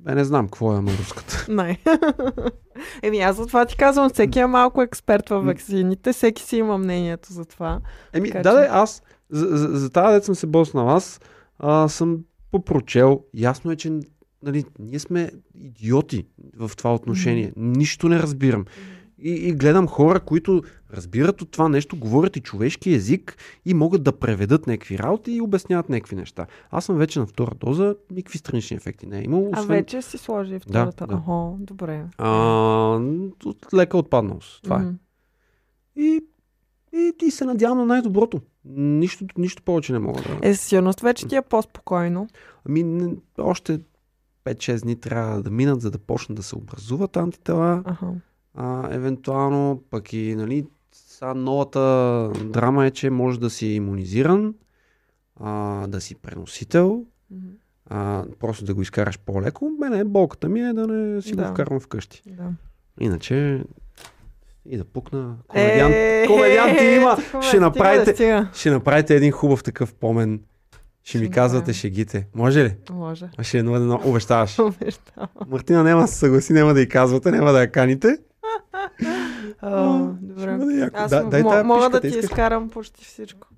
B: Бе, не знам какво е ама руската.
C: Не. Еми аз за това ти казвам, всеки е малко експерт във вакцините, всеки си има мнението за това.
B: Еми,
C: Така
B: да,
C: че-
B: аз за, за, за тази дет съм се боснал. Аз а, съм попрочел. Ясно е, че нали, ние сме идиоти в това отношение. Нищо не разбирам. И, и гледам хора, които разбират от това нещо, говорят и човешки език и могат да преведат някакви работи и обясняват някакви неща. Аз съм вече на втора доза, никакви странични ефекти не е имало.
C: А
B: Освен,
C: вече си сложи втората.
B: да.
C: Охо, добре.
B: а, от лека отпадналост. Това е. И, и, и се надявам на най-доброто. Нищо, нищо повече не мога да.
C: Е, сигурност вече ти е по-спокойно.
B: Ами, още 5-6 дни трябва да минат, за да почнат да се образуват антитела.
C: Аха.
B: А, евентуално, пък и, нали, сега новата драма е, че може да си иммунизиран, а, да си преносител,
C: Мгм.
B: а, просто да го изкараш по-леко. Мене болката ми е да не си
C: Да.
B: го вкарвам вкъщи.
C: Да.
B: Иначе и да пукна. Комедиант,
C: Е,
B: комедианти има.
C: стига,
B: Ще
C: стига,
B: направите-. Ще направите един хубав такъв помен. Ще ми казвате шегите. Може ли?
C: Може.
B: Ще е едно, едно обещаваш.
C: Обещавам.
B: Мартина няма да се съгласи, няма да й казвате, няма да я каните.
C: О, Добре. Аз
B: Да, дай тая
C: мога да ти изкарам почти всичко.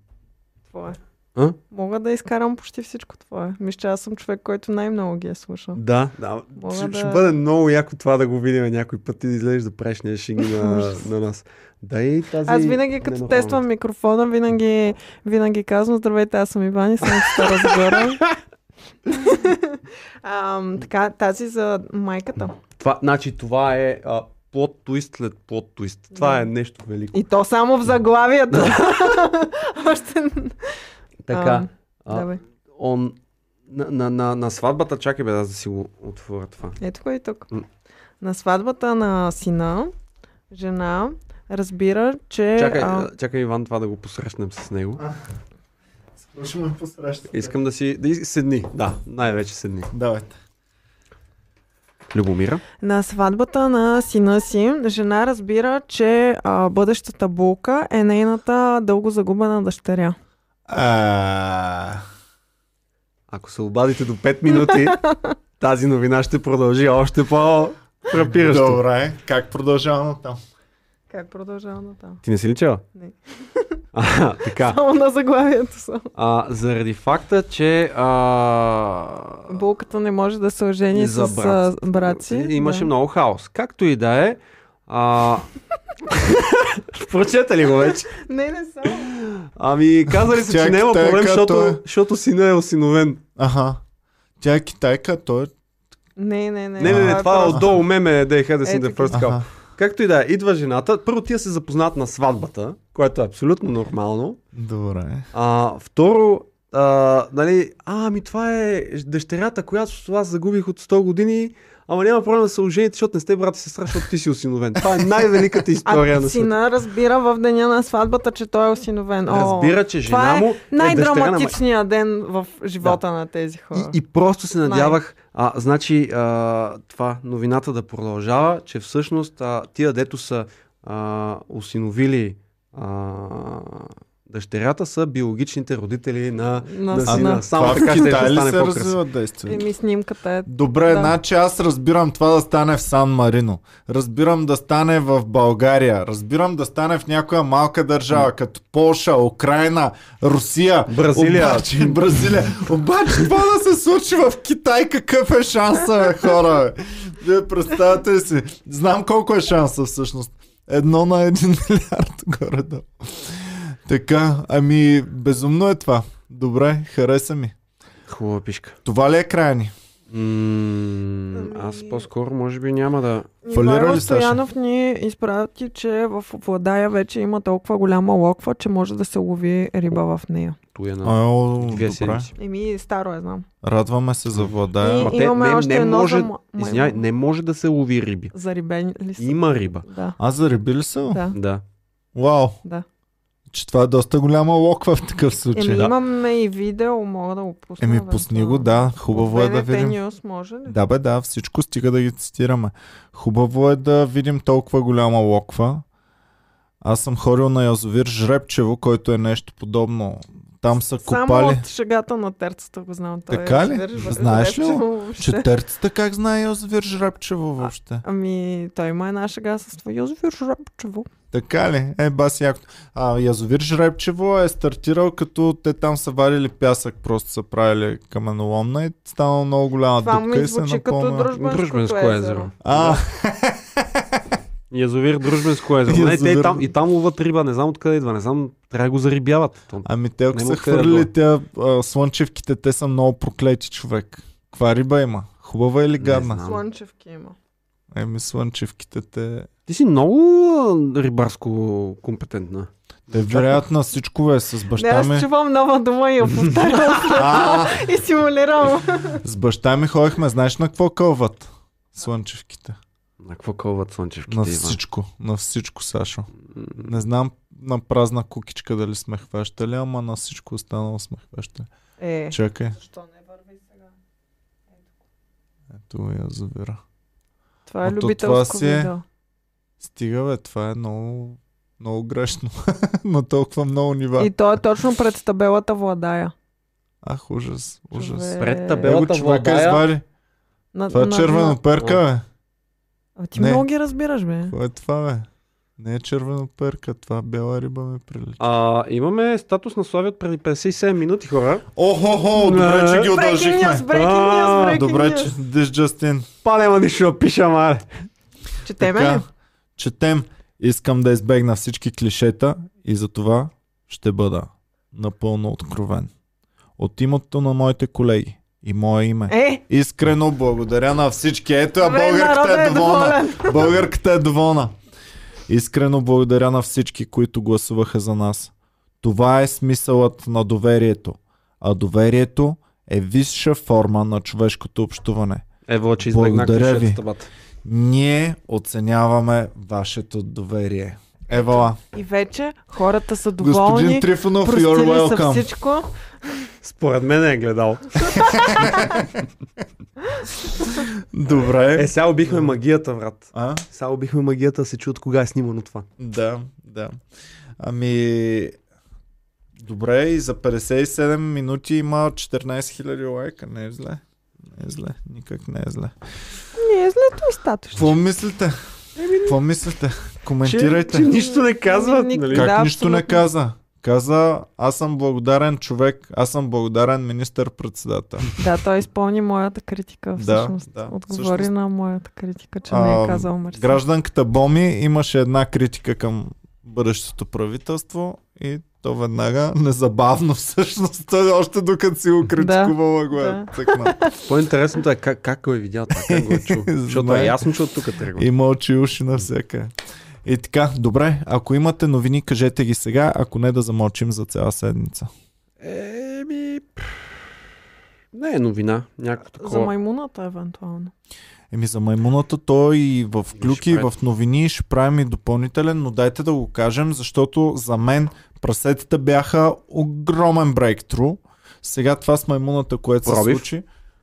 C: Твое.
B: А?
C: Мога да изкарам почти всичко твое. Мисля, аз съм човек, който най-много ги е слушал.
B: Да, да.
C: Мога
B: Ще,
C: да-
B: ще бъде много яко това да го видим някой път и да излезеш да правиш нещо на, на нас. Дай тази...
C: Аз винаги, като тествам микрофона, винаги, винаги казвам, здравейте, аз съм Иван и съм от Стара Загора. Така, тази за майката.
B: Това, значи, това е а, плод твист след плод твист. Това
C: Да.
B: е нещо велико.
C: И то само в заглавието. Още...
B: Така.
C: А,
B: А,
C: Давай.
B: он, на, на, на, на сватбата, чакай бе, да си го отворя това.
C: Ето го и тук.
B: М.
C: На сватбата на сина, жена разбира, че...
B: Чакай,
C: а,
B: а... чакай Иван, това да го посрещнем с него.
A: Посреща.
B: Искам да си... Да седни. Да, най-вече седни.
A: Давайте.
B: Любомира.
C: На сватбата на сина си, жена разбира, че а, бъдещата булка е нейната дълго загубена дъщеря.
A: А,
B: Ако се обадите до 5 минути, тази новина ще продължи още по-фрапиращо.
A: Добре, как продължаваме там?
C: Как продължава на там?
B: Ти не си ли чела?
C: Не.
B: А, така.
C: Само на заглавието са.
B: А, заради факта, че а,
C: Булката не може да се ожени с
B: брат.
C: брат си.
B: имаше
C: да.
B: много хаос. Както и да е. А... Прочета ли го вече?
C: Не, не само.
B: Ами, казали се, че няма проблем, защото,
A: е-
B: защото сина е осиновен.
A: Аха. Тя е китайка, той е...
C: Не, не, не.
B: Не, не, не, това е отдолу меме, they had us in the first call.
A: Аха.
B: Както и да е, идва жената. Първо тия се запознат на сватбата, което е абсолютно нормално.
A: Добре.
B: А, второ, а, нали, а, ами това е дъщерята, която аз загубих от 100 години, ама няма проблем да се ожените, защото не сте брат и сестра, защото ти си осиновен. Това е най-великата история
C: А
B: на света.
C: сина разбира в деня на сватбата, че той е осиновен. О,
B: Разбира, че
C: това
B: жена
C: е
B: му е
C: Най-драматичният ден в живота на тези хора.
B: И, и просто се надявах, а, значи, а, това, новината да продължава, че всъщност а, тия, дето са а, осиновили а, дъщерята, са биологичните родители на,
C: На
B: на
C: сина.
B: сина. Само
A: Това в
B: така ще
A: Китай ли се
B: по-красиво.
A: развива действието?
C: Еми снимката е...
A: Добре,
C: Да.
A: значи аз разбирам това да стане в Сан Марино. Разбирам да стане в България. Разбирам да стане в някоя малка държава, като Полша, Украина, Русия.
B: Бразилия.
A: Обаче, Бразилия. Обаче това да се случи в Китай, какъв е шанса, хора? Вие представяте ли си? Знам колко е шанса всъщност. Едно на един милиард горе-долу. Така, ами безумно е това. Добре, хареса ми.
B: Хубава пишка.
A: Това ли е края ни?
B: М, аз по-скоро може би няма да...
A: Фалира
C: Ивайло
A: ли?
C: Стоянов ни изпрати, че в Владая вече има толкова голяма локва, че може да се лови риба в нея.
B: Туя на
A: О,
B: две
A: добре.
B: седмици.
C: Еми, старо е, знам.
A: Радваме се за Владая.
C: И
B: Ма те
C: имаме
B: не-
C: още
B: не
C: едно
B: може-
C: за...
B: Извинявай, не може да се лови риби.
C: Зарибени ли са?
B: Има риба.
C: Да,
A: А за риби ли са?
C: да,
B: Да.
A: Вау.
C: да.
A: Че това е доста голяма локва в такъв случай.
C: Еми,
B: да.
C: имаме и видео, мога да го пусна.
A: Еми, пусни го, да. Хубаво е да видим.
C: News може ли?
A: Да, бе, да, всичко стига да ги цитираме. Хубаво е да видим толкова голяма локва. Аз съм ходил на язовир Жребчево, който е нещо подобно. Там са
C: Само
A: копали.
C: от шегата на терцата го знам. Той
A: Така
C: е
A: ли?
C: Жребчево
A: Знаеш ли. Че терцата как знае Язовир Жребчево въобще?
C: Ами, той има една шега с това Йозефир Жребчево.
A: Така ли? Е, бас яко. А Язовир Жребчево е стартирал като те там са варили пясък, просто са правили каменоломна и станало много голяма
C: Това
A: дупка и се напълна.
C: дружбенското
B: Дружбенско
C: езеро.
A: А,
B: Язовир Дружбенско езеро. Не, те
A: Язовир.
B: и там, и там ловат риба, не знам откъде идва, не знам, трябва да го зарибяват. То-
A: ами те ако са
B: да
A: хвърлили тя а, слънчевките, те са много проклети човек. Каква риба има? Хубава или
B: Не
A: гадна?
B: знам.
C: Слънчевки има.
A: Еми слънчевките те...
B: Ти си много рибарско компетентна.
A: Те вероятно всичко бе с
C: Не,
A: баща
C: аз
A: ми.
C: чувам нова дума и я повтарям и симулирам.
A: с баща ми ходихме, знаеш на какво кълват? Слънчевките.
B: На какво кълват слънчевките,
A: На
B: Иван?
A: всичко, на всичко, Сашо. Не знам на празна кукичка дали сме хващали, ама на всичко останало сме хващали.
C: Е,
A: Чакай,
C: защо не върви сега?
A: ето я завира.
C: Това е любителско
A: това си е-
C: видео.
A: Стига бе, това е много, много грешно. на толкова много нива.
C: И то е точно пред табелата Владая.
A: Ах, ужас, ужас.
B: Пред
A: Его
B: табелата
A: човека
B: Владая.
A: извади.
C: На,
A: Това е
C: на-
A: червено перка, бе.
C: А, ти
A: Не.
C: много ги разбираш, бе.
A: Какво е това, бе? Не е червено перка, това бяла риба ми прилича.
B: А, имаме статус на Слави от преди 57 минути, хора.
A: Охо-хо, добре, че ги
C: Breaking
A: удължихме.
C: news, breaking news, breaking
A: Добре, че this just in.
B: Па няма нищо да пиша, мале.
C: Четеме ли?
A: Така, четем. Искам да избегна всички клишета и за това ще бъда напълно откровен. От името на моите колеги и мое име.
C: Е,
A: Искрено благодаря на всички. Ето я,
C: добре,
A: българката е
C: е
A: доволна.
C: доволен.
A: Българката е доволна. Искрено благодаря на всички, които гласуваха за нас. Това е смисълът на доверието. А доверието е висша форма на човешкото общуване.
B: Ево, че избегнах
A: Благодаря ви. Ние оценяваме вашето доверие. Евала.
C: И вече хората са
A: Господин
C: доволни.
A: Трифонов, you're
C: са
A: welcome.
C: всичко.
B: Според мен е гледал.
A: Добре.
B: Е, сега убихме магията, брат.
A: А?
B: Сега убихме магията, се чуят кога е снимано това.
A: Да, да. Ами... Добре, и за 57 минути има 14 000 лайка. Не е зле. Не е зле. Никак не е зле.
C: Не е злето и статус.
A: Какво мислите? Какво мислите?
B: Че,
A: Коментирайте.
B: че нищо не казват,
C: Ник-
B: нали?
A: Как
C: Да,
A: нищо не каза? Каза, аз съм благодарен човек, аз съм благодарен министър-председател.
C: Да, той изпълни моята критика,
A: Да,
C: всъщност.
A: да,
C: Отговори
A: всъщност.
C: на моята критика, че
A: А,
C: не е казал мерси.
A: Гражданката Боми имаше една критика към бъдещото правителство и то веднага, незабавно всъщност, той още докато си го критикувала го е
C: да.
B: По-интересното е как, как го е видял това, как го е чул. Защото е ясно, че от тук тръгва.
A: Има очи и уши навсяка. И така, добре, ако имате новини, кажете ги сега, ако не да замълчим за цяла седмица.
B: Еми... Не е новина, някакво
C: За
B: такова.
C: маймуната, евентуално.
A: Еми за маймуната той и в клюки, и в новини ще правим и допълнителен, но дайте да го кажем, защото за мен прасетите бяха огромен брейктру. Сега това с маймуната, което се случи.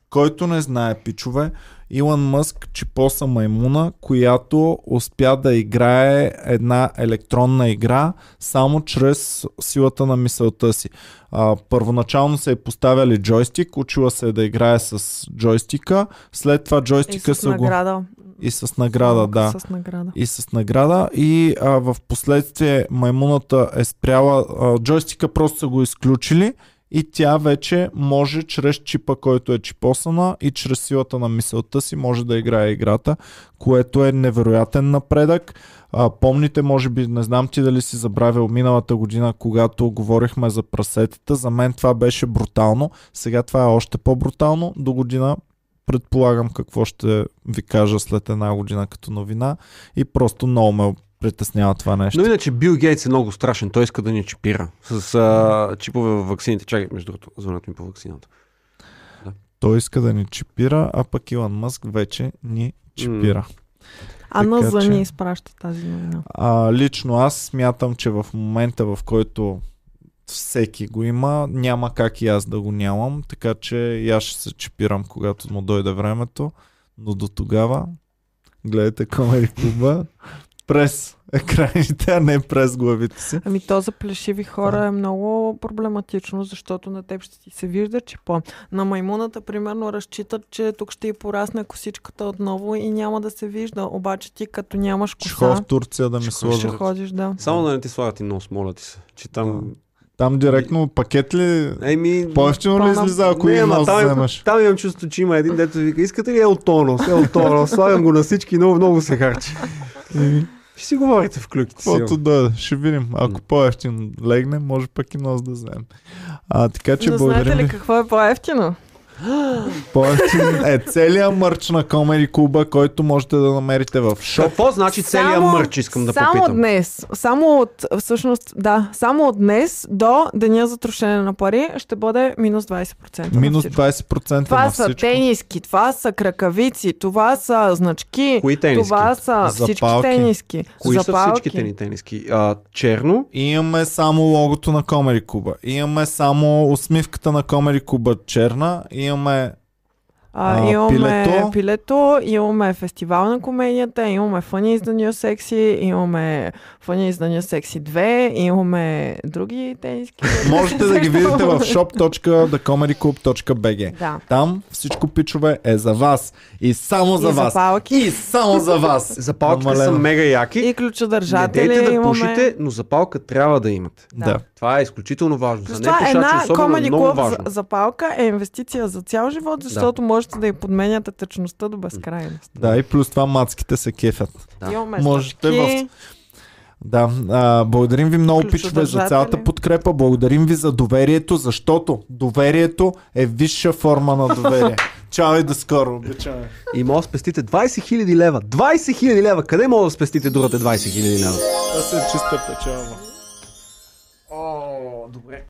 A: Който не знае, пичове, Илон Мъск чипоса маймуна, която успя да играе една електронна игра само чрез силата на мисълта си. А, първоначално се е поставяли джойстик, учила се е да играе с джойстика, след това джойстика
C: с
A: са го...
C: награда.
A: И с награда, да
C: С награда.
A: и с награда и а, в последствие маймуната е спряла, а, джойстика просто са го изключили и тя вече може чрез чипа, който е чипосана и чрез силата на мисълта си може да играе играта, което е невероятен напредък. А, помните, може би, не знам ти дали си забравил миналата година, когато говорихме за прасетата, за мен това беше брутално, сега това е още по-брутално, до година предполагам какво ще ви кажа след една година като новина. И просто много ме притеснява това нещо.
B: Но иначе Бил Гейтс е много страшен. Той иска да ни чипира. С а, чипове в ваксините. Чакай, между другото, звънят ми по вакцината.
A: Той иска да ни чипира, а пък Илон Мъск вече ни чипира.
C: Ана
A: Така
C: за
A: че-
C: ни изпраща тази новина.
A: А, лично аз смятам, че в момента, в който всеки го има, няма как и аз да го нямам, така че и аз ще се чипирам, когато му дойде времето, но до тогава гледайте Комери Клуба през екраните, а не през главите си.
C: Ами то за плешиви хора е много проблематично, защото на теб ще ти се вижда чипон. На маймуната, примерно, разчитат, че тук ще й порасне косичката отново и няма да се вижда. Обаче ти като нямаш
A: Ще
C: коса,
A: в Турция да ми
B: Ще
C: ще
A: сложат.
C: ходиш, да.
B: Само да не ти слагат и нос, моля ти се. Че там...
A: Там директно пакет ли...
B: Еми...
A: По-ефтино ли излиза, ако
B: Не,
A: нос
B: там,
A: вземаш?
B: там имам чувство, че има един дето вика, искате ли елтонос, елтонос, слагам го на всички, много, много се харчи. Ще си говорите в клюките си.
A: Каквото дойде, ще видим. Ако по-ефтин легне, може пък и нос да вземем. А, така че
C: Но знаете
A: благодарим
C: ли
A: ви.
C: какво е по-ефтино?
A: По-ефтин е целият мърч на Комери Куба, който можете да намерите в шоп.
B: Какво значи целият мърч, искам да
C: само
B: попитам.
C: днес, само от, всъщност, да, само от днес до деня за трошене на пари ще бъде минус 20%. на
A: Минус
C: всичко.
A: 20%
C: Това
A: на
C: са тениски, това са кракавици, това са значки,
B: Кои тениски?
C: това са всички
A: Запалки.
C: тениски.
B: Кои са
C: запалки.
B: всичките ни тениски? А, черно,
A: Имаме само логото на Комери Куба. Имаме само усмивката на Комери Куба черна. Имаме
C: А,
A: А,
C: имаме
A: пилето.
C: пилето. имаме фестивал на комедията, имаме Funny is the New Sexy, имаме Funny is the New Sexy 2, имаме други тениски.
A: Можете да ги видите в shop.thecomedyclub.bg.
C: Да.
A: Там всичко пичове е за вас. И само за
C: и
A: вас.
C: запалки.
A: И само за вас.
B: запалките са мега яки.
C: И ключодържатели
B: Не дейте да
C: имаме.
B: пушите, но запалка трябва да имате.
A: Да.
B: Това е изключително важно.
C: Плюс
B: За
C: това една
B: е
C: комеди
B: много
C: клуб за, запалка е инвестиция за цял живот, защото можете да й подменяте тъчността до безкрайност.
A: Да, и плюс това мацките се кефят.
B: Да.
A: Можете
C: стъпки.
A: Да, а, благодарим ви много, пичове, за цялата подкрепа. Благодарим ви за доверието, защото доверието е висша форма на доверие. Чао и до скоро. Обичаме.
B: И може да спестите 20 000 лева. 20 000 лева! Къде може да спестите другата 20 000 лева?
A: Това се чиста печалба.
B: О, добре.